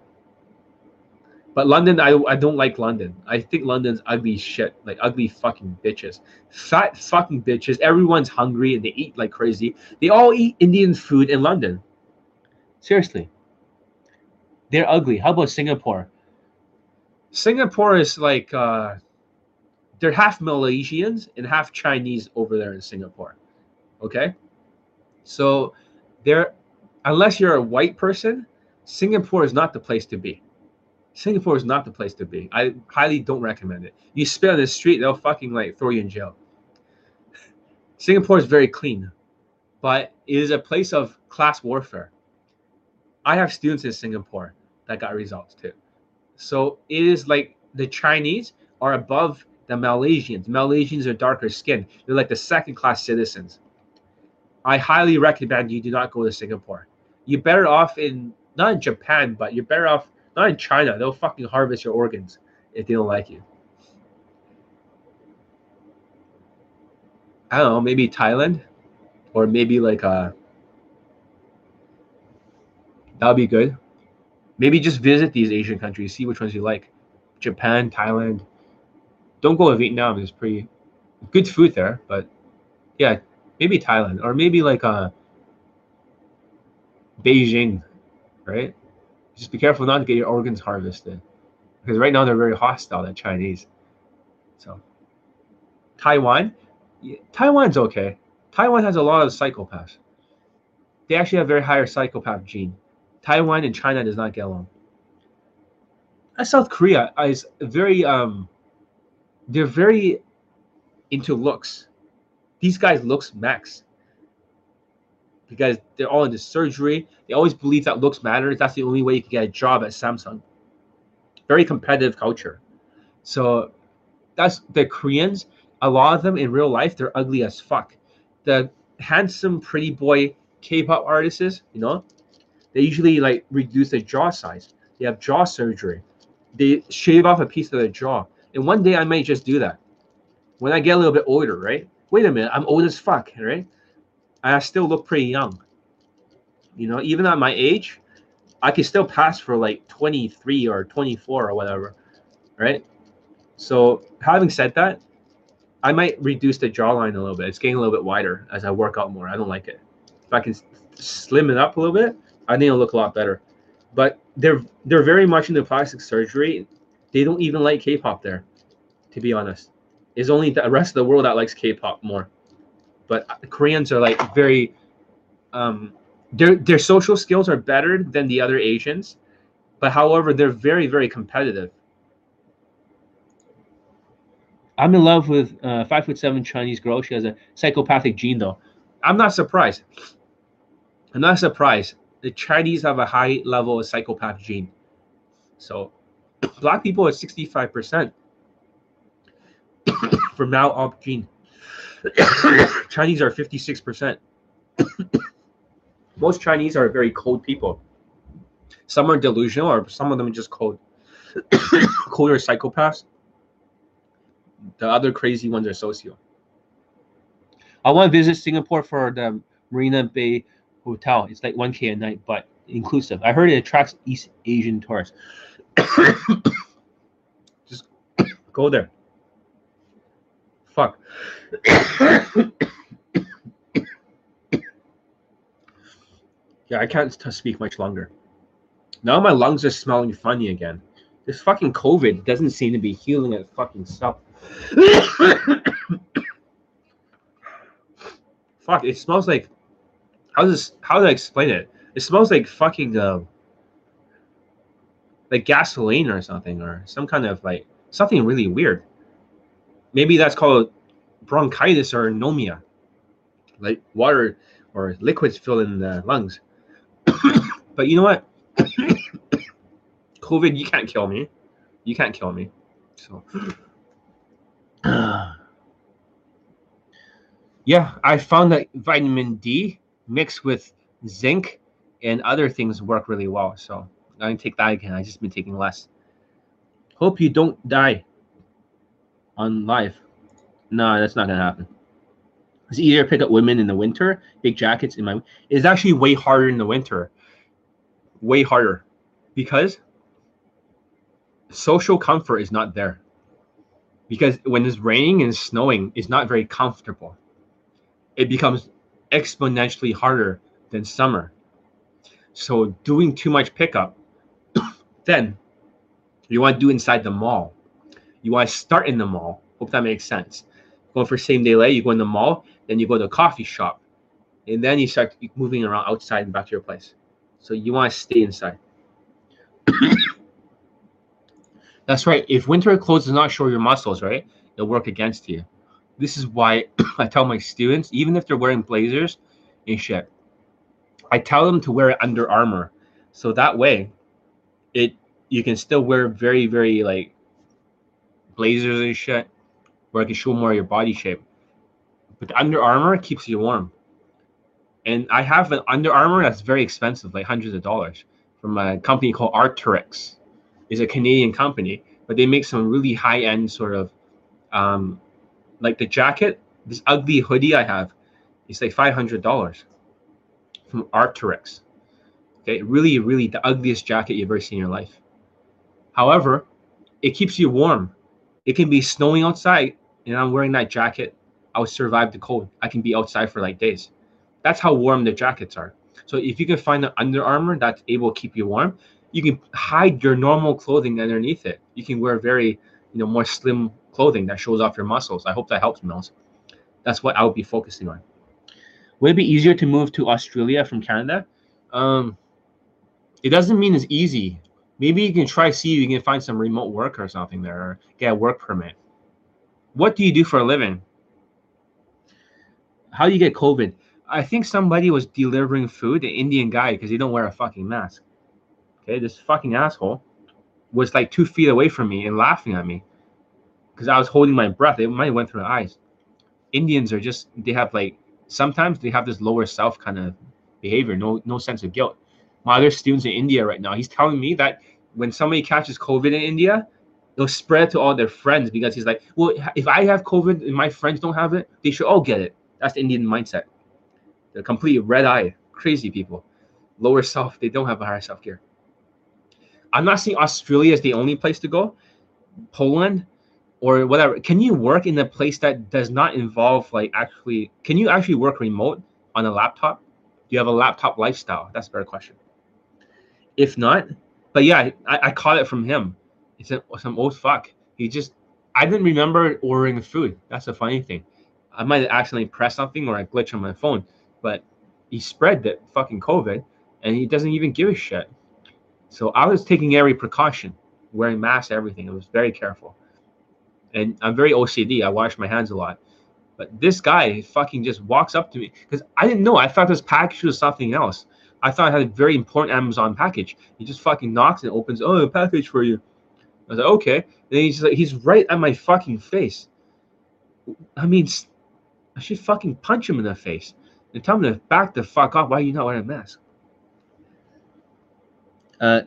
But London, I, I don't like London. I think London's ugly shit, like ugly fucking bitches, fat fucking bitches. Everyone's hungry and they eat like crazy. They all eat Indian food in London. Seriously, they're ugly. How about Singapore? Singapore is like uh, they're half Malaysians and half Chinese over there in Singapore. Okay, so they're unless you're a white person, Singapore is not the place to be. Singapore is not the place to be. I highly don't recommend it. You spit on the street, they'll fucking like throw you in jail. Singapore is very clean, but it is a place of class warfare. I have students in Singapore that got results too. So it is like the Chinese are above the Malaysians. Malaysians are darker skinned. They're like the second class citizens. I highly recommend you do not go to Singapore. You're better off in not in Japan, but you're better off not in China. They'll fucking harvest your organs if they don't like you. I don't know, maybe Thailand, or maybe like uh that would be good. Maybe just visit these Asian countries, see which ones you like. Japan, Thailand. Don't go to Vietnam. It's pretty good food there, but yeah, maybe Thailand or maybe like uh Beijing right? Just be careful not to get your organs harvested, because right now they're very hostile. The Chinese. So, Taiwan, yeah, Taiwan's okay. Taiwan has a lot of psychopaths. They actually have a very higher psychopath gene. Taiwan and China does not get along. Uh, South Korea is very um they're very into looks. These guys looks max because they're all into surgery. They always believe that looks matters. That's the only way you can get a job at Samsung. Very competitive culture. So that's the Koreans. A lot of them in real life, they're ugly as fuck. The handsome, pretty boy K-pop artists, you know, they usually like reduce their jaw size. They have jaw surgery. They shave off a piece of their jaw. And one day I might just do that. When I get a little bit older, right? Wait a minute, I'm old as fuck, right? I still look pretty young. You know, even at my age, I can still pass for like 23 or 24 or whatever, right? So, having said that, I might reduce the jawline a little bit. It's getting a little bit wider as I work out more. I don't like it. If I can slim it up a little bit, I think it'll look a lot better. But they're they're very much into plastic surgery. They don't even like K-pop there, to be honest. It's only the rest of the world that likes K-pop more. But Koreans are like very um their their social skills are better than the other Asians, but however, they're very, very competitive. I'm in love with a five foot seven Chinese girl. She has a psychopathic gene, though. I'm not surprised. I'm not surprised. The Chinese have a high level of psychopath gene. So, black people are 65% for mal gene. Chinese are 56%. Most Chinese are very cold people. Some are delusional, or some of them are just cold. Colder psychopaths the other crazy ones are socio. I want to visit Singapore for the Marina Bay Hotel. It's like 1K a night, but inclusive. I heard it attracts East Asian tourists. Just go there. Fuck. yeah, I can't speak much longer. Now my lungs are smelling funny again. This fucking COVID doesn't seem to be healing it fucking stuff. Fuck! It smells like. How does how do I explain it? It smells like fucking uh, like gasoline or something, or some kind of like something really weird. Maybe that's called bronchitis or pneumonia, like water or liquids filling the lungs. but you know what? COVID, you can't kill me. You can't kill me. So. yeah, I found that vitamin D mixed with zinc and other things work really well. So I can take that again. I just been taking less. Hope you don't die on live. No, that's not gonna happen. It's easier to pick up women in the winter. Big jackets in my. It's actually way harder in the winter. Way harder, because social comfort is not there because when it's raining and snowing, it's not very comfortable. It becomes exponentially harder than summer. So doing too much pickup, then you want to do inside the mall. You want to start in the mall. Hope that makes sense. Going for same day lay, you go in the mall, then you go to a coffee shop, and then you start moving around outside and back to your place. So you want to stay inside. That's right. If winter clothes does not show your muscles, right, it'll work against you. This is why I tell my students, even if they're wearing blazers and shit, I tell them to wear Under Armour, so that way, it you can still wear very very like blazers and shit, where I can show more of your body shape. But the Under Armour keeps you warm. And I have an Under Armour that's very expensive, like hundreds of dollars, from a company called Arc'teryx It's a Canadian company, but they make some really high end sort of, um, like the jacket. This ugly hoodie I have, it's like five hundred dollars from Arc'teryx. Okay, really, really the ugliest jacket you've ever seen in your life. However, it keeps you warm. It can be snowing outside, and I'm wearing that jacket. I'll survive the cold. I can be outside for like days. That's how warm the jackets are. So if you can find an Under Armour that's able to keep you warm, you can hide your normal clothing underneath it. You can wear very, you know, more slim clothing that shows off your muscles. I hope that helps, Mills. That's what I would be focusing on. Would it be easier to move to Australia from Canada? Um, It doesn't mean it's easy. Maybe you can try see if you can find some remote work or something there, or get a work permit. What do you do for a living? How do you get COVID? I think somebody was delivering food, an Indian guy, because he don't wear a fucking mask. Okay, this fucking asshole was like two feet away from me and laughing at me because I was holding my breath. It might have went through the eyes. Indians are just they have like sometimes they have this lower self kind of behavior, no no sense of guilt. My other students in India right now, he's telling me that when somebody catches COVID in India, they'll spread to all their friends because he's like, well, if I have COVID and my friends don't have it, they should all get it. That's the Indian mindset. They're complete red eye, crazy people. Lower self, they don't have a higher self care. I'm not saying Australia is the only place to go, Poland or whatever. Can you work in a place that does not involve like actually? Can you actually work remote on a laptop? Do you have a laptop lifestyle? That's a better question. If not, but yeah, I, I caught it from him. It's a, oh, some old fuck. He just, I didn't remember ordering the food. That's the funny thing. I might have accidentally pressed something or I glitched on my phone, but he spread the fucking COVID and he doesn't even give a shit. So I was taking every precaution, wearing masks, everything. I was very careful. And I'm very OCD. I wash my hands a lot. But this guy fucking just walks up to me because I didn't know. I thought this package was something else. I thought I had a very important Amazon package. He just fucking knocks and opens, oh, a package for you. I was like, okay. And he's like, he's right at my fucking face. I mean, I should fucking punch him in the face and tell him to back the fuck off. Why are you not wearing a mask? Uh,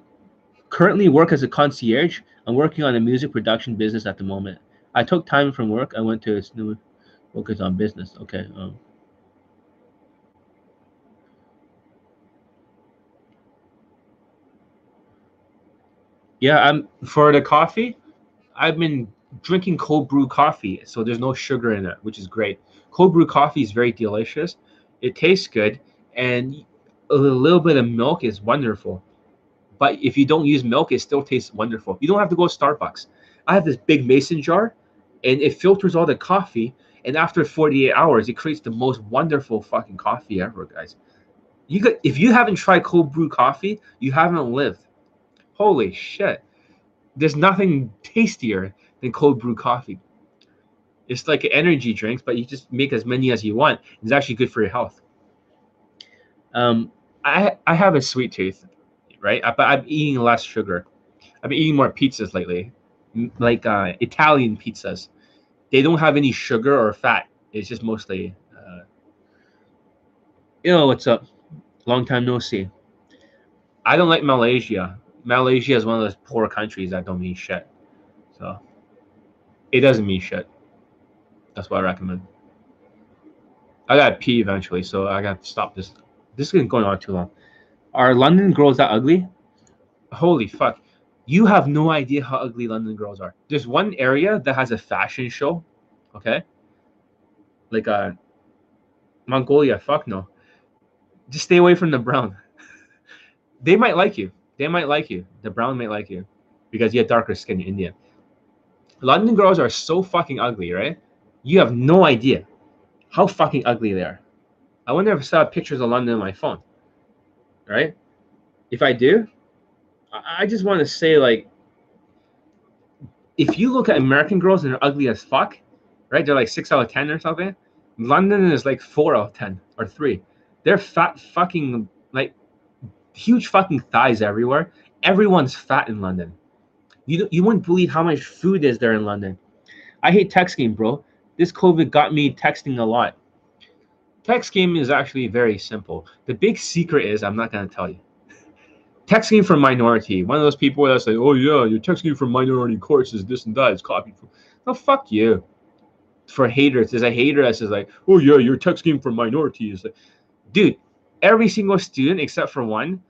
currently work as a concierge. I'm working on a music production business at the moment. I took time from work. I went to focus on business. Okay. Um, yeah, I'm for the coffee. I've been drinking cold brew coffee, so there's no sugar in it, which is great. Cold brew coffee is very delicious. It tastes good, and a little bit of milk is wonderful. But if you don't use milk, it still tastes wonderful. You don't have to go to Starbucks. I have this big mason jar and it filters all the coffee. And after 48 hours, it creates the most wonderful fucking coffee ever, guys. You could, if you haven't tried cold brew coffee, you haven't lived. Holy shit. There's nothing tastier than cold brew coffee. It's like energy drink, but you just make as many as you want. It's actually good for your health. Um, I I have a sweet tooth right? But I'm eating less sugar. I've been eating more pizzas lately, like uh, Italian pizzas. They don't have any sugar or fat. It's just mostly, uh, you know, what's up? Long time no see. I don't like Malaysia. Malaysia is one of those poor countries that don't mean shit. So it doesn't mean shit. That's what I recommend. I gotta pee eventually, so I gotta stop this. This is going on too long. Are London girls that ugly? Holy fuck. You have no idea how ugly London girls are. There's one area that has a fashion show, okay? Like uh Mongolia, fuck no. Just stay away from the brown. they might like you. They might like you. The brown might like you because you have darker skin in India. London girls are so fucking ugly, right? You have no idea how fucking ugly they are. I wonder if I saw pictures of London on my phone right? If I do, I just want to say like, if you look at American girls and they're ugly as fuck, right? They're like six out of ten or something. London is like four out of ten or three. They're fat fucking like huge fucking thighs everywhere. Everyone's fat in London. You you wouldn't believe how much food is there in London. I hate texting, bro. This COVID got me texting a lot. Text game is actually very simple. The big secret is I'm not to tell you. Texting from minority. One of those people that say, "Oh yeah, you're texting from minority courses, this and that is copied from." No, fuck you. For haters, there's a hater that says like, "Oh yeah, you're texting from minorities." Dude, every single student except for one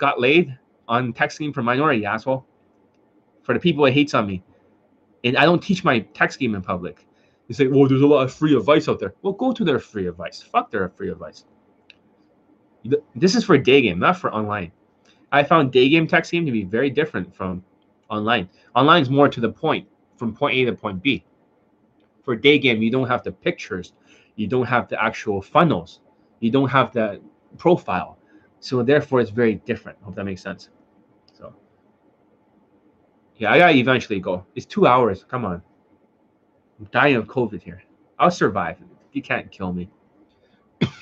got laid on texting for minority asshole. For the people that hates on me, and I don't teach my text game in public. You say, well, there's a lot of free advice out there. Well, go to their free advice. Fuck their free advice. This is for day game, not for online. I found day game text game to be very different from online. Online is more to the point, from point A to point B. For day game, you don't have the pictures, you don't have the actual funnels, you don't have the profile. So therefore, it's very different. Hope that makes sense. So yeah, I gotta eventually go. It's two hours. Come on. I'm dying of COVID here. I'll survive. You can't kill me.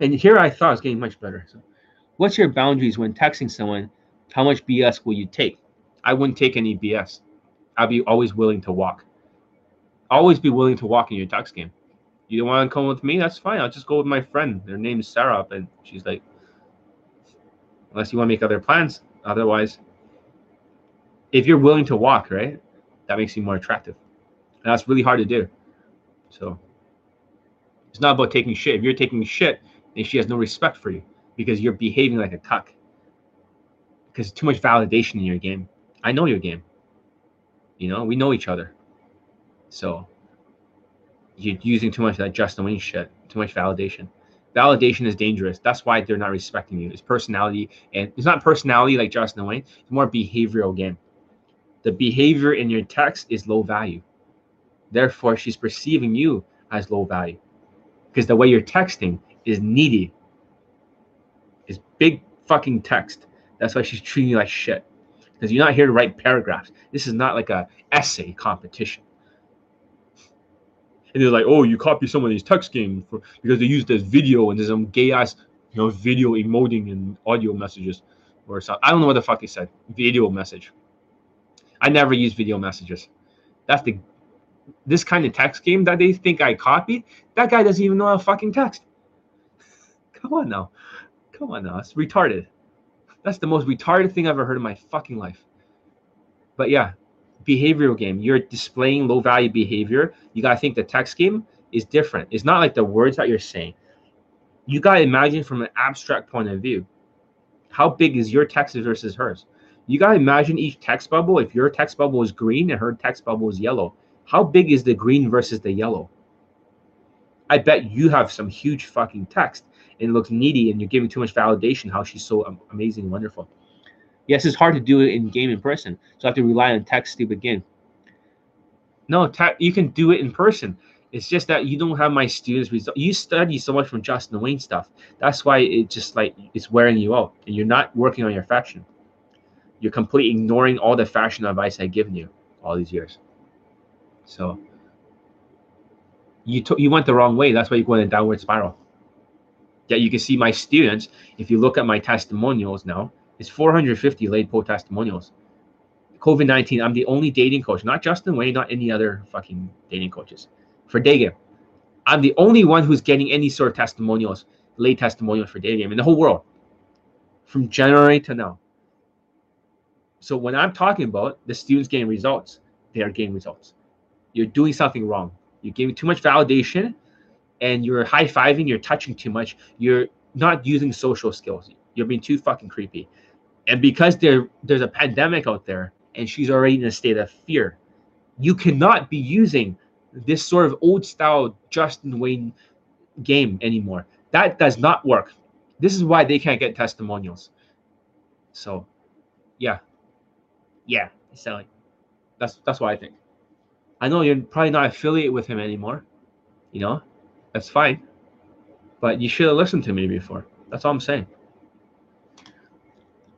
and here I thought I was getting much better. So, what's your boundaries when texting someone? How much BS will you take? I wouldn't take any BS. I'd be always willing to walk. Always be willing to walk in your text game. You don't want to come with me? That's fine. I'll just go with my friend. Their name is Sarah, and she's like, unless you want to make other plans. Otherwise, if you're willing to walk, right, that makes you more attractive. And that's really hard to do. So it's not about taking shit. If you're taking shit, then she has no respect for you because you're behaving like a cuck. Because too much validation in your game. I know your game. You know, we know each other. So you're using too much of that Justin Wayne shit, too much validation. Validation is dangerous. That's why they're not respecting you. It's personality, and it's not personality like Justin Wayne. It's more behavioral game. The behavior in your text is low value. Therefore, she's perceiving you as low value because the way you're texting is needy. Is big fucking text. That's why she's treating you like shit. Because you're not here to write paragraphs. This is not like a essay competition. And they're like, oh, you copy of these text games for, because they use this video and there's some gay ass, you know, video emoting and audio messages or something. I don't know what the fuck he said. Video message. I never use video messages. That's the this kind of text game that they think I copied. That guy doesn't even know how to fucking text. Come on now. Come on now. It's retarded. That's the most retarded thing I've ever heard in my fucking life. But yeah, behavioral game. You're displaying low value behavior. You gotta think the text game is different. It's not like the words that you're saying. You gotta imagine from an abstract point of view. How big is your text versus hers? You gotta imagine each text bubble. If your text bubble is green and her text bubble is yellow, how big is the green versus the yellow? I bet you have some huge fucking text and it looks needy and you're giving too much validation how she's so amazing wonderful. Yes, it's hard to do it in game in person. So I have to rely on text to begin. No, te- you can do it in person. It's just that you don't have my students. You study so much from Justin Wayne stuff. That's why it just like it's wearing you out, and you're not working on your fashion. You're completely ignoring all the fashion advice I've given you all these years. So you took you went the wrong way. That's why you go in a downward spiral. Yeah, you can see my students. If you look at my testimonials now, it's 450 LadyPo testimonials. COVID 19, I'm the only dating coach, not Justin Wayne, not any other fucking dating coaches. For day game, I'm the only one who's getting any sort of testimonials, late testimonials for day game in the whole world from January to now. So when I'm talking about the students getting results, they are getting results. You're doing something wrong. You're giving too much validation and you're high fiving, you're touching too much, you're not using social skills. You're being too fucking creepy and because there there's a pandemic out there and she's already in a state of fear you cannot be using this sort of old style justin wayne game anymore. That does not work. This is why they can't get testimonials. So yeah. Yeah so that's that's what i think. I know you're probably not affiliated with him anymore you know? That's fine. But you should have listened to me before. That's all i'm saying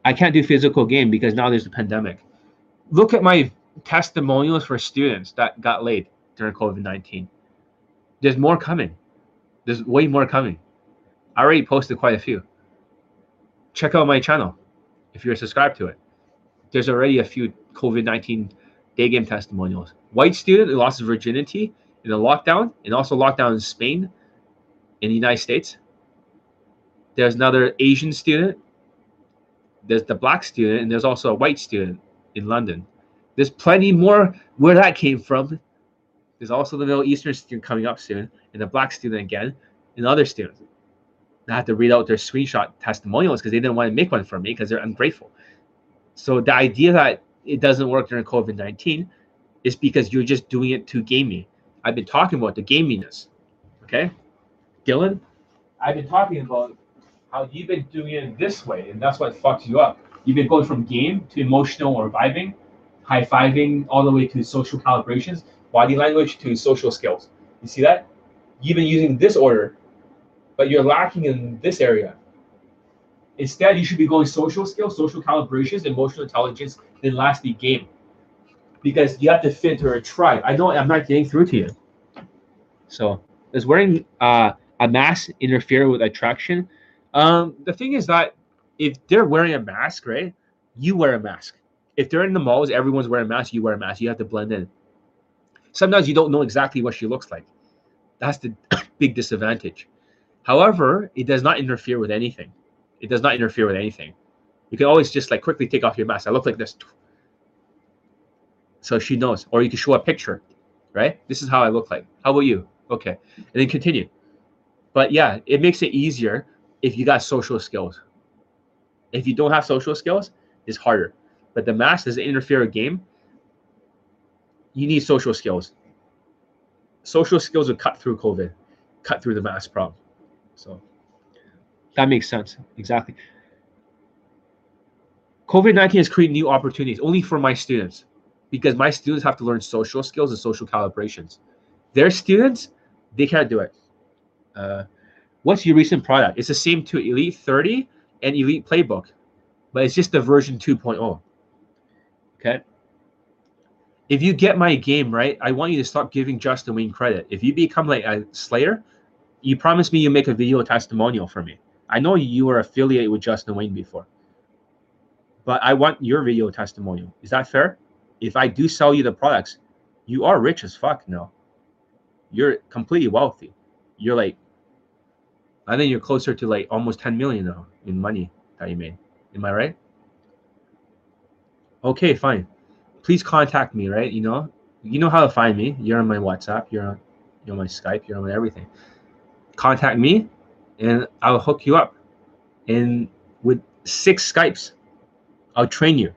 I can't do physical game because now there's a pandemic. Look at my testimonials for students that got laid during COVID 19. There's more coming. There's way more coming. I already posted quite a few. Check out my channel if you're subscribed to it. There's already a few COVID 19 day game testimonials. White student who lost his virginity in a lockdown and also lockdown in Spain in the United States. There's another Asian student there's the black student and there's also a white student in London. There's plenty more where that came from. There's also the Middle Eastern student coming up soon, and the black student again, and other students. I had to read out their screenshot testimonials because they didn't want to make one for me because they're ungrateful. So the idea that it doesn't work during COVID 19 is because you're just doing it to game me. I've been talking about the gaminess. Okay? Dylan, I've been talking about how you've been doing it this way, and that's what fucks you up. You've been going from game to emotional or vibing, high fiving, all the way to social calibrations, body language to social skills. You see that? You've been using this order, but you're lacking in this area. Instead, you should be going social skills, social calibrations, emotional intelligence, then lastly, game. Because you have to fit into a tribe. I know I'm not getting through to you. So, does wearing uh, a mask interfere with attraction? Um, the thing is that if they're wearing a mask, right, you wear a mask. If they're in the malls, everyone's wearing a mask, you wear a mask. You have to blend in. Sometimes you don't know exactly what she looks like. That's the big disadvantage. However, it does not interfere with anything. It does not interfere with anything. You can always just like quickly take off your mask. I look like this. So she knows. Or you can show a picture, right? This is how I look like. How about you? Okay. And then continue. But yeah, it makes it easier if you got social skills. If you don't have social skills, it's harder. But the mask doesn't interfere with game. You need social skills. Social skills will cut through COVID, cut through the mask problem. So that makes sense. Exactly. COVID 19 has created new opportunities only for my students because my students have to learn social skills and social calibrations. Their students, they can't do it. Uh, what's your recent product? It's the same to Elite 30 and Elite Playbook, but it's just the version 2.0. Okay. If you get my game right, I want you to stop giving Justin Wayne credit. If you become like a Slayer, you promise me you make a video testimonial for me. I know you were affiliated with Justin Wayne before, but I want your video testimonial. Is that fair? If I do sell you the products, you are rich as fuck now. You're completely wealthy. You're like, I think you're closer to like almost 10 million now in money that you made. Am I right? Okay, fine. Please contact me, right? You know, you know how to find me. You're on my WhatsApp. You're on, you're on my Skype. You're on everything. Contact me and I'll hook you up. And with six Skypes, I'll train you.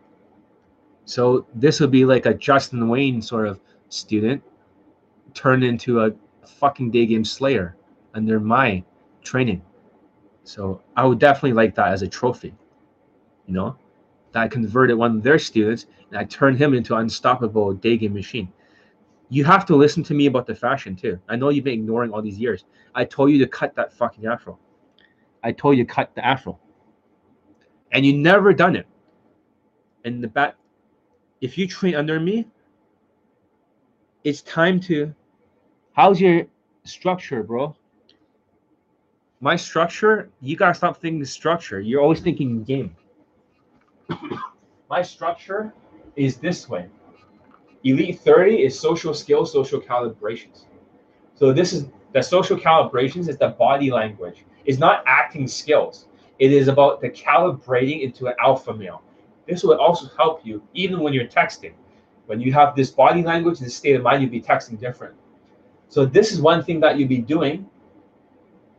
So this will be like a Justin Wayne sort of student turned into a fucking day game slayer under my training. So I would definitely like that as a trophy. You know, that I converted one of their students and I turned him into an unstoppable day game machine. You have to listen to me about the fashion too. I know you've been ignoring all these years. I told you to cut that fucking afro. I told you to cut the afro. And you never done it. And the bat if you train under me, it's time to how's your structure, bro? My structure, you gotta stop thinking structure. You're always thinking game. My structure is this way. Elite 30 is social skills, social calibrations. So this is the social calibrations is the body language. It's not acting skills. It is about the calibrating into an alpha male. This will also help you even when you're texting. When you have this body language and state of mind, you'll be texting different. So this is one thing that you'll be doing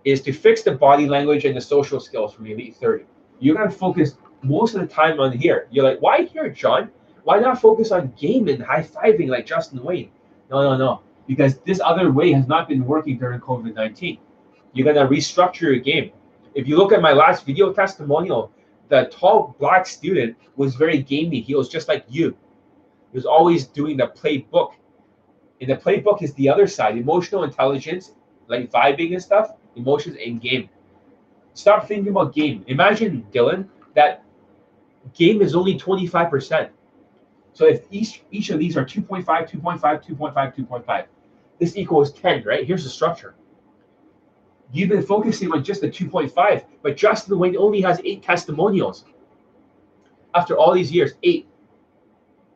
is to fix the body language and the social skills from Elite 30. You're gonna focus most of the time on here. You're like, why here, John? Why not focus on game and high fiving like Justin Wayne? No, no, no. Because this other way has not been working during COVID 19. You're going to restructure your game. If you look at my last video testimonial, the tall black student was very gamey. He was just like you. He was always doing the playbook. And the playbook is the other side emotional intelligence, like vibing and stuff, emotions in game. Stop thinking about game. Imagine, Dylan, that game is only 25%. So if each each of these are 2.5, 2.5, 2.5, 2.5, this equals 10, right? Here's the structure. You've been focusing on just the 2.5, but Justin Wayne only has eight testimonials. After all these years, eight.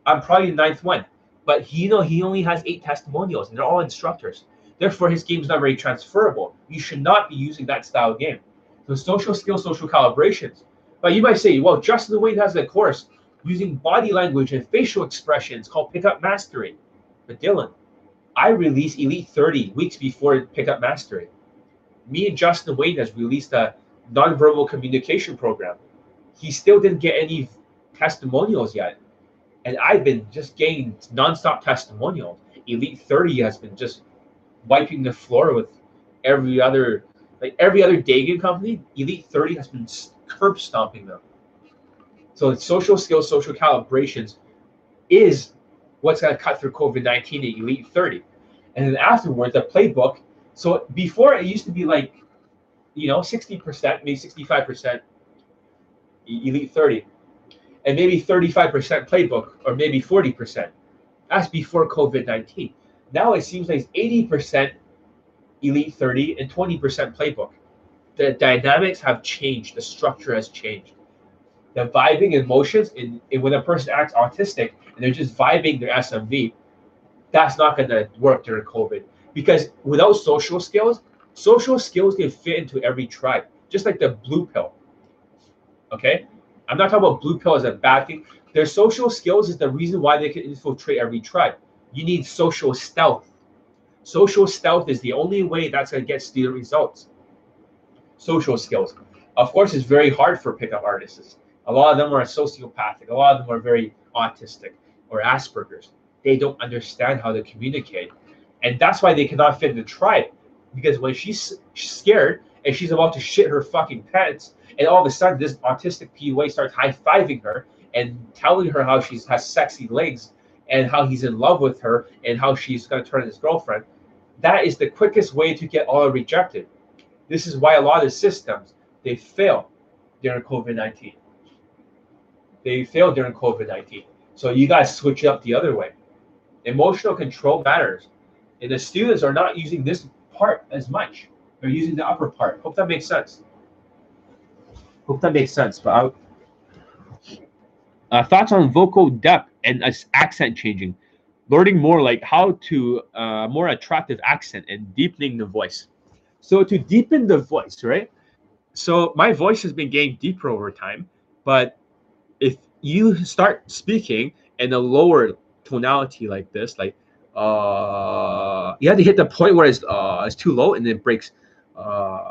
I'm probably the ninth one, but he, you know he only has eight testimonials, and they're all instructors. Therefore, his game is not very transferable. You should not be using that style game. So social skills, social calibrations. But you might say, well, Justin Wayne has a course using body language and facial expressions called Pickup Mastery. But Dylan, I released Elite 30 weeks before Pickup Mastery. Me and Justin Wayne has released a nonverbal communication program. He still didn't get any testimonials yet. And I've been just getting nonstop testimonials. Elite 30 has been just wiping the floor with every other like every other day game company, Elite 30 has been curb stomping them. So social skills, social calibrations is what's going to cut through COVID 19 at Elite 30. And then afterwards, the playbook. So before it used to be like, you know, 60%, maybe 65%. E- Elite 30, and maybe 35% playbook, or maybe 40%. That's before COVID 19. Now it seems like it's 80% Elite 30 and 20% playbook. The dynamics have changed, the structure has changed. The vibing emotions, in, in when a person acts autistic and they're just vibing their SMV, that's not going to work during COVID because without social skills, social skills can fit into every tribe, just like the blue pill. Okay, I'm not talking about blue pill as a bad thing. Their social skills is the reason why they can infiltrate every tribe. You need social stealth. Social stealth is the only way that's going to get student results. Social skills. Of course, it's very hard for pickup artists. A lot of them are sociopathic. A lot of them are very autistic or Asperger's. They don't understand how to communicate. And that's why they cannot fit in the tribe. Because when she's scared and she's about to shit her fucking pants, and all of a sudden this autistic PUA starts high fiving her and telling her how she has sexy legs and how he's in love with her and how she's going to turn his girlfriend, that is the quickest way to get all rejected. This is why a lot of systems they fail during COVID nineteen. They fail during COVID nineteen. So you guys switch it up the other way. Emotional control matters, and the students are not using this part as much. They're using the upper part. Hope that makes sense. Hope that makes sense. But I, uh, thoughts on vocal depth and uh, accent changing, learning more like how to uh, more attractive accent and deepening the voice. So to deepen the voice, right? So my voice has been getting deeper over time, but if you start speaking in a lower tonality like this, like uh, you have to hit the point where it's uh, it's too low and then it breaks. Uh,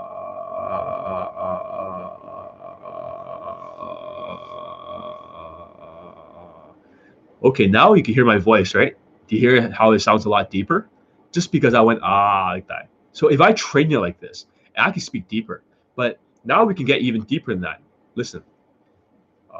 okay, now you can hear my voice, right? Do you hear how it sounds a lot deeper? Just because I went ah like that. So if I train you like this, I can speak deeper. But now we can get even deeper than that. Listen. Uh,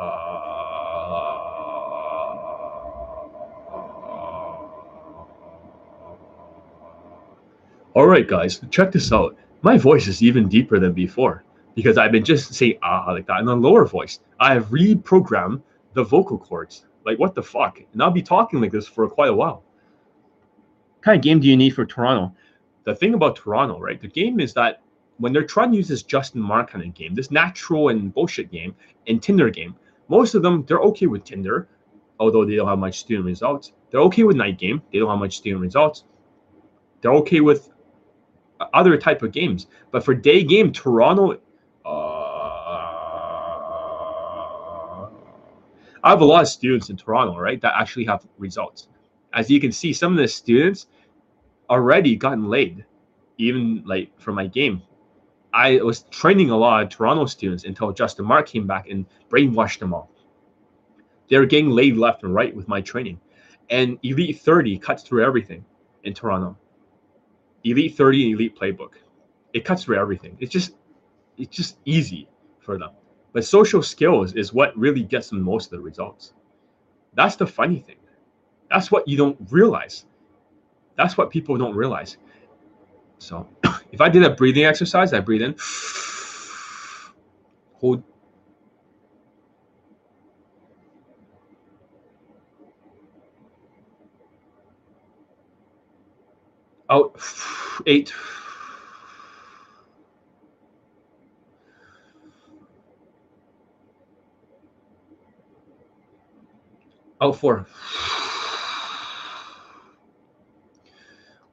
all right, guys, check this out. My voice is even deeper than before because I've been just saying ah like that in a lower voice. I have reprogrammed the vocal cords like, what the fuck? And I'll be talking like this for quite a while. What kind of game do you need for Toronto? The thing about Toronto, right? The game is that when they're trying to use this Justin Marc kind of game, this natural and bullshit game and Tinder game, most of them, they're okay with Tinder, although they don't have much student results. They're okay with night game. They don't have much student results. They're okay with other type of games. But for day game, Toronto I have a lot of students in Toronto, right, that actually have results. As you can see, some of the students already gotten laid, even like for my game. I was training a lot of Toronto students until Justin Marc came back and brainwashed them all. They're getting laid left and right with my training. And Elite 30 cuts through everything in Toronto. Elite 30 and Elite Playbook. It cuts through everything. It's just it's just easy for them. But social skills is what really gets them most of the results. That's the funny thing. That's what you don't realize. That's what people don't realize. So if I did a breathing exercise, I breathe in, hold. Out, eight. Oh, four.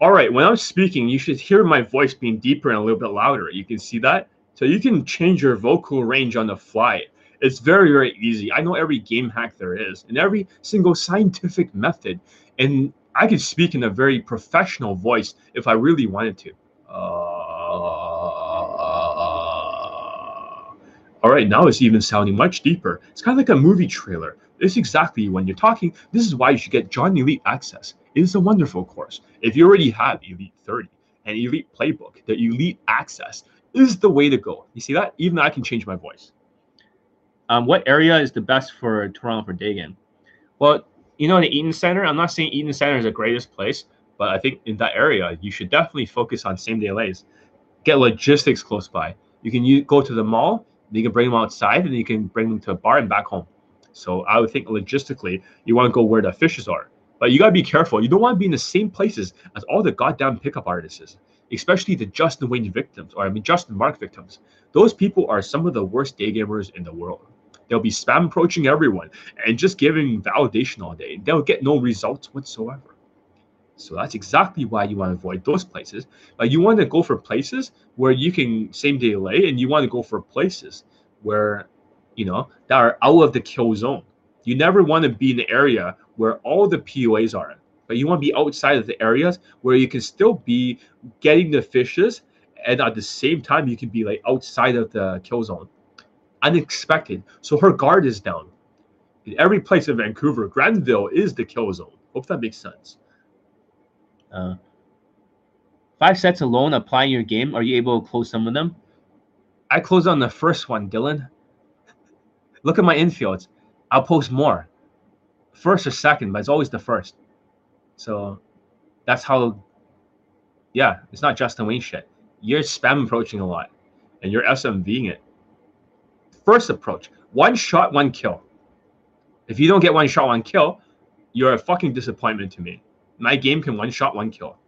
All right, when I'm speaking, you should hear my voice being deeper and a little bit louder. You can see that? So you can change your vocal range on the fly. It's very, very easy. I know every game hack there is and every single scientific method. And I could speak in a very professional voice if I really wanted to. Uh, all right, now it's even sounding much deeper. It's kind of like a movie trailer. This exactly when you're talking. This is why you should get John Elite Access. It is a wonderful course. If you already have Elite 30 and Elite Playbook, the Elite Access is the way to go. You see that? Even I can change my voice. Um, what area is the best for Toronto for day game? Well, you know, the Eaton Center. I'm not saying Eaton Center is the greatest place, but I think in that area you should definitely focus on same day lays. Get logistics close by. You can use, go to the mall You can bring them outside and you can bring them to a bar and back home. So I would think logistically, you want to go where the fishes are. But you gotta be careful. You don't want to be in the same places as all the goddamn pickup artists, especially the Justin Wayne victims, or I mean Justin Marc victims. Those people are some of the worst day gamers in the world. They'll be spam approaching everyone and just giving validation all day. They'll get no results whatsoever. So that's exactly why you want to avoid those places. But you want to go for places where you can same day lay, and you want to go for places where, you know, that are out of the kill zone. You never want to be in the area where all the PUAs are, but you want to be outside of the areas where you can still be getting the fishes, and at the same time you can be like outside of the kill zone. Unexpected. So her guard is down. In every place in Vancouver, Granville is the kill zone. Hope that makes sense. Uh, five sets alone applying your game. Are you able to close some of them? I closed on the first one, Dylan. Look at my infields. I'll post more. First or second, but it's always the first. So that's how, yeah, it's not Justin Wayne shit. You're spam approaching a lot and you're SMVing it. First approach one shot, one kill. If you don't get one shot, one kill, you're a fucking disappointment to me my game can one shot, one kill.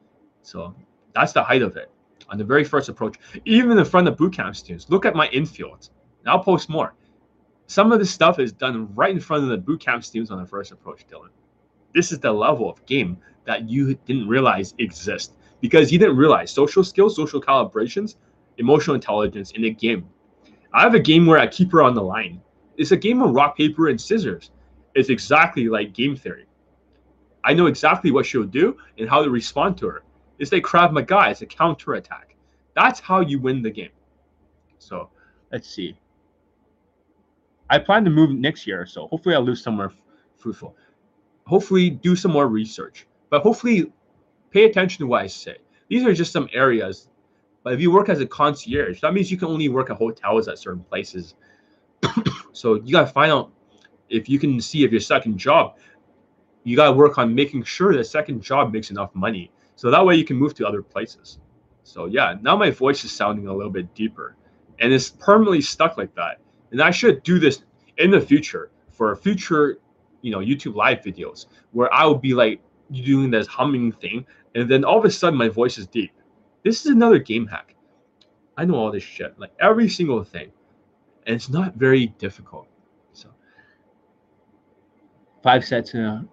So that's the height of it. On the very first approach, even in front of bootcamp students, look at my infield. And I'll post more. Some of this stuff is done right in front of the bootcamp students on the first approach, Dylan. This is the level of game that you didn't realize exist because you didn't realize social skills, social calibrations, emotional intelligence in a game. I have a game where I keep her on the line. It's a game of rock, paper, and scissors. It's exactly like game theory. I know exactly what she'll do and how to respond to her. It's like Krav Maga, it's a counter attack. That's how you win the game. So let's see. I plan to move next year, so hopefully I'll lose somewhere fruitful. Hopefully, do some more research, but hopefully, pay attention to what I say. These are just some areas. But if you work as a concierge, that means you can only work at hotels at certain places. so you gotta find out if you can see if your second job you got to work on making sure the second job makes enough money. So that way you can move to other places. So yeah now my voice is sounding a little bit deeper. And it's permanently stuck like that. And i should do this in the future for future you know youtube live videos where i will be like doing this humming thing. And then all of a sudden my voice is deep. This is another game hack. I know all this shit like every single thing. And it's not very difficult. So. Five sets in a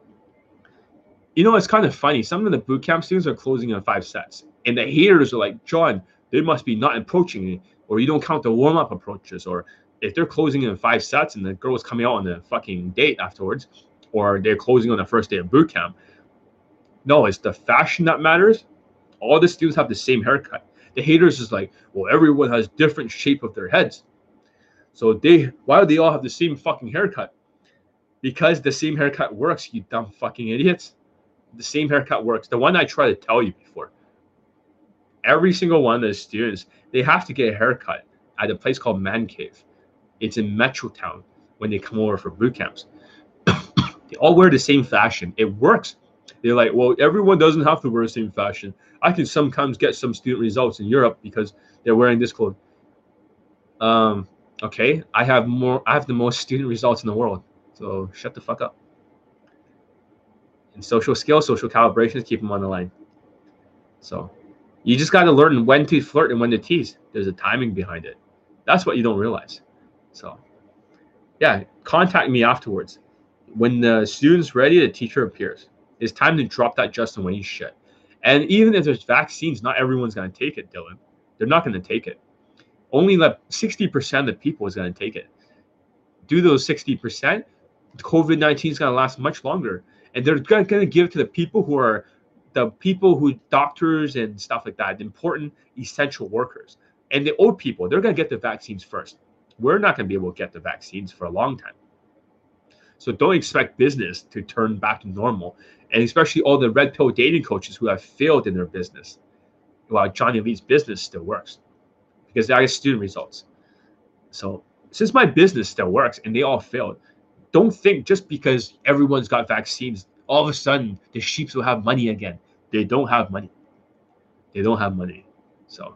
you know, it's kind of funny. Some of the boot camp students are closing in five sets, and the haters are like, John, they must be not approaching me, or you don't count the warm up approaches, or if they're closing in five sets and the girl's coming out on the fucking date afterwards, or they're closing on the first day of boot camp. No, it's the fashion that matters. All the students have the same haircut. The haters is like, well, everyone has different shape of their heads. So they, why do they all have the same fucking haircut? Because the same haircut works, you dumb fucking idiots the same haircut works. The one I tried to tell you before. Every single one of the students, they have to get a haircut at a place called Man Cave. It's in Metrotown when they come over for boot camps. they all wear the same fashion. It works. They're like, well, everyone doesn't have to wear the same fashion. I can sometimes get some student results in Europe because they're wearing this clothes. Um, okay, I have more. I have the most student results in the world. So shut the fuck up and social skills, social calibrations, keep them on the line. So you just got to learn when to flirt and when to tease. There's a timing behind it. That's what you don't realize. So yeah, contact me afterwards. When the student's ready, the teacher appears. It's time to drop that Justin Wayne shit. And even if there's vaccines, not everyone's going to take it, Dylan. They're not going to take it. Only like 60% of the people is going to take it. Do those 60%, COVID 19 is going to last much longer and they're going to give to the people who are the people who doctors and stuff like that, important essential workers, and the old people. They're going to get the vaccines first. We're not going to be able to get the vaccines for a long time. So don't expect business to turn back to normal, and especially all the red pill dating coaches who have failed in their business, while John Elite's business still works because they get student results. So since my business still works and they all failed, don't think just because everyone's got vaccines, all of a sudden the sheeps will have money again. They don't have money. They don't have money. So,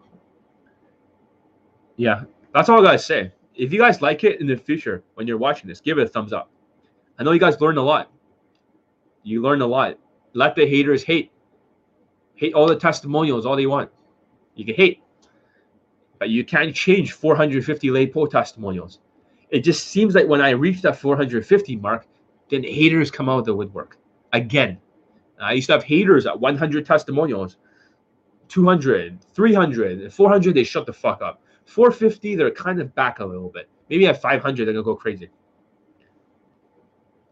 yeah, that's all I gotta say. if you guys like it in the future when you're watching this, give it a thumbs up. I know you guys learned a lot. You learned a lot. Let the haters hate. Hate all the testimonials all they want. You can hate, but you can't change 450 lay po testimonials. It just seems like when I reach that 450 mark, then haters come out of the woodwork again. I used to have haters at 100 testimonials, 200, 300, 400, they shut the fuck up. 450, they're kind of back a little bit. Maybe at 500, they're gonna go crazy.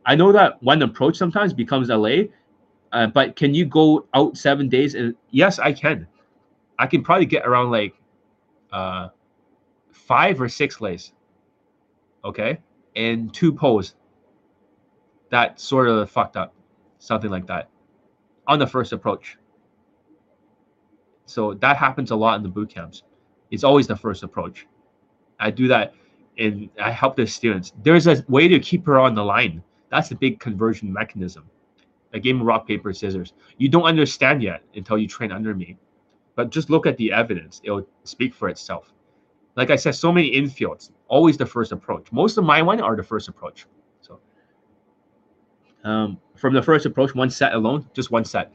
I know that one approach sometimes becomes LA, uh, but can you go out seven days? And yes, I can. I can probably get around like uh, five or six lays, okay, and two pose. That sort of fucked up, something like that, on the first approach. So that happens a lot in the boot camps. It's always the first approach. I do that, and I help the students. There's a way to keep her on the line. That's a big conversion mechanism. A game of rock paper scissors. You don't understand yet until you train under me, but just look at the evidence. It'll speak for itself. Like I said, so many infields. Always the first approach. Most of my one are the first approach. So um, from the first approach, one set alone, just one set.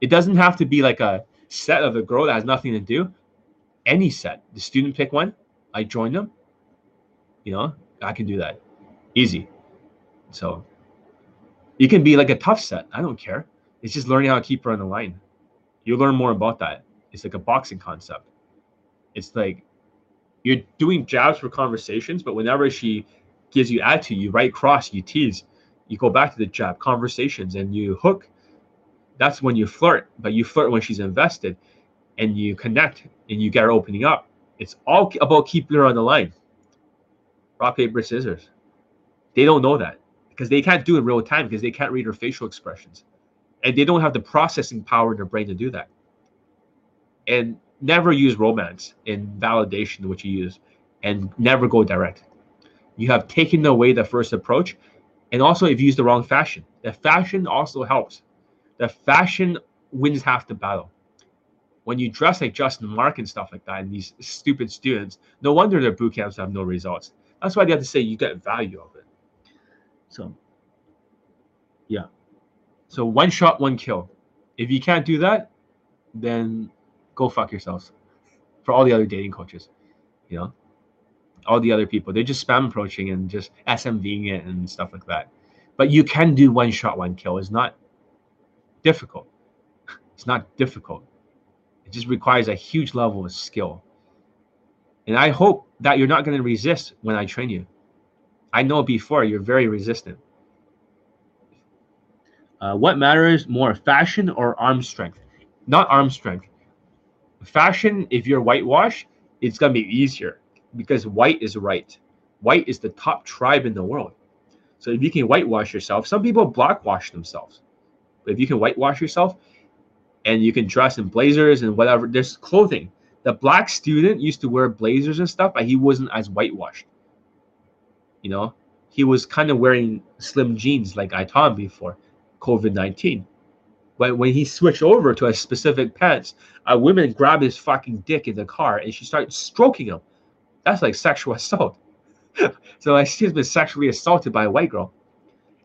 It doesn't have to be like a set of a girl that has nothing to do. Any set. The student pick one. I join them. You know, I can do that. Easy. So you can be like a tough set. I don't care. It's just learning how to keep her on the line. You learn more about that. It's like a boxing concept. It's like you're doing jabs for conversations, but whenever she gives you attitude, you right cross, you tease, you go back to the jab conversations and you hook. That's when you flirt, but you flirt when she's invested and you connect and you get her opening up. It's all about keeping her on the line. Rock, paper, scissors. They don't know that because they can't do it in real time because they can't read her facial expressions and they don't have the processing power in their brain to do that and never use romance in validation which you use and never go direct. You have taken away the first approach and also if you use the wrong fashion. The fashion also helps. The fashion wins half the battle. When you dress like justin marc and stuff like that and these stupid students no wonder their boot camps have no results. That's why they have to say you get value of it. So, yeah. So one shot, one kill. If you can't do that, then go fuck yourselves. For all the other dating coaches, you know, all the other people, they're just spam approaching and just SMVing it and stuff like that. But you can do one shot, one kill. It's not difficult. It's not difficult. It just requires a huge level of skill. And I hope that you're not going to resist when I train you. I know before you're very resistant. Uh, what matters more, fashion or arm strength? Not arm strength. Fashion, if you're whitewash, it's gonna be easier because white is right. White is the top tribe in the world. So if you can whitewash yourself, some people blackwash themselves. But if you can whitewash yourself and you can dress in blazers and whatever, there's clothing. The black student used to wear blazers and stuff, but he wasn't as whitewashed. You know, he was kind of wearing slim jeans like I taught him before COVID 19. When he switched over to a specific pants, a woman grabbed his fucking dick in the car and she started stroking him. That's like sexual assault. so she's been sexually assaulted by a white girl.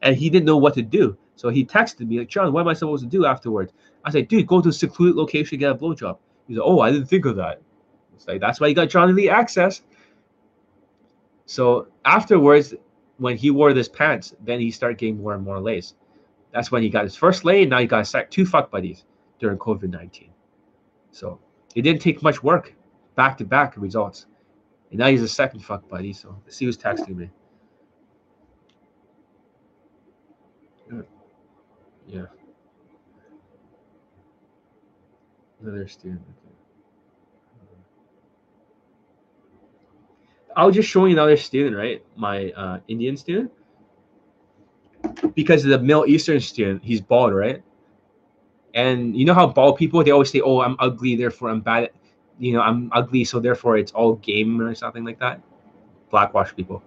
And he didn't know what to do. So he texted me, like, John, what am I supposed to do afterwards? I said, dude, go to a secluded location, get a blowjob. He's like, oh, I didn't think of that. It's like, that's why you got John Elite access. So afterwards, when he wore this pants, then he started getting more and more lays. That's when he got his first lay, and now he got sec- two fuck buddies during COVID 19. So it didn't take much work, back to back results. And now he's a second fuck buddy. So let's see who's texting me. Yeah. Another student. I was just showing another student, right? My uh, Indian student. Because the Middle Eastern student, he's bald, right? And you know how bald people they always say, "Oh, I'm ugly, therefore I'm bad." You know, I'm ugly, so therefore it's all game or something like that. Blackwash people.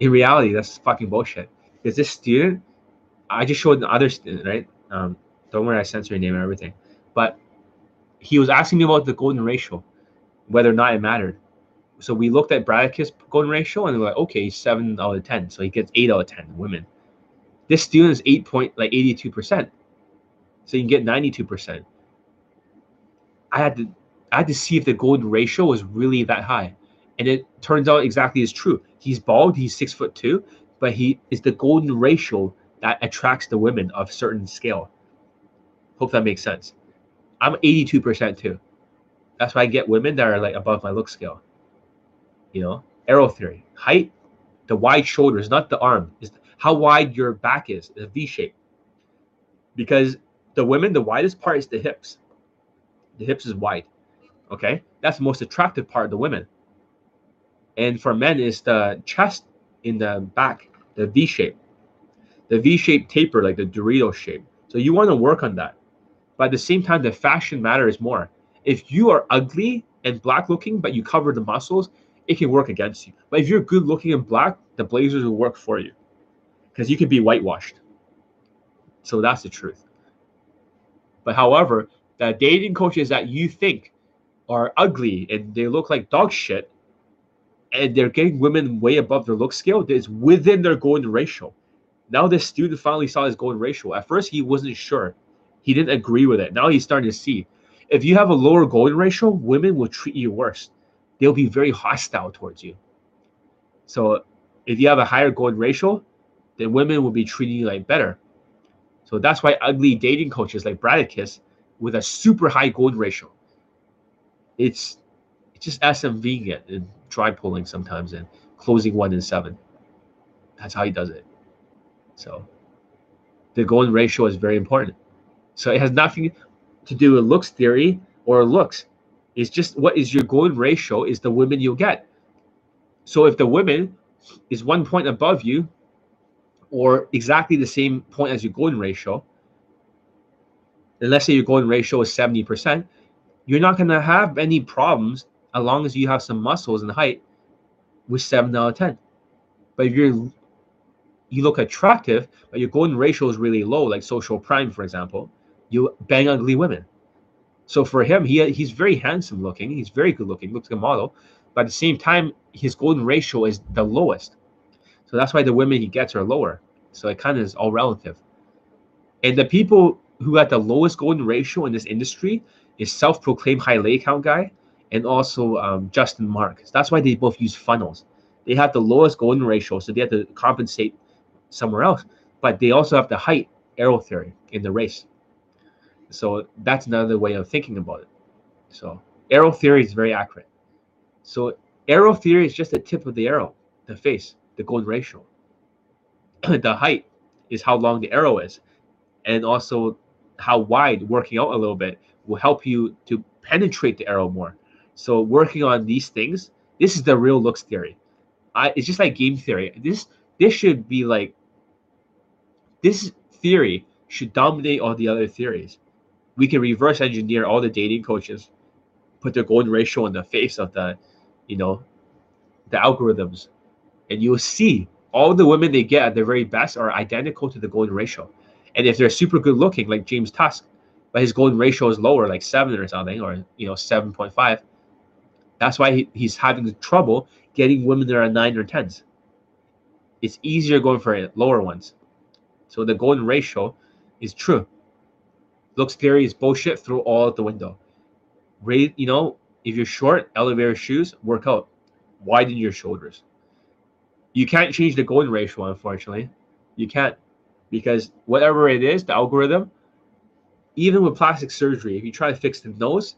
In reality, that's fucking bullshit. Because this student, I just showed the other student, right? Um, don't worry, I censor your name and everything. But he was asking me about the golden ratio, whether or not it mattered so we looked at Bradicus golden ratio and we're like, okay, seven out of ten. So he gets eight out of ten women. This student is eight point like 82%. So you can get 92%. I had to I had to see if the golden ratio was really that high. And it turns out exactly as true. He's bald, he's six foot two, but he is the golden ratio that attracts the women of certain scale. Hope that makes sense. I'm 82% too. That's why I get women that are like above my look scale. You know, arrow theory. Height, the wide shoulders, not the arm, is how wide your back is, the V shape. Because the women, the widest part is the hips. The hips is wide. Okay, that's the most attractive part of the women. And for men, is the chest in the back, the V shape, the V shape taper, like the Dorito shape. So you want to work on that. But at the same time, the fashion matters more. If you are ugly and black looking, but you cover the muscles, it can work against you. But if you're good looking and black, the blazers will work for you because you can be whitewashed. So that's the truth. But however, the dating coaches that you think are ugly and they look like dog shit, and they're getting women way above their look scale, it's within their golden ratio. Now this student finally saw his golden ratio. At first, he wasn't sure. He didn't agree with it. Now he's starting to see. If you have a lower golden ratio, women will treat you worse. They'll be very hostile towards you. So if you have a higher golden ratio, then women will be treating you like better. So that's why ugly dating coaches like Bradicus with a super high gold ratio. It's it's just SMVing it and dry pulling sometimes and closing one in seven. That's how he does it. So the golden ratio is very important. So it has nothing to do with looks theory or looks. It's just what is your golden ratio is the women you'll get. So if the women is one point above you, or exactly the same point as your golden ratio, and let's say your golden ratio is 70%, you're not going to have any problems as long as you have some muscles and height with 7 out of 10. But if you're you look attractive, but your golden ratio is really low, like social prime, for example, you bang ugly women. So for him, he he's very handsome looking, he's very good looking, looks like a model, but at the same time, his golden ratio is the lowest. So that's why the women he gets are lower. So it kind of is all relative. And the people who had the lowest golden ratio in this industry is self-proclaimed high lay count guy and also um, Justin Marc. That's why they both use funnels. They have the lowest golden ratio, so they have to compensate somewhere else. But they also have the height arrow theory in the race. So that's another way of thinking about it. So arrow theory is very accurate. So arrow theory is just the tip of the arrow, the face, the golden ratio. the height is how long the arrow is, and also how wide working out a little bit will help you to penetrate the arrow more. So working on these things, this is the real looks theory. I, it's just like game theory. This this should be like this theory should dominate all the other theories. We can reverse engineer all the dating coaches, put their golden ratio in the face of the, you know, the algorithms, and you'll see all the women they get at their very best are identical to the golden ratio. And if they're super good looking, like James Tusk, but his golden ratio is lower, like seven or something, or you know, seven point five. That's why he, he's having trouble getting women that are nine or tens. It's easier going for lower ones. So the golden ratio is true. Looks theory is bullshit. Throw all out the window. Rate, you know, if you're short, elevator shoes, work out. Widen your shoulders. You can't change the golden ratio, unfortunately. You can't because whatever it is, the algorithm, even with plastic surgery, if you try to fix the nose,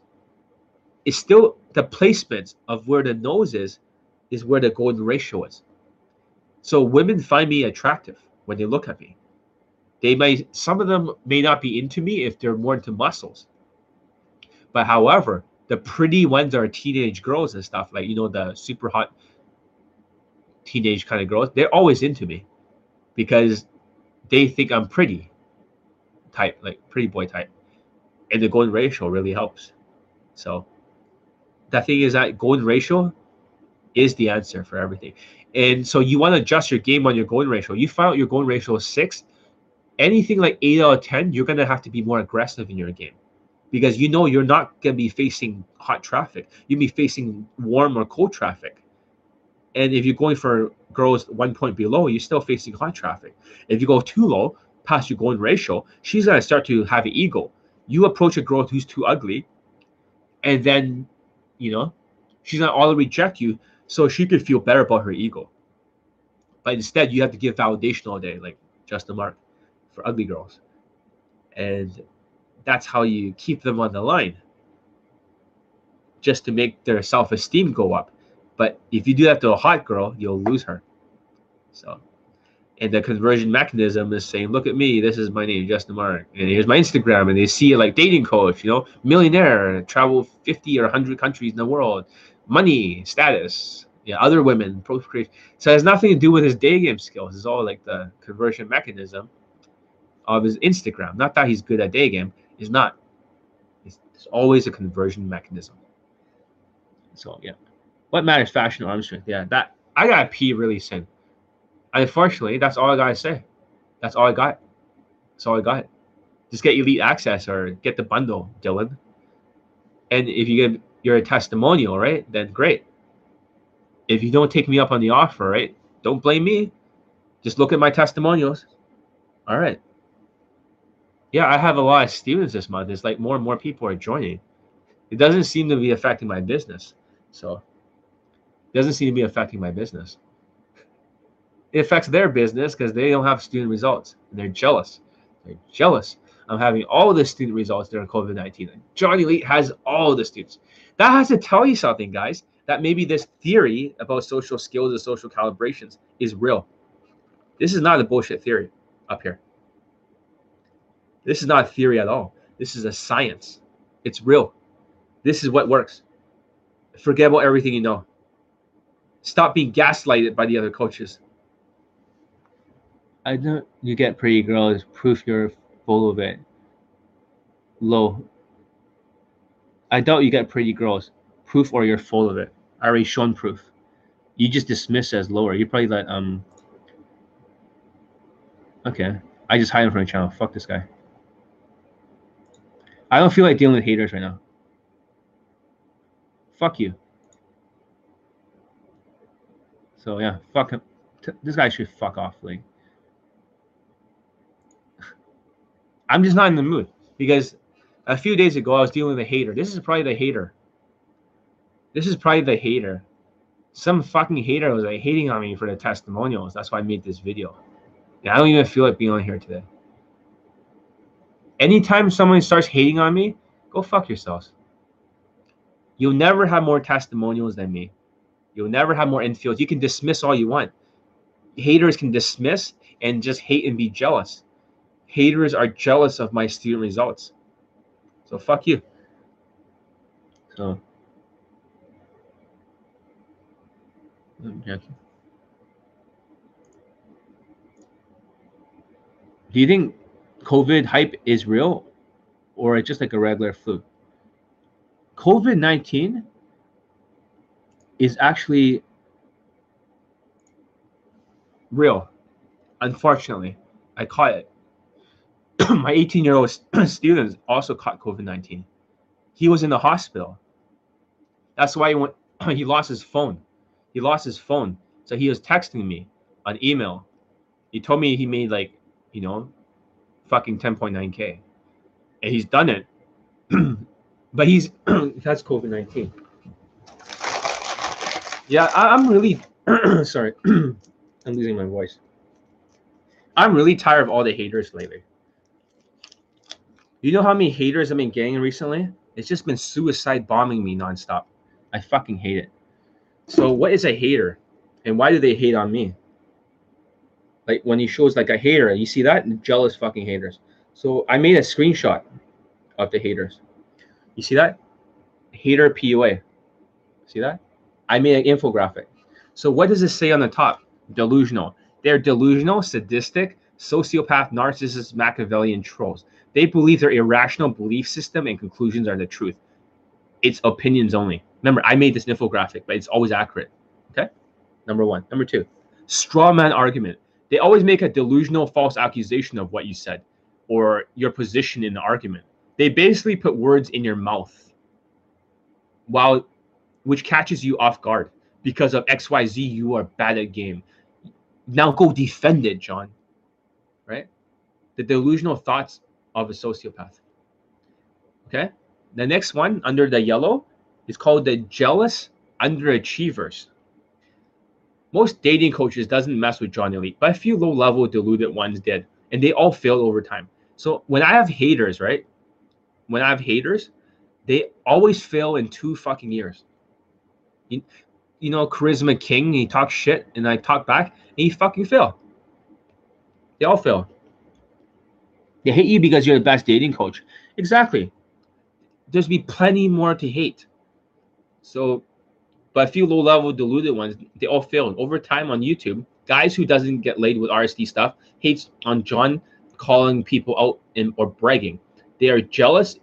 it's still the placement of where the nose is, is where the golden ratio is. So women find me attractive when they look at me. They may some of them may not be into me if they're more into muscles. But however, the pretty ones are teenage girls and stuff like you know the super hot teenage kind of girls. They're always into me because they think I'm pretty type, like pretty boy type. And the golden ratio really helps. So the thing is that golden ratio is the answer for everything. And so you want to adjust your game on your golden ratio. You find out your golden ratio is six, anything like eight out of ten, you're gonna have to be more aggressive in your game. because you know you're not going to be facing hot traffic. You'll be facing warm or cold traffic. And if you're going for girls one point below, you're still facing hot traffic. If you go too low, past your golden ratio, she's going to start to have an ego. You approach a girl who's too ugly, and then, you know, she's going to all reject you so she could feel better about her ego. But instead, you have to give validation all day, like just Justin Marc for ugly girls. And that's how you keep them on the line just to make their self-esteem go up but if you do that to a hot girl you'll lose her. So and the conversion mechanism is saying look at me this is my name justin marc and here's my instagram. And they see like dating coach you know millionaire travel 50 or 100 countries in the world money status yeah other women procreation. So it has nothing to do with his day game skills. It's all like the conversion mechanism of his instagram. Not that he's good at day game is not. It's, it's always a conversion mechanism. So yeah, what matters? Fashion arm strength. Yeah, that I got pee really soon. Unfortunately, that's all I gotta say. That's all I got. That's all I got. Just get elite access or get the bundle, Dylan. And if you give your testimonial, right, then great. If you don't take me up on the offer, right, don't blame me. Just look at my testimonials. All right yeah, I have a lot of students this month. It's like more and more people are joining. It doesn't seem to be affecting my business. So doesn't seem to be affecting my business. It affects their business because they don't have student results. And they're jealous. They're jealous. I'm having all the student results during COVID 19. Johnny Elite has all the students. That has to tell you something, guys, that maybe this theory about social skills and social calibrations is real. This is not a bullshit theory up here. This is not a theory at all. This is a science. It's real. This is what works. Forget about everything you know. Stop being gaslighted by the other coaches. I know you get pretty girls. Proof you're full of it. Low. I doubt you get pretty girls. Proof or you're full of it. I already shown proof. You just dismiss as lower. You probably like um. Okay, I just hide him from the channel. Fuck this guy. I don't feel like dealing with haters right now. Fuck you. So yeah, fuck him. This guy should fuck off. Like, I'm just not in the mood because a few days ago I was dealing with a hater. This is probably the hater. This is probably the hater. Some fucking hater was like hating on me for the testimonials. That's why I made this video. And I don't even feel like being on here today anytime someone starts hating on me, go fuck yourselves. You'll never have more testimonials than me. You'll never have more infields. You can dismiss all you want. Haters can dismiss and just hate and be jealous. Haters are jealous of my student results. So fuck you. So Do you think COVID hype is real or it's just like a regular flu. COVID 19 is actually real. Unfortunately, I caught it. My 18 year old student also caught COVID 19. He was in the hospital. That's why he went, he lost his phone. He lost his phone. So he was texting me on email. He told me he made like, you know, fucking 10.9k, and he's done it. but he's that's COVID 19. Yeah, I, am really sorry. I'm losing my voice. I'm really tired of all the haters lately. You know how many haters I've been getting recently? It's just been suicide bombing me nonstop. I fucking hate it. So, what is a hater? And why do they hate on me? like when he shows like a hater, you see that jealous fucking haters. So I made a screenshot of the haters. You see that? Hater PUA. See that? I made an infographic. So what does it say on the top? Delusional. They're delusional, sadistic, sociopath, narcissists, Machiavellian trolls. They believe their irrational belief system and conclusions are the truth. It's opinions only. Remember, I made this infographic, but it's always accurate. Okay? Number one. Number two, straw man argument they always make a delusional false accusation of what you said or your position in the argument. They basically put words in your mouth while which catches you off guard because of XYZ, you are bad at game. Now go defend it, John. Right? The delusional thoughts of a sociopath. Okay? The next one under the yellow is called the jealous underachievers. Most dating coaches doesn't mess with John Elite, but a few low-level deluded ones did, and they all failed over time. So when I have haters, right? When I have haters, they always fail in two fucking years. You, you know, charisma king, he talks shit, and I talk back, and he fucking fail. They all fail. They hate you because you're the best dating coach. Exactly. There's be plenty more to hate. So, but a few low-level deluded ones, they all failed over time on YouTube. Guys who doesn't get laid with RSD stuff hates on John calling people out and or bragging. They are jealous,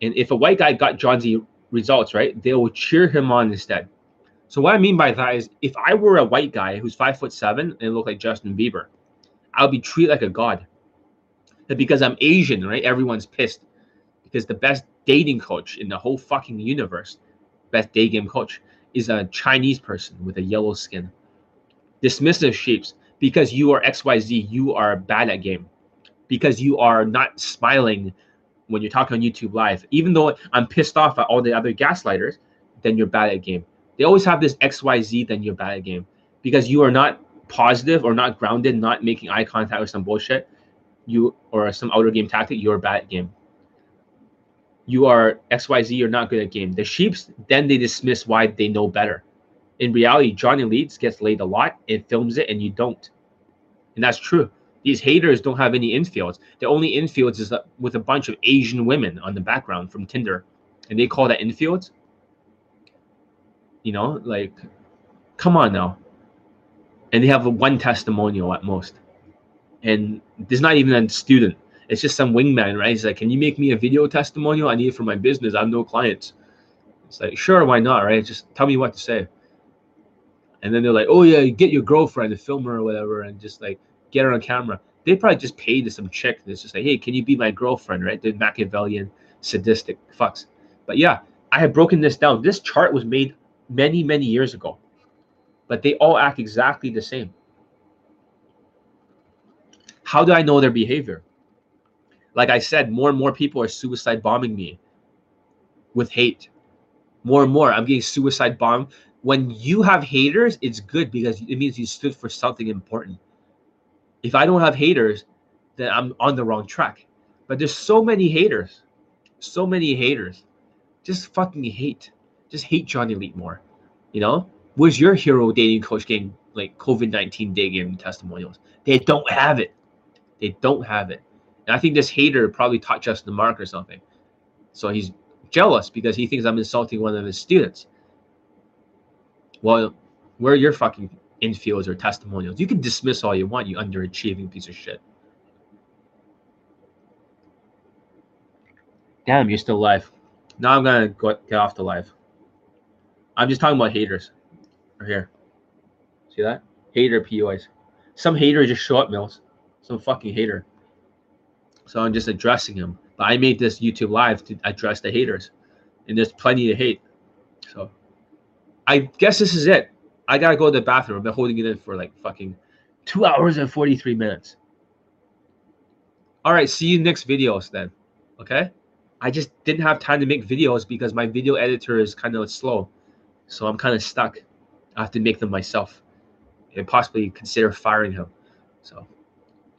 and if a white guy got John's results right, they will cheer him on instead. So what I mean by that is, if I were a white guy who's five foot seven and look like Justin Bieber, I'll be treated like a god. That because I'm Asian, right? Everyone's pissed because the best dating coach in the whole fucking universe, best day game coach, is a Chinese person with a yellow skin. Dismissive shapes because you are XYZ, you are bad at game. Because you are not smiling when you're talking on YouTube live. Even though I'm pissed off at all the other gaslighters, then you're bad at game. They always have this XYZ, then you're bad at game. Because you are not positive or not grounded, not making eye contact with some bullshit, you or some outer game tactic, you're bad at game. You are XYZ, you're not good at game. The sheeps, then they dismiss why they know better. In reality, John Elite gets laid a lot and films it, and you don't. And that's true. These haters don't have any infields. The only infields is uh, with a bunch of Asian women on the background from Tinder. And they call that infields. You know, like, come on now. And they have one testimonial at most. And there's not even a student. It's just some wingman, right? He's like, Can you make me a video testimonial? I need it for my business. I have no clients. It's like, sure, why not? Right? Just tell me what to say. And then they're like, Oh yeah, get your girlfriend, a filmer or whatever, and just like get her on camera. They probably just paid to some chick that's just like, hey, can you be my girlfriend? Right? The Machiavellian, sadistic fucks. But yeah, I have broken this down. This chart was made many, many years ago, but they all act exactly the same. How do I know their behavior? Like I said, more and more people are suicide bombing me with hate. More and more, I'm getting suicide bombed. When you have haters, it's good because it means you stood for something important. If I don't have haters, then I'm on the wrong track. But there's so many haters, so many haters. Just fucking hate. Just hate Johnny Elite more. You know, where's your hero dating coach getting like COVID nineteen day game testimonials? They don't have it. They don't have it. And I think this hater probably taught Justin the Mark or something. So he's jealous because he thinks I'm insulting one of his students. Well, where are your fucking infields or testimonials. You can dismiss all you want, you underachieving piece of shit. Damn, you're still live. Now I'm gonna go get off the live. I'm just talking about haters. Right here. See that? Hater PUAs. Some hater just show up, Mills. Some fucking hater. So I'm just addressing him. But I made this YouTube live to address the haters. And there's plenty to hate. So I guess this is it. I gotta go to the bathroom. I've been holding it in for like fucking two hours and 43 minutes. All right, see you next videos then. Okay? I just didn't have time to make videos because my video editor is kind of slow. So I'm kind of stuck. I have to make them myself and possibly consider firing him. So,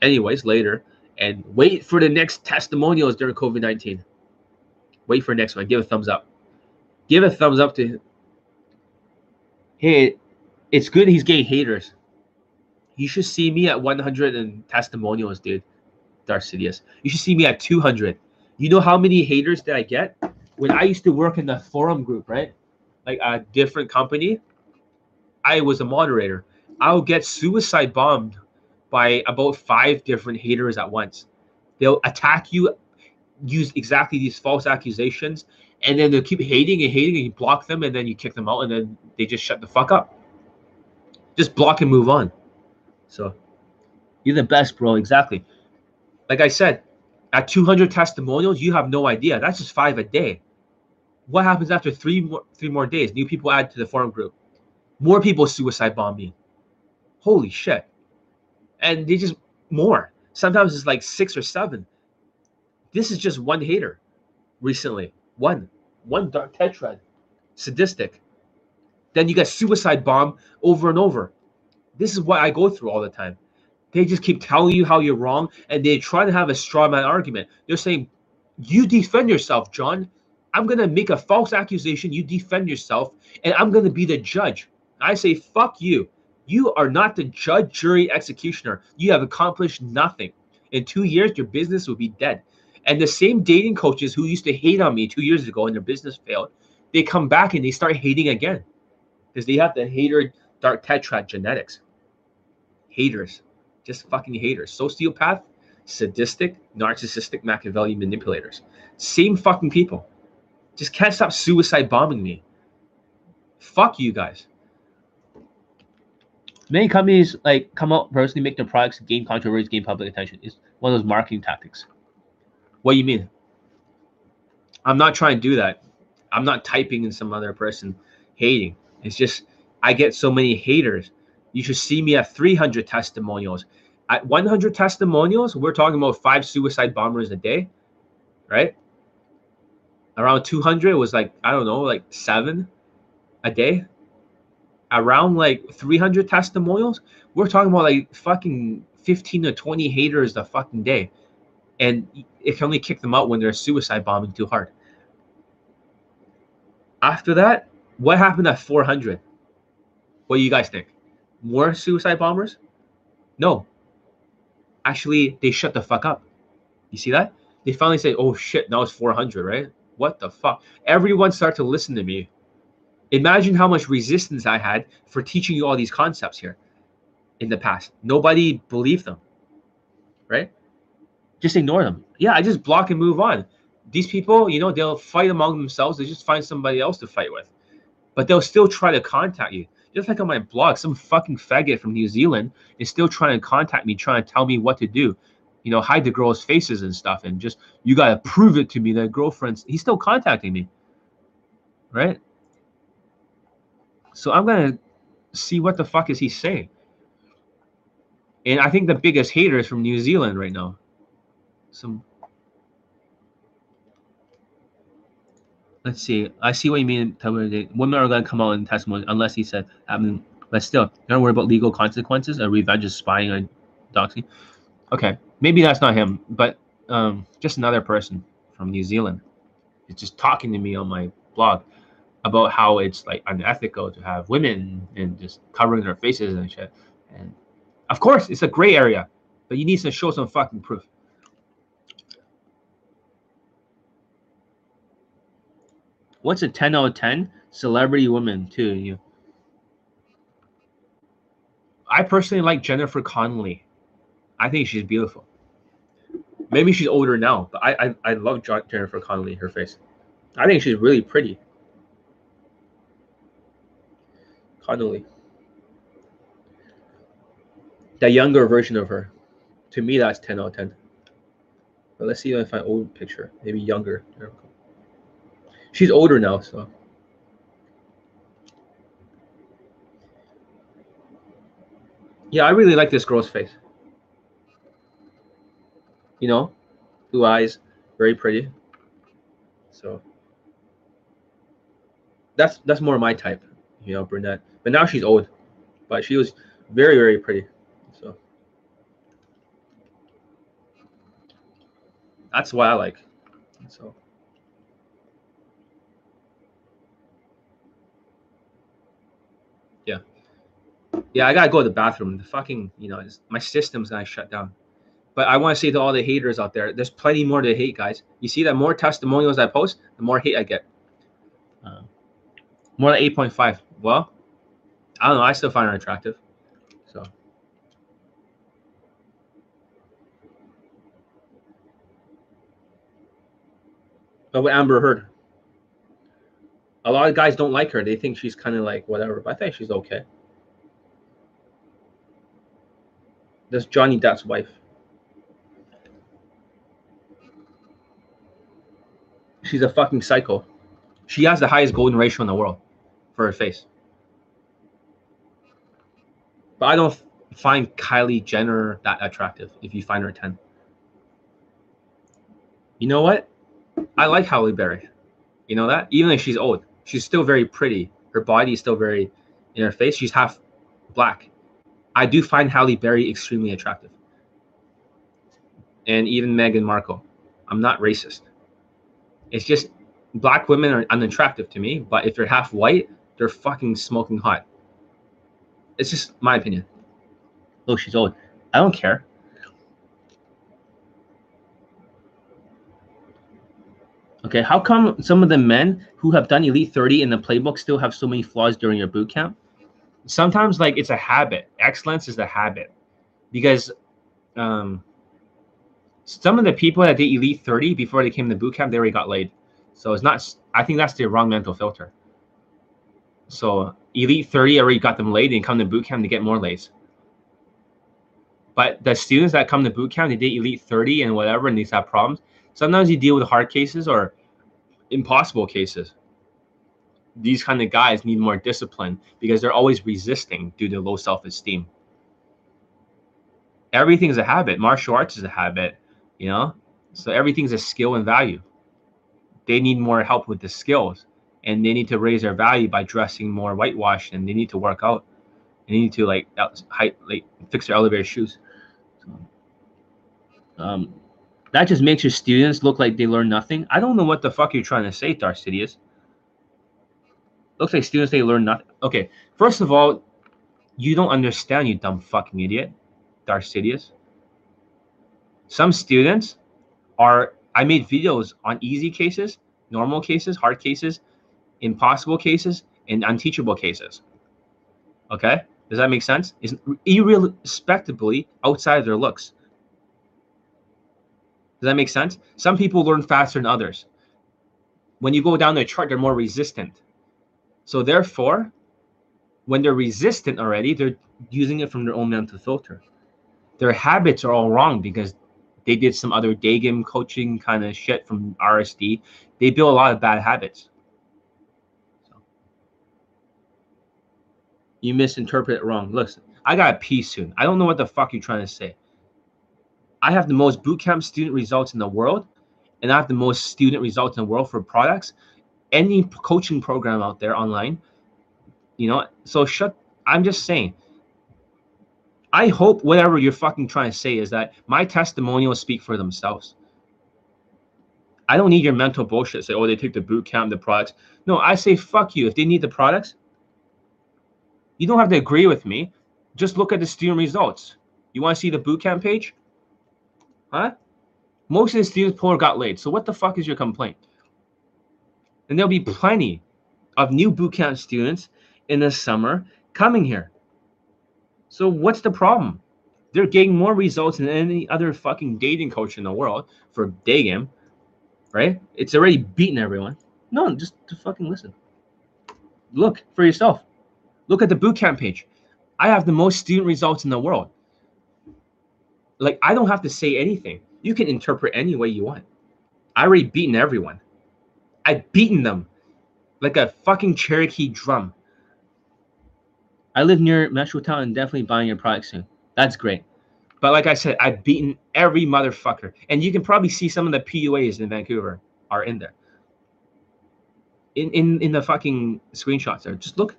anyways, later. And wait for the next testimonials during COVID 19. Wait for next one. Give a thumbs up. Give a thumbs up to. Him. Hey, it's good he's getting haters. You should see me at 100 and testimonials, dude. Darth Sidious. You should see me at 200. You know how many haters that I get? When I used to work in the forum group, right? Like a different company, I was a moderator. I'll get suicide bombed by about five different haters at once. They'll attack you, use exactly these false accusations, and then they'll keep hating and hating, and you block them, and then you kick them out, and then they just shut the fuck up just block and move on. So you're the best, bro. Exactly. Like I said, At 200 testimonials, you have no idea. That's just five a day. What happens after three more three more days? New people add to the forum group. More people suicide bomb me. Holy shit! And they just more. Sometimes it's like six or seven. This is just one hater. Recently, one, one dark tetrad, sadistic. Then you get suicide bomb over and over. This is what I go through all the time. They just keep telling you how you're wrong, and they try to have a straw man argument. They're saying, "You defend yourself, John. I'm gonna make a false accusation. You defend yourself, and I'm gonna be the judge." I say, "Fuck you. You are not the judge, jury, executioner. You have accomplished nothing. In two years, your business will be dead." And the same dating coaches who used to hate on me two years ago and their business failed, they come back and they start hating again because they have the hater dark tetrad genetics. Haters, just fucking haters. Sociopath, sadistic, narcissistic, Machiavellian manipulators. Same fucking people. Just can't stop suicide bombing me. Fuck you guys. Many companies like come out personally make their products gain controversy, gain public attention. It's one of those marketing tactics. What do you mean? I'm not trying to do that. I'm not typing in some other person hating. It's just I get so many haters. You should see me at 300 testimonials. At 100 testimonials, we're talking about five suicide bombers a day, right? Around 200 was like, I don't know, like seven a day. Around like 300 testimonials, we're talking about like fucking 15 to 20 haters a fucking day. And it can only kick them out when they're suicide bombing too hard. After that, what happened at 400? What do you guys think? More suicide bombers? No. Actually, they shut the fuck up. You see that? They finally say, oh shit, now it's 400, right? What the fuck? Everyone started to listen to me. Imagine how much resistance I had for teaching you all these concepts here in the past. Nobody believed them, right? Just ignore them. Yeah, I just block and move on. These people, you know, they'll fight among themselves. They just find somebody else to fight with, but they'll still try to contact you. Just like on my blog, some fucking faggot from New Zealand is still trying to contact me, trying to tell me what to do. You know, hide the girls' faces and stuff, and just you gotta prove it to me that girlfriends. He's still contacting me, right? So I'm gonna see what the fuck is he saying. And I think the biggest hater is from New Zealand right now. Some let's see. I see what you mean. Women are going to come out in testimony unless he said, but still, don't worry about legal consequences. A revenge is spying on doxing. Okay, maybe that's not him, but um, just another person from New Zealand. It's just talking to me on my blog about how it's like unethical to have women and just covering their faces and shit. And of course, it's a gray area, but you need to show some fucking proof. What's a 10 out of 10? Celebrity woman, too. You. I personally like Jennifer Connelly. I think she's beautiful. Maybe she's older now, but I I, I love Jennifer Connelly, her face. I think she's really pretty. Connelly. The younger version of her. To me, that's 10 out of 10. But let's see if I find old picture. Maybe younger. She's older now, so. Yeah, I really like this girl's face. You know, blue eyes, very pretty. So that's that's more my type, you know, brunette. But now she's old, but she was very very pretty. So that's why I like. So. Yeah, I gotta go to the bathroom. The fucking, you know, my system's gonna shut down. But I want to say to all the haters out there, there's plenty more to hate, guys. You see that more testimonials I post, the more hate I get. Uh, more than 8.5. Well, I don't know. I still find her attractive. So. With Amber Heard, a lot of guys don't like her. They think she's kind of like whatever. But I think she's okay. That's Johnny Depp's wife. she's a fucking psycho. She has the highest golden ratio in the world for her face. But I don't find Kylie Jenner that attractive if you find her 10. You know what? I like Halle Berry. You know that? Even if she's old, she's still very pretty. Her body is still very in her face. She's half black. I do find Halle Berry extremely attractive. And even Meghan Markle. I'm not racist. It's just black women are unattractive to me, but if they're half white, they're fucking smoking hot. It's just my opinion. Oh, she's old. I don't care. Okay, how come some of the men who have done Elite 30 in the playbook still have so many flaws during your boot camp? Sometimes, like, it's a habit. Excellence is a habit. Because um, some of the people that did Elite 30 before they came to boot camp, they already got laid. So it's not, I think that's the wrong mental filter. So Elite 30 already got them laid and come to boot camp to get more lays. But the students that come to boot camp, they did Elite 30 and whatever, and these have problems. Sometimes you deal with hard cases or impossible cases. These kind of guys need more discipline because they're always resisting due to low self esteem. Everything's a habit. Martial arts is a habit, you know? So everything's a skill and value. They need more help with the skills and they need to raise their value by dressing more whitewashed and they need to work out. They need to like height, like fix their elevator shoes. Um, that just makes your students look like they learn nothing. I don't know what the fuck you're trying to say, Darth Sidious. Looks like students they learn nothing. Okay, first of all, you don't understand, you dumb fucking idiot, Darth Sidious. Some students are. I made videos on easy cases, normal cases, hard cases, impossible cases, and unteachable cases. Okay, does that make sense? Is irrespectively outside of their looks. Does that make sense? Some people learn faster than others. When you go down the chart, they're more resistant. So therefore, when they're resistant already, they're using it from their own mental filter. Their habits are all wrong because they did some other day game coaching kind of shit from RSD. They build a lot of bad habits. So. You misinterpret it wrong. Listen, I got a pee soon. I don't know what the fuck you're trying to say. I have the most bootcamp student results in the world, and I have the most student results in the world for products. Any coaching program out there online, you know. So shut. I'm just saying. I hope whatever you're fucking trying to say is that my testimonials speak for themselves. I don't need your mental bullshit. Say, oh, they take the boot camp, the products. No, I say fuck you. If they need the products, you don't have to agree with me. Just look at the student results. You want to see the boot camp page? Huh? Most of the students poor got laid. So what the fuck is your complaint? And there'll be plenty of new bootcamp students in the summer coming here. So what's the problem? They're getting more results than any other fucking dating coach in the world for game, right? It's already beaten everyone. No, just to fucking listen. Look for yourself. Look at the bootcamp page. I have the most student results in the world like I don't have to say anything. You can interpret any way you want. I already beaten everyone. I've beaten them like a fucking Cherokee drum. I live near Metro Town and definitely buying your product soon. That's great. But like I said, I've beaten every motherfucker. And you can probably see some of the PUAs in Vancouver are in there. In in in the fucking screenshots there. Just look.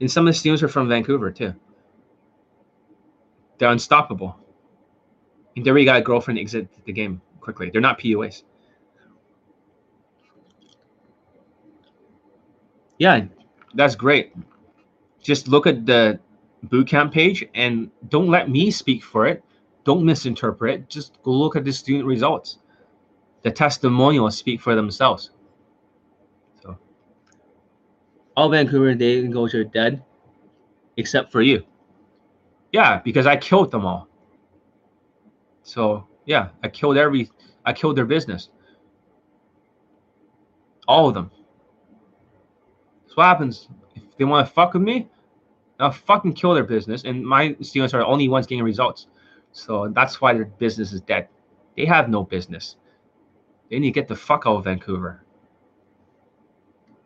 And some of the students are from Vancouver too. They're unstoppable. And there already got a girlfriend exit the game quickly. They're not PUAs. Yeah, that's great. Just look at the bootcamp page and don't let me speak for it. Don't misinterpret it. Just go look at the student results. The testimonials speak for themselves. So all Vancouver dating goes are dead, except for you. Yeah, because I killed them all. So yeah, I killed every I killed their business. All of them. That's what happens. If they want to fuck with me, I'll fucking kill their business. And my students are the only ones getting results. So that's why their business is dead. They have no business. Then you get the fuck out of Vancouver.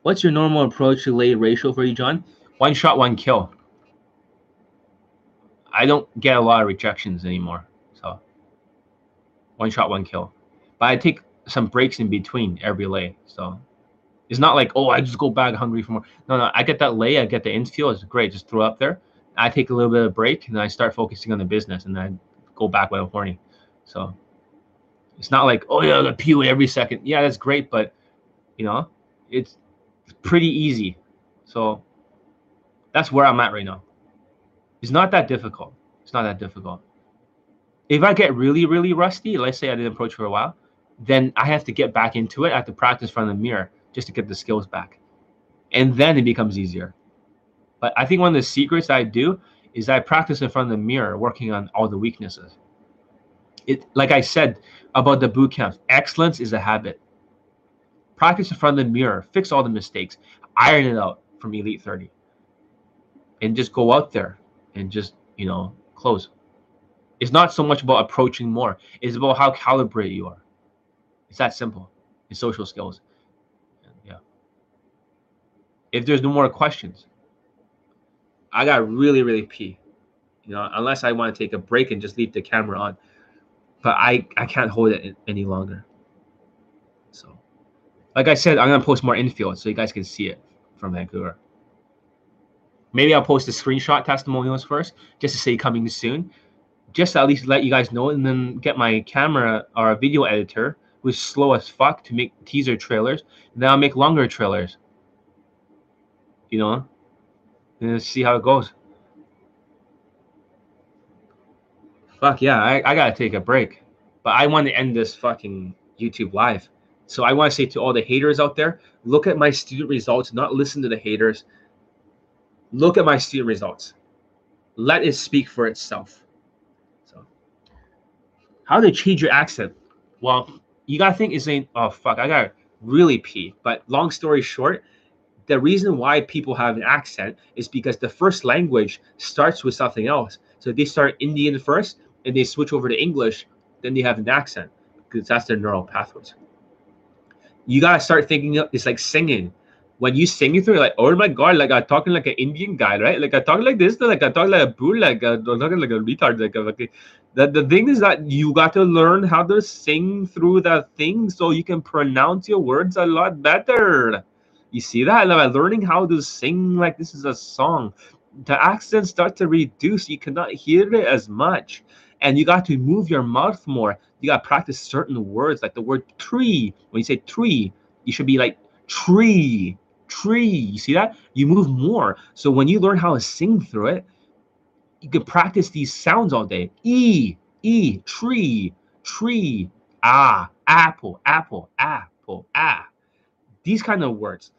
What's your normal approach to lay ratio for you, John? One shot, one kill. I don't get a lot of rejections anymore. So one shot, one kill. But I take some breaks in between every lay. So it's not like, oh, I just go back hungry for more. No, no, I get that lay, I get the infield, it's great. Just throw up there. I take a little bit of break and I start focusing on the business and then I go back when I'm horny. So it's not like, oh yeah, got PUA every second. Yeah, that's great, but you know, it's pretty easy. So that's where I'm at right now. It's not that difficult. It's not that difficult. If I get really, really rusty, let's say I didn't approach for a while, then I have to get back into it. I have to practice in front of the mirror just to get the skills back. And then it becomes easier. But I think one of the secrets I do is I practice in front of the mirror, working on all the weaknesses. It, like I said about the boot camps, excellence is a habit. Practice in front of the mirror, fix all the mistakes, iron it out from Elite 30, and just go out there and just, you know, close. It's not so much about approaching more, it's about how calibrated you are. It's that simple. It's social skills. If there's no more questions, I got really, really pee. You know, unless I want to take a break and just leave the camera on. But I, I can't hold it any longer. So, like I said, I'm gonna post more infield so you guys can see it from Vancouver. Maybe I'll post the screenshot testimonials first, just to say coming soon, just to at least let you guys know, and then get my camera or video editor who's slow as fuck to make teaser trailers. And then I'll make longer trailers. You know, and see how it goes. Fuck yeah, I, I gotta take a break. But I want to end this fucking YouTube live. So I want to say to all the haters out there, look at my student results, not listen to the haters. Look at my student results. Let it speak for itself. So how to change your accent? Well, you gotta think is saying, oh fuck, I gotta really pee. But long story short, the reason why people have an accent is because the first language starts with something else. So they start Indian first and they switch over to English, then they have an accent because that's their neural pathways. You gotta start thinking it's like singing. When you sing it through, you're like, oh my god, like I'm talking like an Indian guy, right? Like I talk like this, like I talk like a bull, like I'm talking like a retard, like, like the, the thing is that you got to learn how to sing through that thing so you can pronounce your words a lot better. You see that? And Like learning how to sing like this is a song. The accents start to reduce. You cannot hear it as much. And you got to move your mouth more. You got to practice certain words, like the word tree. When you say tree, you should be like tree, tree. You see that? You move more. So when you learn how to sing through it, you can practice these sounds all day. E, E, tree, tree, ah, apple, apple, apple, ah. These kind of words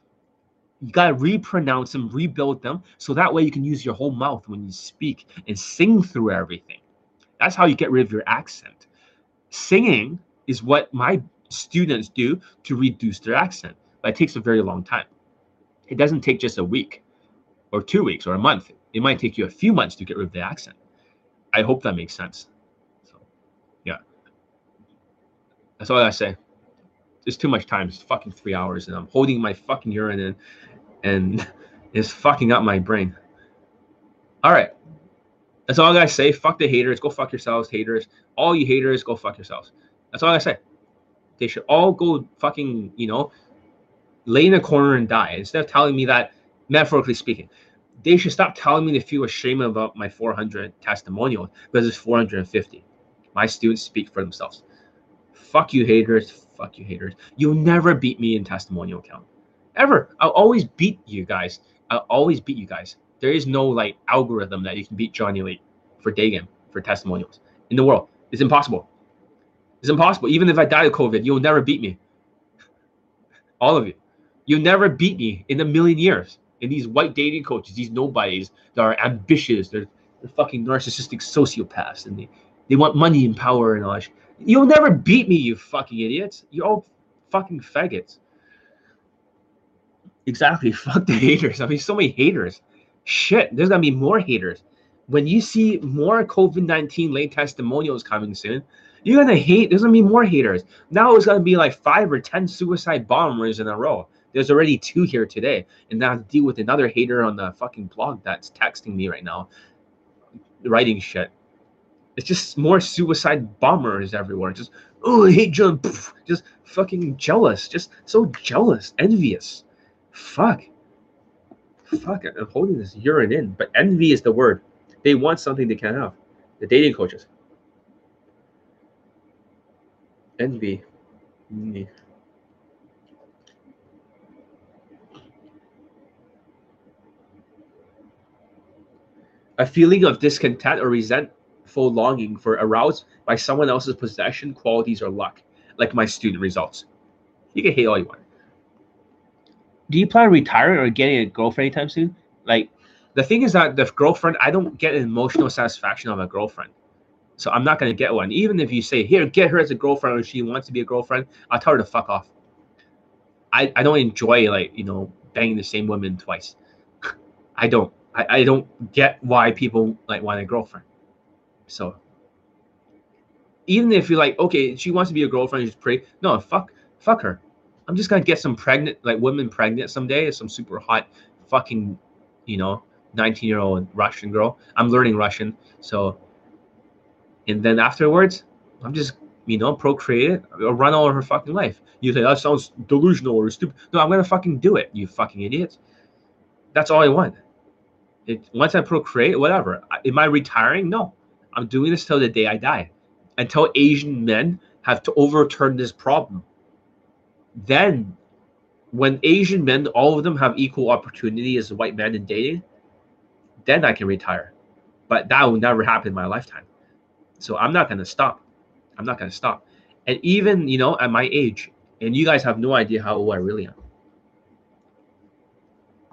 you got to repronounce them, rebuild them, so that way you can use your whole mouth when you speak and sing through everything. That's how you get rid of your accent. Singing is what my students do to reduce their accent, but it takes a very long time. It doesn't take just a week or two weeks or a month. It might take you a few months to get rid of the accent. I hope that makes sense. So, yeah. That's all I say. It's too much time. It's fucking three hours, and I'm holding my fucking urine in and it's fucking up my brain. All right. That's all I gotta say. Fuck the haters. Go fuck yourselves, haters. All you haters, go fuck yourselves. That's all I say. They should all go fucking, you know, lay in a corner and die instead of telling me that, metaphorically speaking. They should stop telling me to feel ashamed about my 400 testimonial because it's 450. My students speak for themselves. Fuck you, haters. Fuck you, haters. You'll never beat me in testimonial count ever. I'll always beat you guys. I'll always beat you guys. There is no like algorithm that you can beat Johnny Elite for day game for testimonials in the world. It's impossible. It's impossible. Even if I die of COVID, you'll never beat me. All of you. You'll never beat me in a million years. And these white dating coaches, these nobodies that are ambitious, they're, they're fucking narcissistic sociopaths, and they, they want money and power and all that. You'll never beat me, you fucking idiots. You're all fucking faggots. Exactly. Fuck the haters. I mean, so many haters. Shit, there's gonna be more haters. when you see more COVID 19 late testimonials coming soon, you're gonna hate. There's gonna be more haters. Now it's gonna be like five or ten suicide bombers in a row. There's already two here today, and now I have to deal with another hater on the fucking blog that's texting me right now, writing shit. It's just more suicide bombers everywhere. Just oh, I hate John. Just fucking jealous. Just so jealous, envious. Fuck. Fuck. I'm holding this urine in, but envy is the word. They want something they can't have. The dating coaches. Envy. Mm. A feeling of discontent or resentful longing for aroused by someone else's possession, qualities, or luck, like my student results. You can hate all you want. Do you plan on retiring or getting a girlfriend anytime soon? Like, the thing is that the girlfriend, I don't get an emotional satisfaction of a girlfriend. So I'm not going to get one. Even if you say, here, get her as a girlfriend or she wants to be a girlfriend, I'll tell her to fuck off. I, I don't enjoy, like, you know, banging the same woman twice. I don't. I, I don't get why people like want a girlfriend. So even if you're like, okay, she wants to be a girlfriend, just pray. No, fuck, fuck her. I'm just gonna get some pregnant, like women pregnant someday, some super hot, fucking, you know, 19 year old Russian girl. I'm learning Russian, so. And then afterwards, I'm just, you know, procreate or run all her fucking life. You say oh, that sounds delusional or stupid. No, I'm gonna fucking do it. You fucking idiot. That's all I want. It, once I procreate, whatever. Am I retiring? No, I'm doing this till the day I die, until Asian men have to overturn this problem. Then, when Asian men, all of them have equal opportunity as white men in dating, then I can retire. But that will never happen in my lifetime. So I'm not gonna stop. I'm not gonna stop. And even you know at my age, and you guys have no idea how old I really am.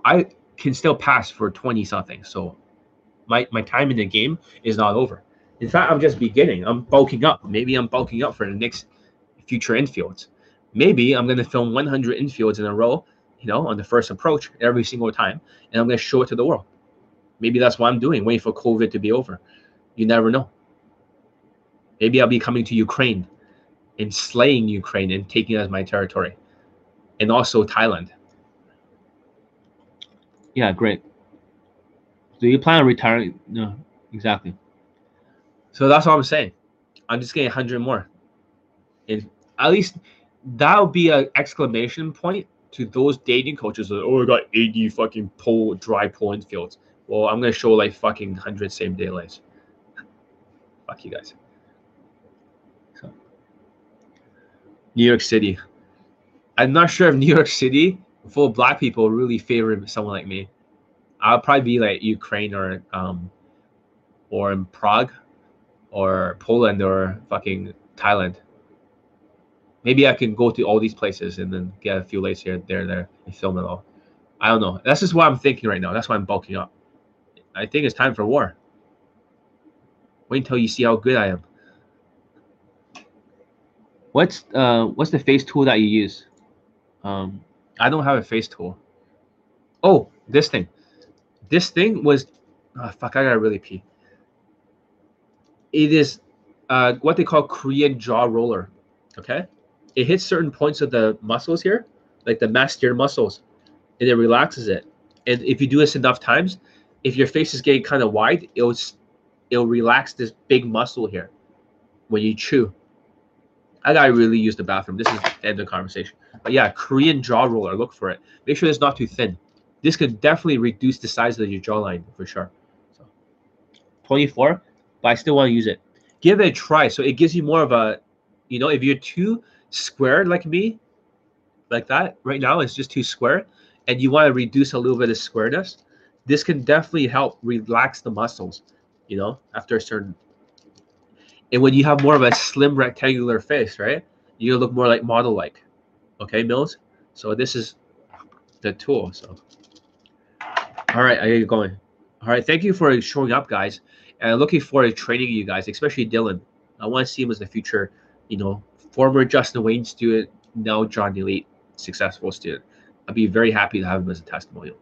I can still pass for 20 something. So my, my time in the game is not over. In fact, I'm just beginning. I'm bulking up. Maybe I'm bulking up for the next future infields. Maybe I'm going to film 100 infields in a row, you know, on the first approach every single time, and I'm going to show it to the world. Maybe that's what I'm doing, waiting for COVID to be over. You never know. Maybe I'll be coming to Ukraine and slaying Ukraine and taking it as my territory, and also Thailand. Yeah, great. Do you plan on retiring? No, exactly. So that's what I'm saying. I'm just getting 100 more. And at least that would be an exclamation point to those dating coaches. That, oh, I got 80 fucking pull dry pull fields. Well, I'm gonna show like fucking 100 same day lives. Fuck you guys. So, New York City. I'm not sure if New York City full of black people really favor someone like me. I'll probably be like Ukraine or um or in Prague or Poland or fucking Thailand. Maybe I can go to all these places and then get a few lays here, there, there, and film it all. I don't know. That's just what I'm thinking right now. That's why I'm bulking up. I think it's time for war. Wait until you see how good I am. What's uh what's the face tool that you use? Um I don't have a face tool. Oh, this thing. This thing was, oh, fuck, I gotta really pee. It is uh, what they call Korean jaw roller. Okay, it hits certain points of the muscles here, like the masseter muscles, and it relaxes it. And if you do this enough times, if your face is getting kind of wide, it'll it'll relax this big muscle here when you chew. I gotta really use the bathroom. This is the end of the conversation. But yeah, Korean jaw roller. Look for it. Make sure it's not too thin. This could definitely reduce the size of your jawline for sure. So 24, but I still want to use it. Give it a try. So it gives you more of a, you know, if you're too square like me, like that right now, it's just too square, and you want to reduce a little bit of squareness, this can definitely help relax the muscles, you know, after a certain. And when you have more of a slim rectangular face, right, you look more like model like. Okay, Mills. So this is the tool. So. All right, I get going. All right, thank you for showing up, guys. And I'm looking forward to training you guys, especially Dylan. I want to see him as the future, you know, former Justin Wayne student, now John Elite successful student. I'd be very happy to have him as a testimonial.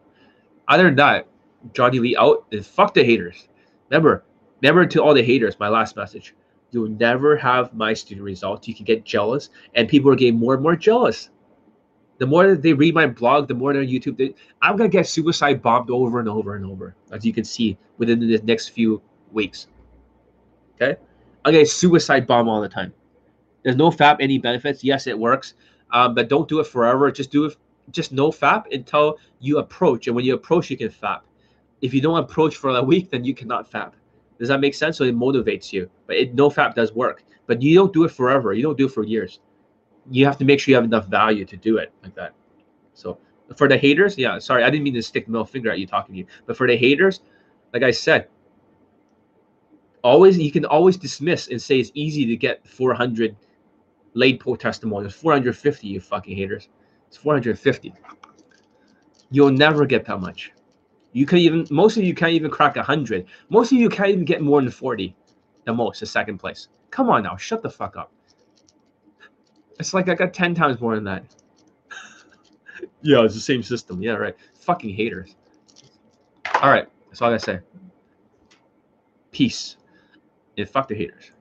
Other than that, John Elite out and fuck the haters. Remember, remember to all the haters, my last message. You'll never have my student results. You can get jealous, and people are getting more and more jealous. The more that they read my blog, the more they're on YouTube, they, I'm gonna get suicide bombed over and over and over, as you can see within the next few weeks. Okay, I get a suicide bomb all the time. There's no FAP any benefits. Yes, it works, um, but don't do it forever. Just do it. Just no FAP until you approach, and when you approach, you can FAP. If you don't approach for a week, then you cannot FAP. Does that make sense? So it motivates you, but it, no FAP does work. But you don't do it forever. You don't do it for years. You have to make sure you have enough value to do it like that. So for the haters, yeah, sorry, I didn't mean to stick middle finger at you talking to you, but for the haters, like I said, always you can always dismiss and say it's easy to get 400 late poll testimonials. 450, you fucking haters. It's 450. You'll never get that much. You can even most of you can't even crack 100. Most of you can't even get more than 40. The most, the second place. Come on now, shut the fuck up. It's like I got 10 times more than that. yeah, it's the same system. Yeah, right. Fucking haters. All right, that's all I gotta say. Peace. And fuck the haters.